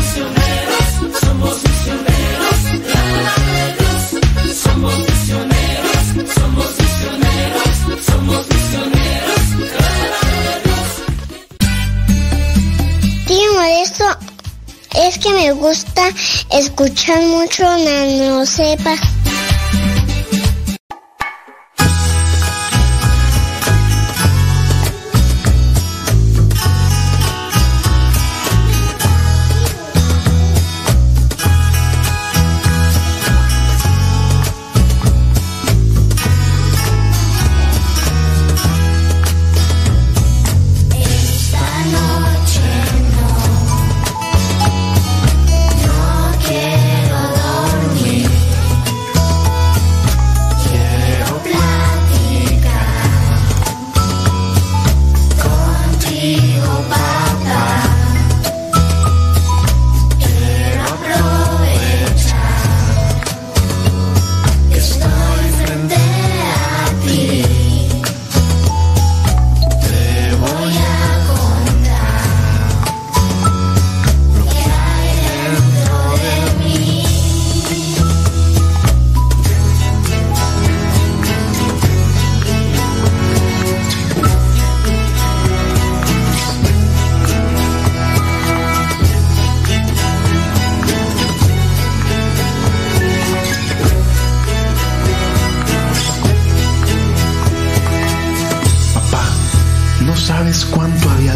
Speaker 28: Es que me gusta escuchar mucho Nano Sepa.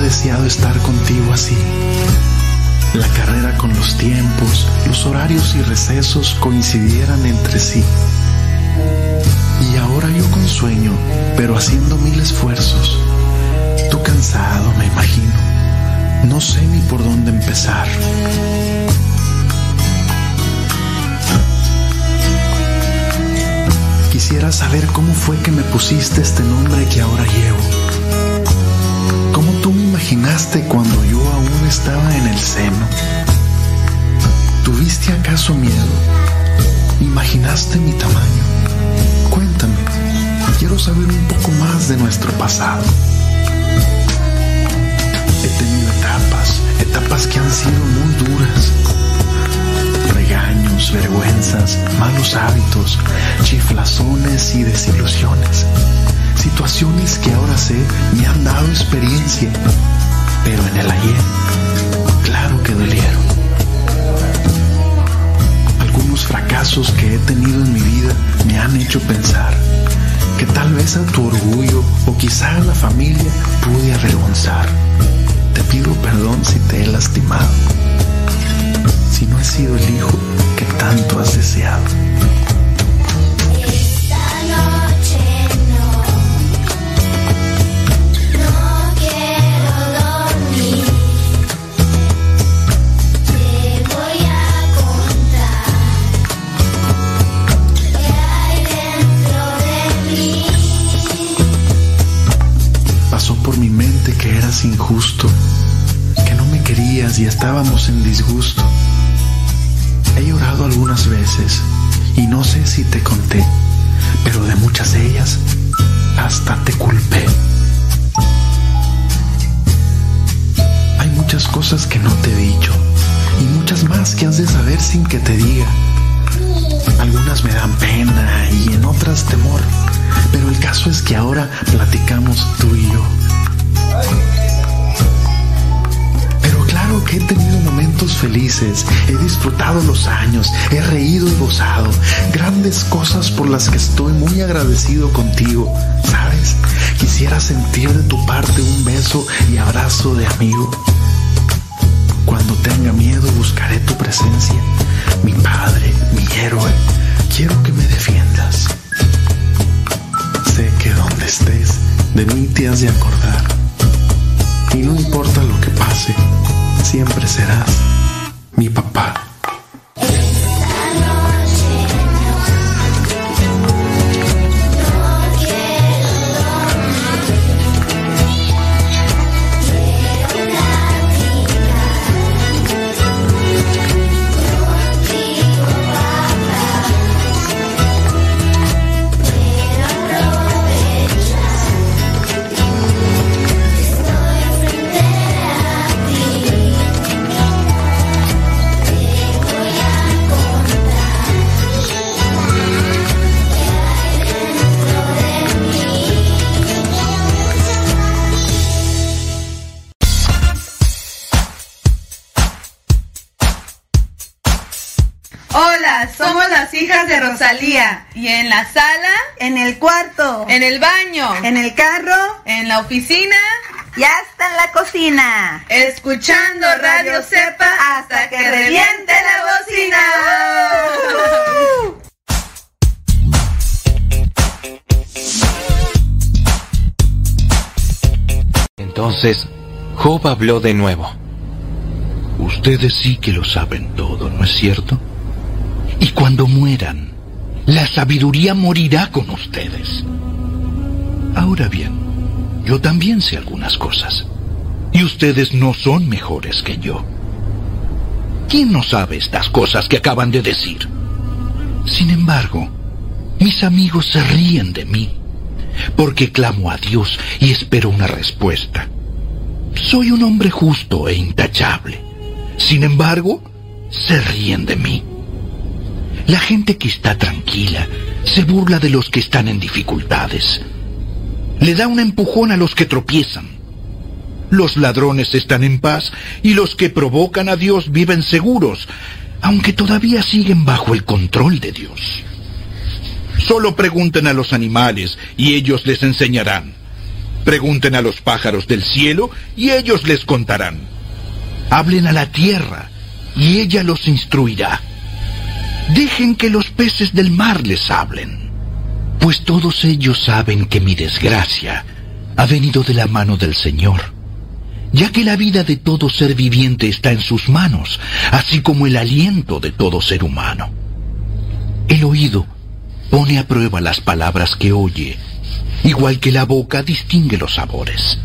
Speaker 29: Deseado estar contigo así. La carrera con los tiempos, los horarios y recesos coincidieran entre sí. Y ahora yo con sueño, pero haciendo mil esfuerzos. Tú cansado, me imagino. No sé ni por dónde empezar. Quisiera saber cómo fue que me pusiste este nombre que ahora llevo. ¿Cómo tú me imaginaste cuando yo aún estaba en el seno? ¿Tuviste acaso miedo? ¿Imaginaste mi tamaño? Cuéntame, quiero saber un poco más de nuestro pasado. He tenido etapas, etapas que han sido muy duras. Regaños, vergüenzas, malos hábitos, chiflazones y desilusiones. Situaciones que ahora sé me han dado experiencia, pero en el ayer, claro que dolieron. Algunos fracasos que he tenido en mi vida me han hecho pensar que tal vez a tu orgullo o quizá a la familia pude avergonzar. Te pido perdón si te he lastimado, si no he sido el hijo que tanto has deseado. Injusto, que no me querías y estábamos en disgusto. He llorado algunas veces y no sé si te conté, pero de muchas de ellas hasta te culpé. Hay muchas cosas que no te he dicho y muchas más que has de saber sin que te diga. Algunas me dan pena y en otras temor, pero el caso es que ahora platicamos tú y yo. He tenido momentos felices, he disfrutado los años, he reído y gozado, grandes cosas por las que estoy muy agradecido contigo, ¿sabes? Quisiera sentir de tu parte un beso y abrazo de amigo. Cuando tenga miedo buscaré tu presencia, mi padre, mi héroe. Quiero que me defiendas. Sé que donde estés, de mí te has de acordar. Y no importa lo que pase, siempre serás mi papá.
Speaker 30: La sala? En el cuarto. ¿En el baño? ¿En el carro? ¿En la oficina? Y hasta en la cocina. Escuchando Radio Cepa hasta que reviente la bocina.
Speaker 26: Entonces, Job habló de nuevo.
Speaker 27: Ustedes sí que lo saben todo, ¿no es cierto? Y cuando mueran, la sabiduría morirá con ustedes. Ahora bien, yo también sé algunas cosas. Y ustedes no son mejores que yo. ¿Quién no sabe estas cosas que acaban de decir? Sin embargo, mis amigos se ríen de mí, porque clamo a Dios y espero una respuesta. Soy un hombre justo e intachable. Sin embargo, se ríen de mí. La gente que está tranquila se burla de los que están en dificultades. Le da un empujón a los que tropiezan. Los ladrones están en paz y los que provocan a Dios viven seguros, aunque todavía siguen bajo el control de Dios. Solo pregunten a los animales y ellos les enseñarán. Pregunten a los pájaros del cielo y ellos les contarán. Hablen a la tierra y ella los instruirá. Dejen que los peces del mar les hablen, pues todos ellos saben que mi desgracia ha venido de la mano del Señor, ya que la vida de todo ser viviente está en sus manos, así como el aliento de todo ser humano. El oído pone a prueba las palabras que oye, igual que la boca distingue los sabores.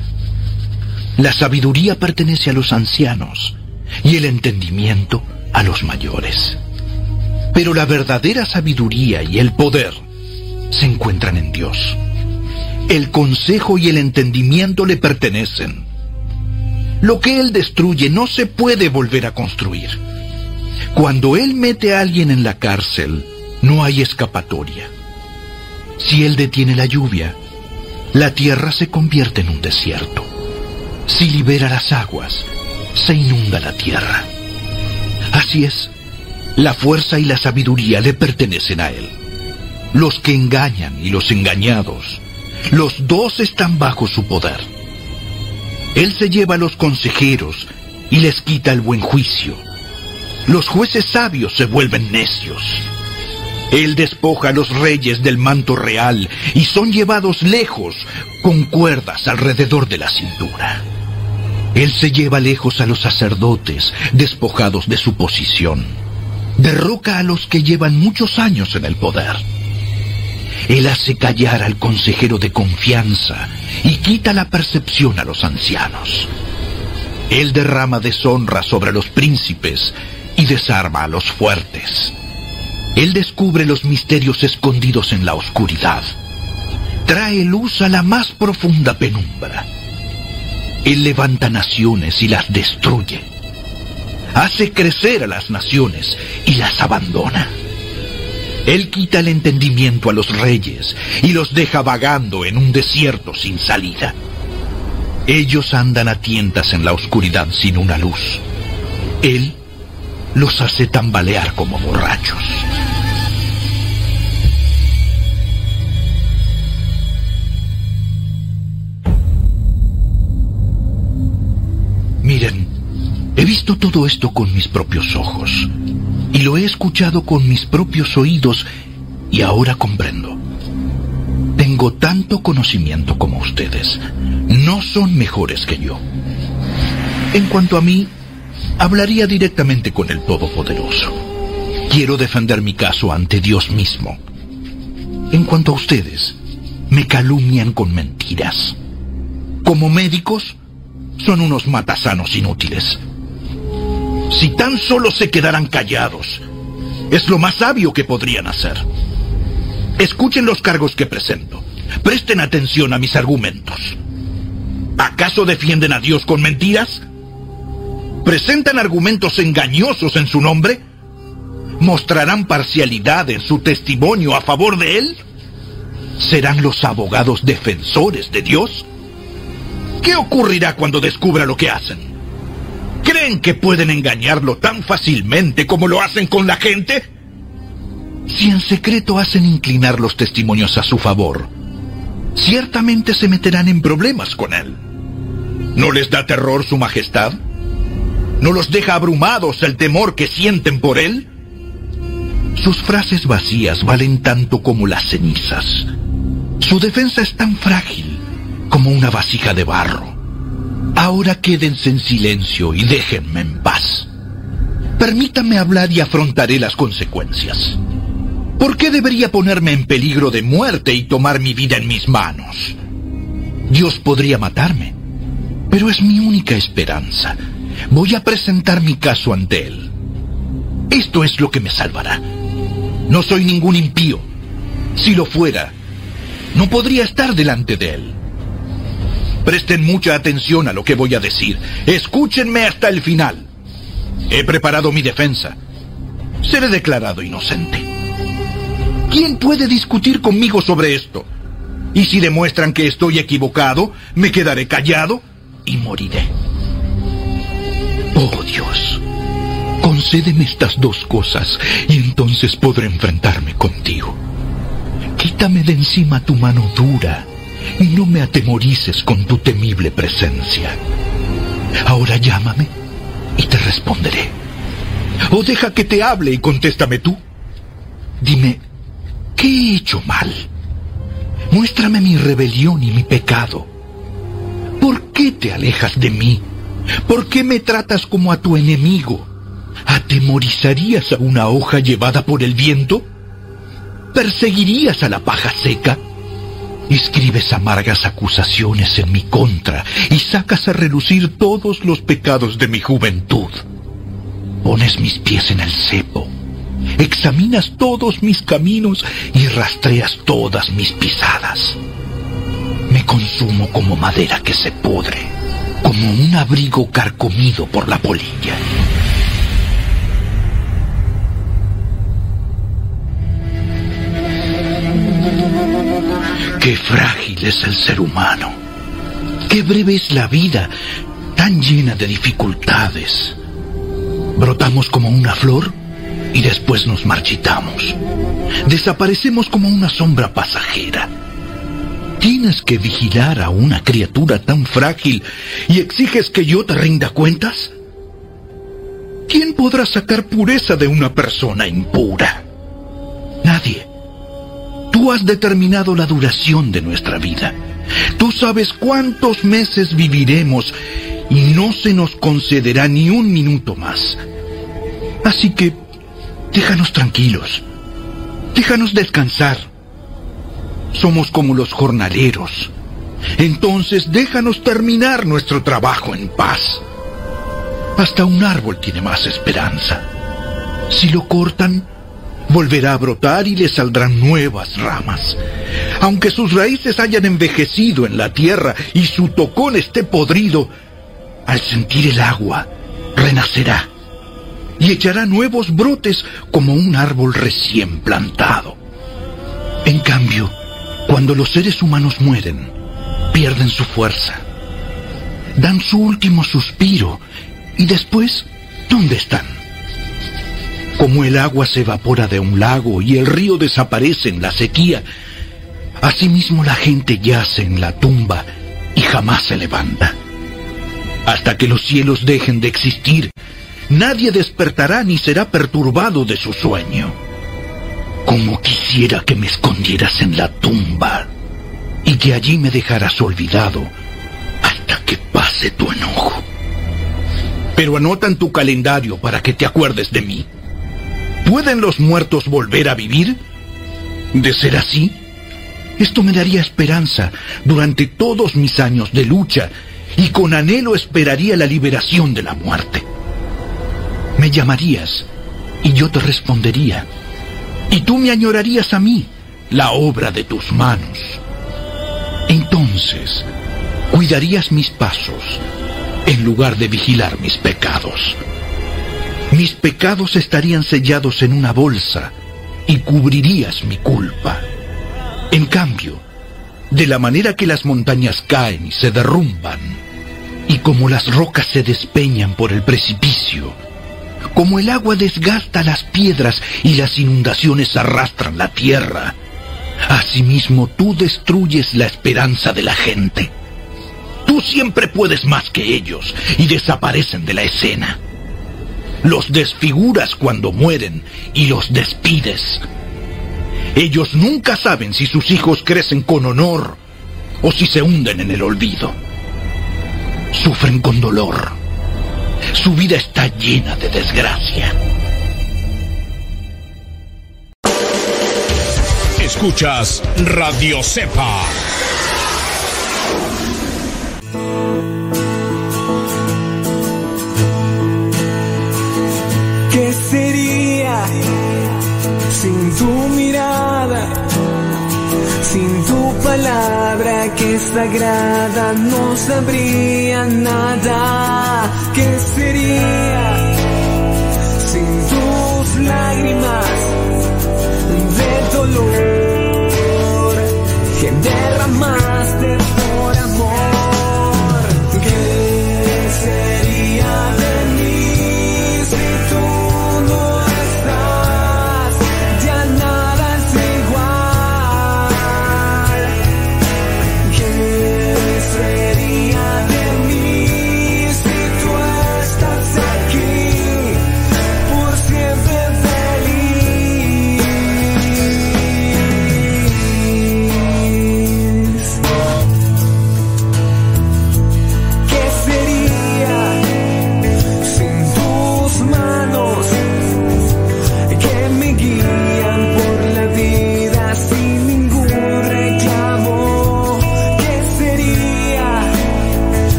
Speaker 27: La sabiduría pertenece a los ancianos y el entendimiento a los mayores. Pero la verdadera sabiduría y el poder se encuentran en Dios. El consejo y el entendimiento le pertenecen. Lo que Él destruye no se puede volver a construir. Cuando Él mete a alguien en la cárcel, no hay escapatoria. Si Él detiene la lluvia, la tierra se convierte en un desierto. Si libera las aguas, se inunda la tierra. Así es, la fuerza y la sabiduría le pertenecen a Él. Los que engañan y los engañados, los dos están bajo su poder. Él se lleva a los consejeros y les quita el buen juicio. Los jueces sabios se vuelven necios. Él despoja a los reyes del manto real y son llevados lejos con cuerdas alrededor de la cintura. Él se lleva lejos a los sacerdotes despojados de su posición. Derroca a los que llevan muchos años en el poder. Él hace callar al consejero de confianza y quita la percepción a los ancianos. Él derrama deshonra sobre los príncipes y desarma a los fuertes. Él descubre los misterios escondidos en la oscuridad. Trae luz a la más profunda penumbra. Él levanta naciones y las destruye. Hace crecer a las naciones y las abandona. Él quita el entendimiento a los reyes y los deja vagando en un desierto sin salida. Ellos andan a tientas en la oscuridad sin una luz. Él los hace tambalear como borrachos. He visto todo esto con mis propios ojos y lo he escuchado con mis propios oídos y ahora comprendo. Tengo tanto conocimiento como ustedes. No son mejores que yo. En cuanto a mí, hablaría directamente con el Todopoderoso. Quiero defender mi caso ante Dios mismo. En cuanto a ustedes, me calumnian con mentiras. Como médicos, son unos matasanos inútiles. Si tan solo se quedaran callados, es lo más sabio que podrían hacer. Escuchen los cargos que presento. Presten atención a mis argumentos. ¿Acaso defienden a Dios con mentiras? ¿Presentan argumentos engañosos en su nombre? ¿Mostrarán parcialidad en su testimonio a favor de Él? ¿Serán los abogados defensores de Dios? ¿Qué ocurrirá cuando descubra lo que hacen? ¿Creen que pueden engañarlo tan fácilmente como lo hacen con la gente? Si en secreto hacen inclinar los testimonios a su favor, ciertamente se meterán en problemas con él. ¿No les da terror su majestad? ¿No los deja abrumados el temor que sienten por él? Sus frases vacías valen tanto como las cenizas. Su defensa es tan frágil como una vasija de barro. Ahora quédense en silencio y déjenme en paz. Permítanme hablar y afrontaré las consecuencias. ¿Por qué debería ponerme en peligro de muerte y tomar mi vida en mis manos? Dios podría matarme, pero es mi única esperanza. Voy a presentar mi caso ante Él. Esto es lo que me salvará. No soy ningún impío. Si lo fuera, no podría estar delante de Él. Presten mucha atención a lo que voy a decir. Escúchenme hasta el final. He preparado mi defensa. Seré declarado inocente. ¿Quién puede discutir conmigo sobre esto? Y si demuestran que estoy equivocado, me quedaré callado y moriré. Oh Dios, concédeme estas dos cosas y entonces podré enfrentarme contigo. Quítame de encima tu mano dura y no me atemorices con tu temible presencia. Ahora llámame y te responderé. O deja que te hable y contéstame tú. Dime, ¿qué he hecho mal? Muéstrame mi rebelión y mi pecado. ¿Por qué te alejas de mí? ¿Por qué me tratas como a tu enemigo? ¿Atemorizarías a una hoja llevada por el viento? ¿Perseguirías a la paja seca? Escribes amargas acusaciones en mi contra y sacas a relucir todos los pecados de mi juventud. Pones mis pies en el cepo, examinas todos mis caminos y rastreas todas mis pisadas. Me consumo como madera que se pudre, como un abrigo carcomido por la polilla. Qué frágil es el ser humano. Qué breve es la vida, tan llena de dificultades. Brotamos como una flor y después nos marchitamos. Desaparecemos como una sombra pasajera. ¿Tienes que vigilar a una criatura tan frágil y exiges que yo te rinda cuentas? ¿Quién podrá sacar pureza de una persona impura? Nadie. Tú has determinado la duración de nuestra vida. Tú sabes cuántos meses viviremos y no se nos concederá ni un minuto más. Así que déjanos tranquilos. Déjanos descansar. Somos como los jornaleros. Entonces déjanos terminar nuestro trabajo en paz. Hasta un árbol tiene más esperanza. Si lo cortan, volverá a brotar y le saldrán nuevas ramas. Aunque sus raíces hayan envejecido en la tierra y su tocón esté podrido, al sentir el agua, renacerá y echará nuevos brotes como un árbol recién plantado. En cambio, cuando los seres humanos mueren, pierden su fuerza, dan su último suspiro y después, ¿dónde están? Como el agua se evapora de un lago y el río desaparece en la sequía, asimismo la gente yace en la tumba y jamás se levanta. Hasta que los cielos dejen de existir, nadie despertará ni será perturbado de su sueño. Como quisiera que me escondieras en la tumba y que allí me dejaras olvidado hasta que pase tu enojo. Pero anota en tu calendario para que te acuerdes de mí. ¿Pueden los muertos volver a vivir? De ser así, esto me daría esperanza durante todos mis años de lucha y con anhelo esperaría la liberación de la muerte. Me llamarías y yo te respondería. Y tú me añorarías a mí, la obra de tus manos. Entonces, cuidarías mis pasos en lugar de vigilar mis pecados mis pecados estarían sellados en una bolsa y cubrirías mi culpa. En cambio, de la manera que las montañas caen y se derrumban, y como las rocas se despeñan por el precipicio, como el agua desgasta las piedras y las inundaciones arrastran la tierra, asimismo tú destruyes la esperanza de la gente. Tú siempre puedes más que ellos y desaparecen de la escena los desfiguras cuando mueren y los despides. Ellos nunca saben si sus hijos crecen con honor o si se hunden en el olvido. Sufren con dolor. Su vida está llena de desgracia.
Speaker 25: Escuchas Radio Cepa.
Speaker 23: Sin tu mirada, sin tu palabra que es sagrada, no sabría nada. ¿Qué sería sin tus lágrimas de dolor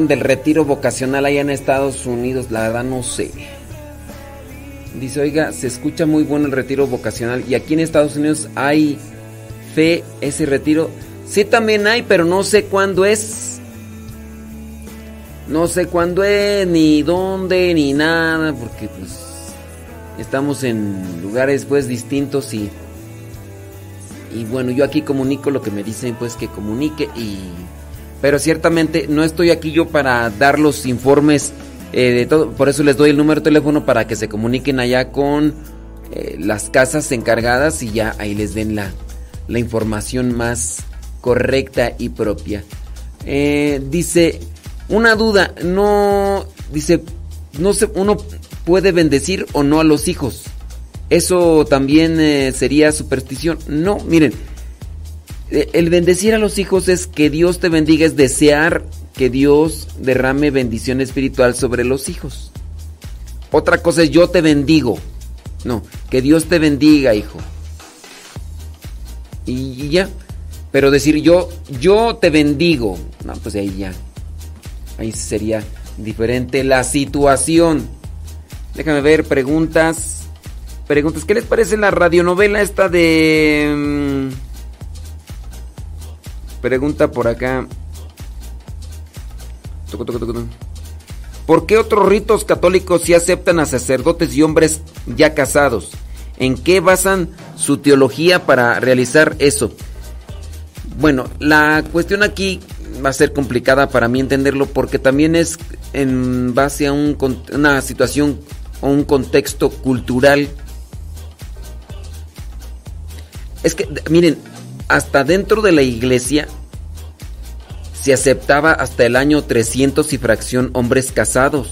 Speaker 5: del retiro vocacional allá en Estados Unidos. La verdad no sé. Dice, oiga, se escucha muy bueno el retiro vocacional. Y aquí en Estados Unidos hay fe ese retiro. Sí, también hay, pero no sé cuándo es. No sé cuándo es, ni dónde, ni nada, porque pues estamos en lugares pues distintos y y bueno, yo aquí comunico lo que me dicen pues que comunique y pero ciertamente no estoy aquí yo para dar los informes eh, de todo, por eso les doy el número de teléfono para que se comuniquen allá con eh, las casas encargadas y ya ahí les den la, información más correcta y propia. Eh, dice, una duda, no, dice, no sé, uno puede bendecir o no a los hijos. Eso también sería superstición. No, miren, el bendecir a los hijos es que Dios te bendiga, es desear que Dios derrame bendición espiritual sobre los hijos. Otra cosa es yo te bendigo. No, que Dios te bendiga, hijo. Y ya. Pero decir yo, yo te bendigo. No, pues ahí ya. Ahí sería diferente la situación. Déjame ver, preguntas. Preguntas. ¿Qué les parece la radionovela esta de... Pregunta por acá. ¿Por qué otros ritos católicos sí aceptan a sacerdotes y hombres ya casados? ¿En qué basan su teología para realizar eso? Bueno, la cuestión aquí va a ser complicada para mí entenderlo porque también es en base a una situación o un contexto cultural. Es que, miren, hasta dentro de la iglesia se aceptaba hasta el año 300 y fracción hombres casados.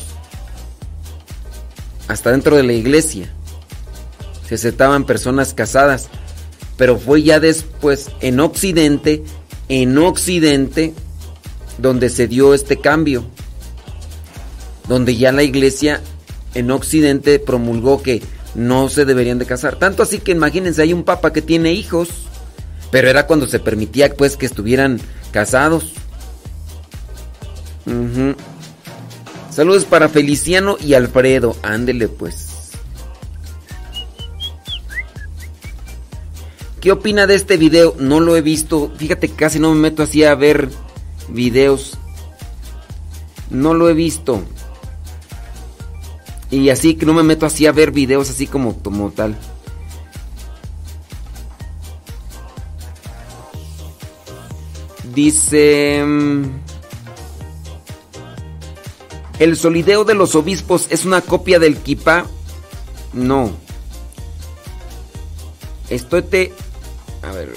Speaker 5: Hasta dentro de la iglesia se aceptaban personas casadas. Pero fue ya después en Occidente, en Occidente, donde se dio este cambio. Donde ya la iglesia en Occidente promulgó que no se deberían de casar. Tanto así que imagínense, hay un papa que tiene hijos pero era cuando se permitía pues que estuvieran casados. Saludos para Feliciano y Alfredo. Ándele pues. ¿Qué opina de este video? No lo he visto. Fíjate que casi no me meto así a ver videos. No lo he visto. Y así que no me meto así a ver videos así como, como tal. Dice... Mm, ¿El solideo de los obispos es una copia del kipá? No. Estoy te... A ver...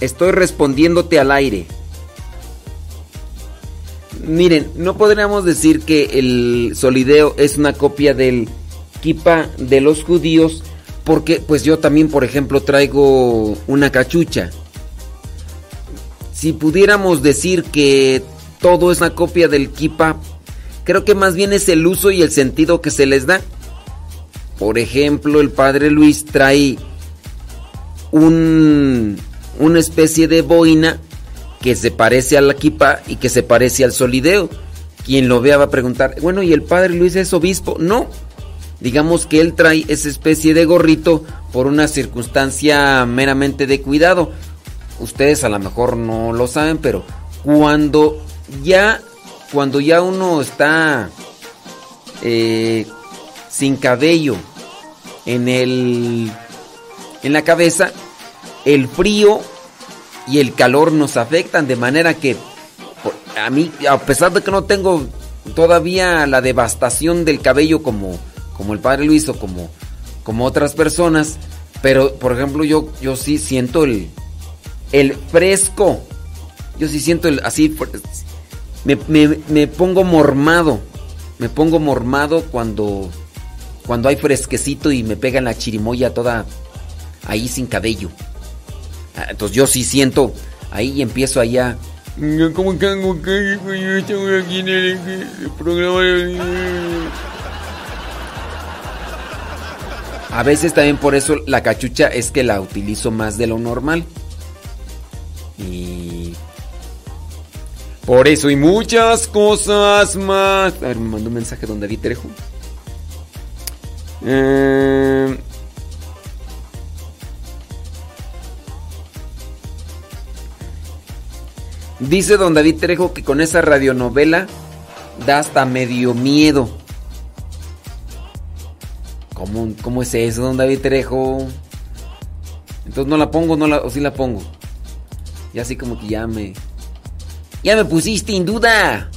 Speaker 5: Estoy respondiéndote al aire. Miren, no podríamos decir que el solideo es una copia del kipá de los judíos porque pues yo también, por ejemplo, traigo una cachucha. Si pudiéramos decir que todo es una copia del kipa, creo que más bien es el uso y el sentido que se les da. Por ejemplo, el padre Luis trae un, una especie de boina que se parece a la kipa y que se parece al solideo. Quien lo vea va a preguntar, bueno, ¿y el padre Luis es obispo? No. Digamos que él trae esa especie de gorrito por una circunstancia meramente de cuidado ustedes a lo mejor no lo saben, pero cuando ya, cuando ya uno está eh, sin cabello en el, en la cabeza, el frío y el calor nos afectan de manera que a mí, a pesar de que no tengo todavía la devastación del cabello como, como el padre Luis o como, como otras personas, pero por ejemplo yo, yo sí siento el, el fresco. Yo sí siento el, así, me, pongo mormado. Me pongo mormado cuando, cuando hay fresquecito y me pegan la chirimoya toda ahí sin cabello. Ah, entonces yo sí siento ahí y empiezo allá. ¿Cómo que Yo aquí en el programa. A veces también por eso la cachucha es que la utilizo más de lo normal. Y, Por eso y muchas cosas más. A ver, me mandó un mensaje don David Trejo. Eh, dice don David Trejo que con esa radionovela da hasta medio miedo. ¿Cómo, cómo es eso, don David Trejo? Entonces no la pongo, no la, o sí la pongo. Y así como que ya me. Ya me pusiste en duda.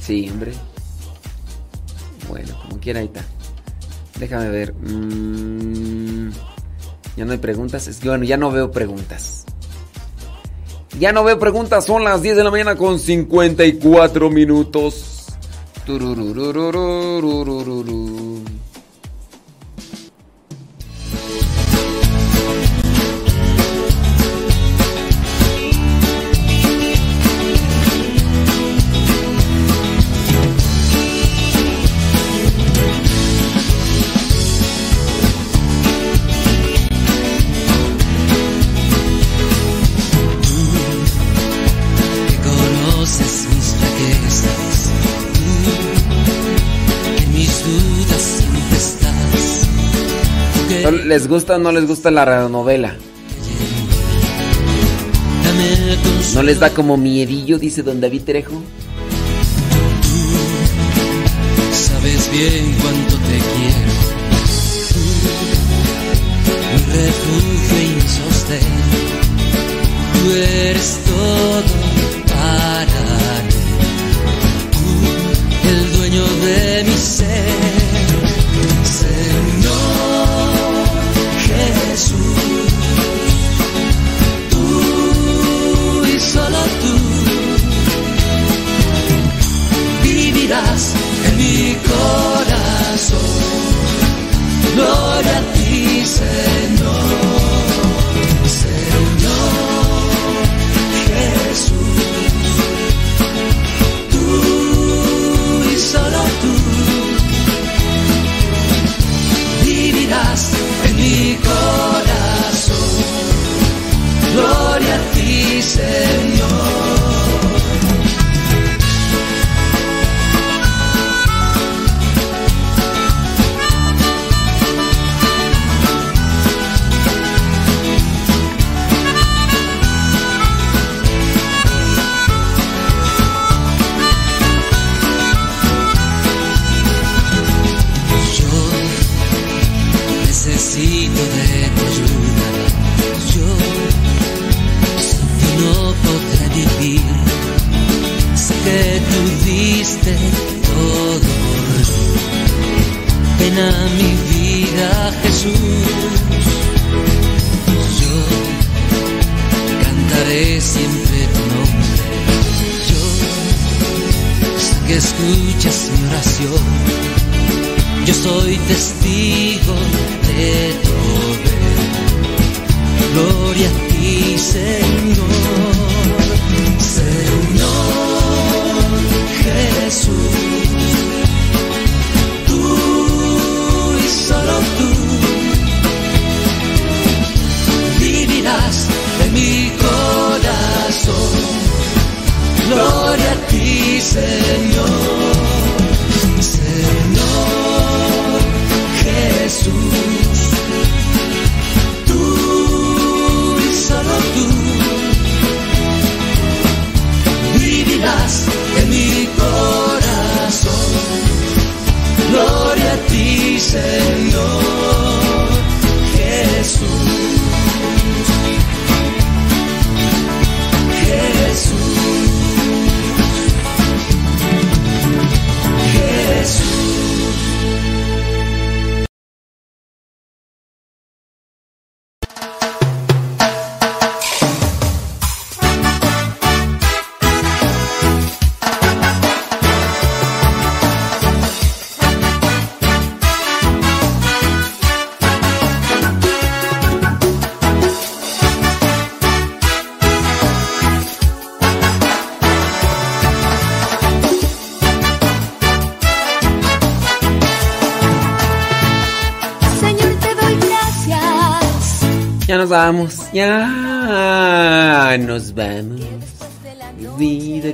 Speaker 5: Sí, hombre. Bueno, como quiera, ahí está. Déjame ver. Mm, ya no hay preguntas. Es que bueno, ya no veo preguntas. Ya no veo preguntas. Son las 10 de la mañana con 54 minutos. ¿Les gusta o no les gusta la radionovela? ¿No les da como miedillo, dice don David Trejo?
Speaker 31: Sabes bien cuánto te quiero. Tú, mi refugio y mi sostén. Tú eres todo Gloria a ti, Señor. Señor Jesús. Tú y solo tú vivirás en mi corazón. Gloria a ti, Señor. Ven a mi vida, Jesús. Yo cantaré siempre tu nombre. Yo sé que escuchas mi oración. Yo soy testigo de poder. Gloria a ti. Señor Gloria a ti, Señor. Señor Jesús, tú y solo tú vivirás en mi corazón. Gloria a ti, Señor
Speaker 5: Nos vamos. Ya nos vamos. vida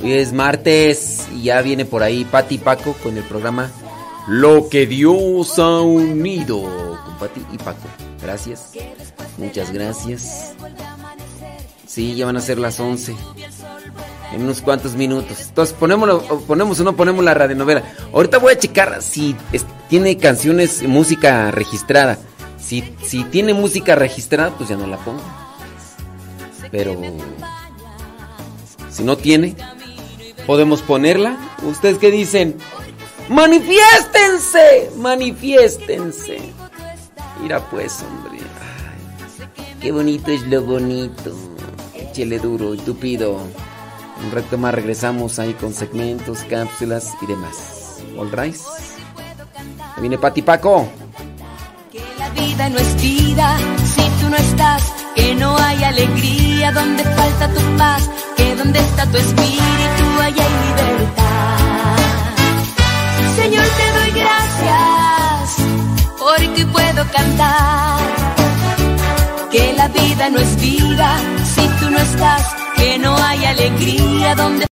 Speaker 5: Hoy es martes y ya viene por ahí Pati Paco con el programa Lo que Dios ha unido con Pati y Paco. Gracias. Muchas gracias. Sí, ya van a ser las 11. En unos cuantos minutos. Entonces, ponemos, ponemos o no ponemos la radionovela. Ahorita voy a checar si tiene canciones, música registrada. Si, si tiene música registrada, pues ya no la pongo. Pero si no tiene, podemos ponerla. ¿Ustedes qué dicen? ¡Manifiéstense! ¡Manifiéstense! Mira pues, hombre. qué bonito es lo bonito. Échele duro y tupido. Un rato más regresamos ahí con segmentos, cápsulas y demás. All right. Viene Pati Paco.
Speaker 13: Que la vida no es vida si tú no estás. Que no hay alegría donde falta tu paz. Que donde está tu espíritu hay libertad. Señor, te doy gracias porque puedo cantar. Que la vida no es vida si tú no estás que no hay alegría donde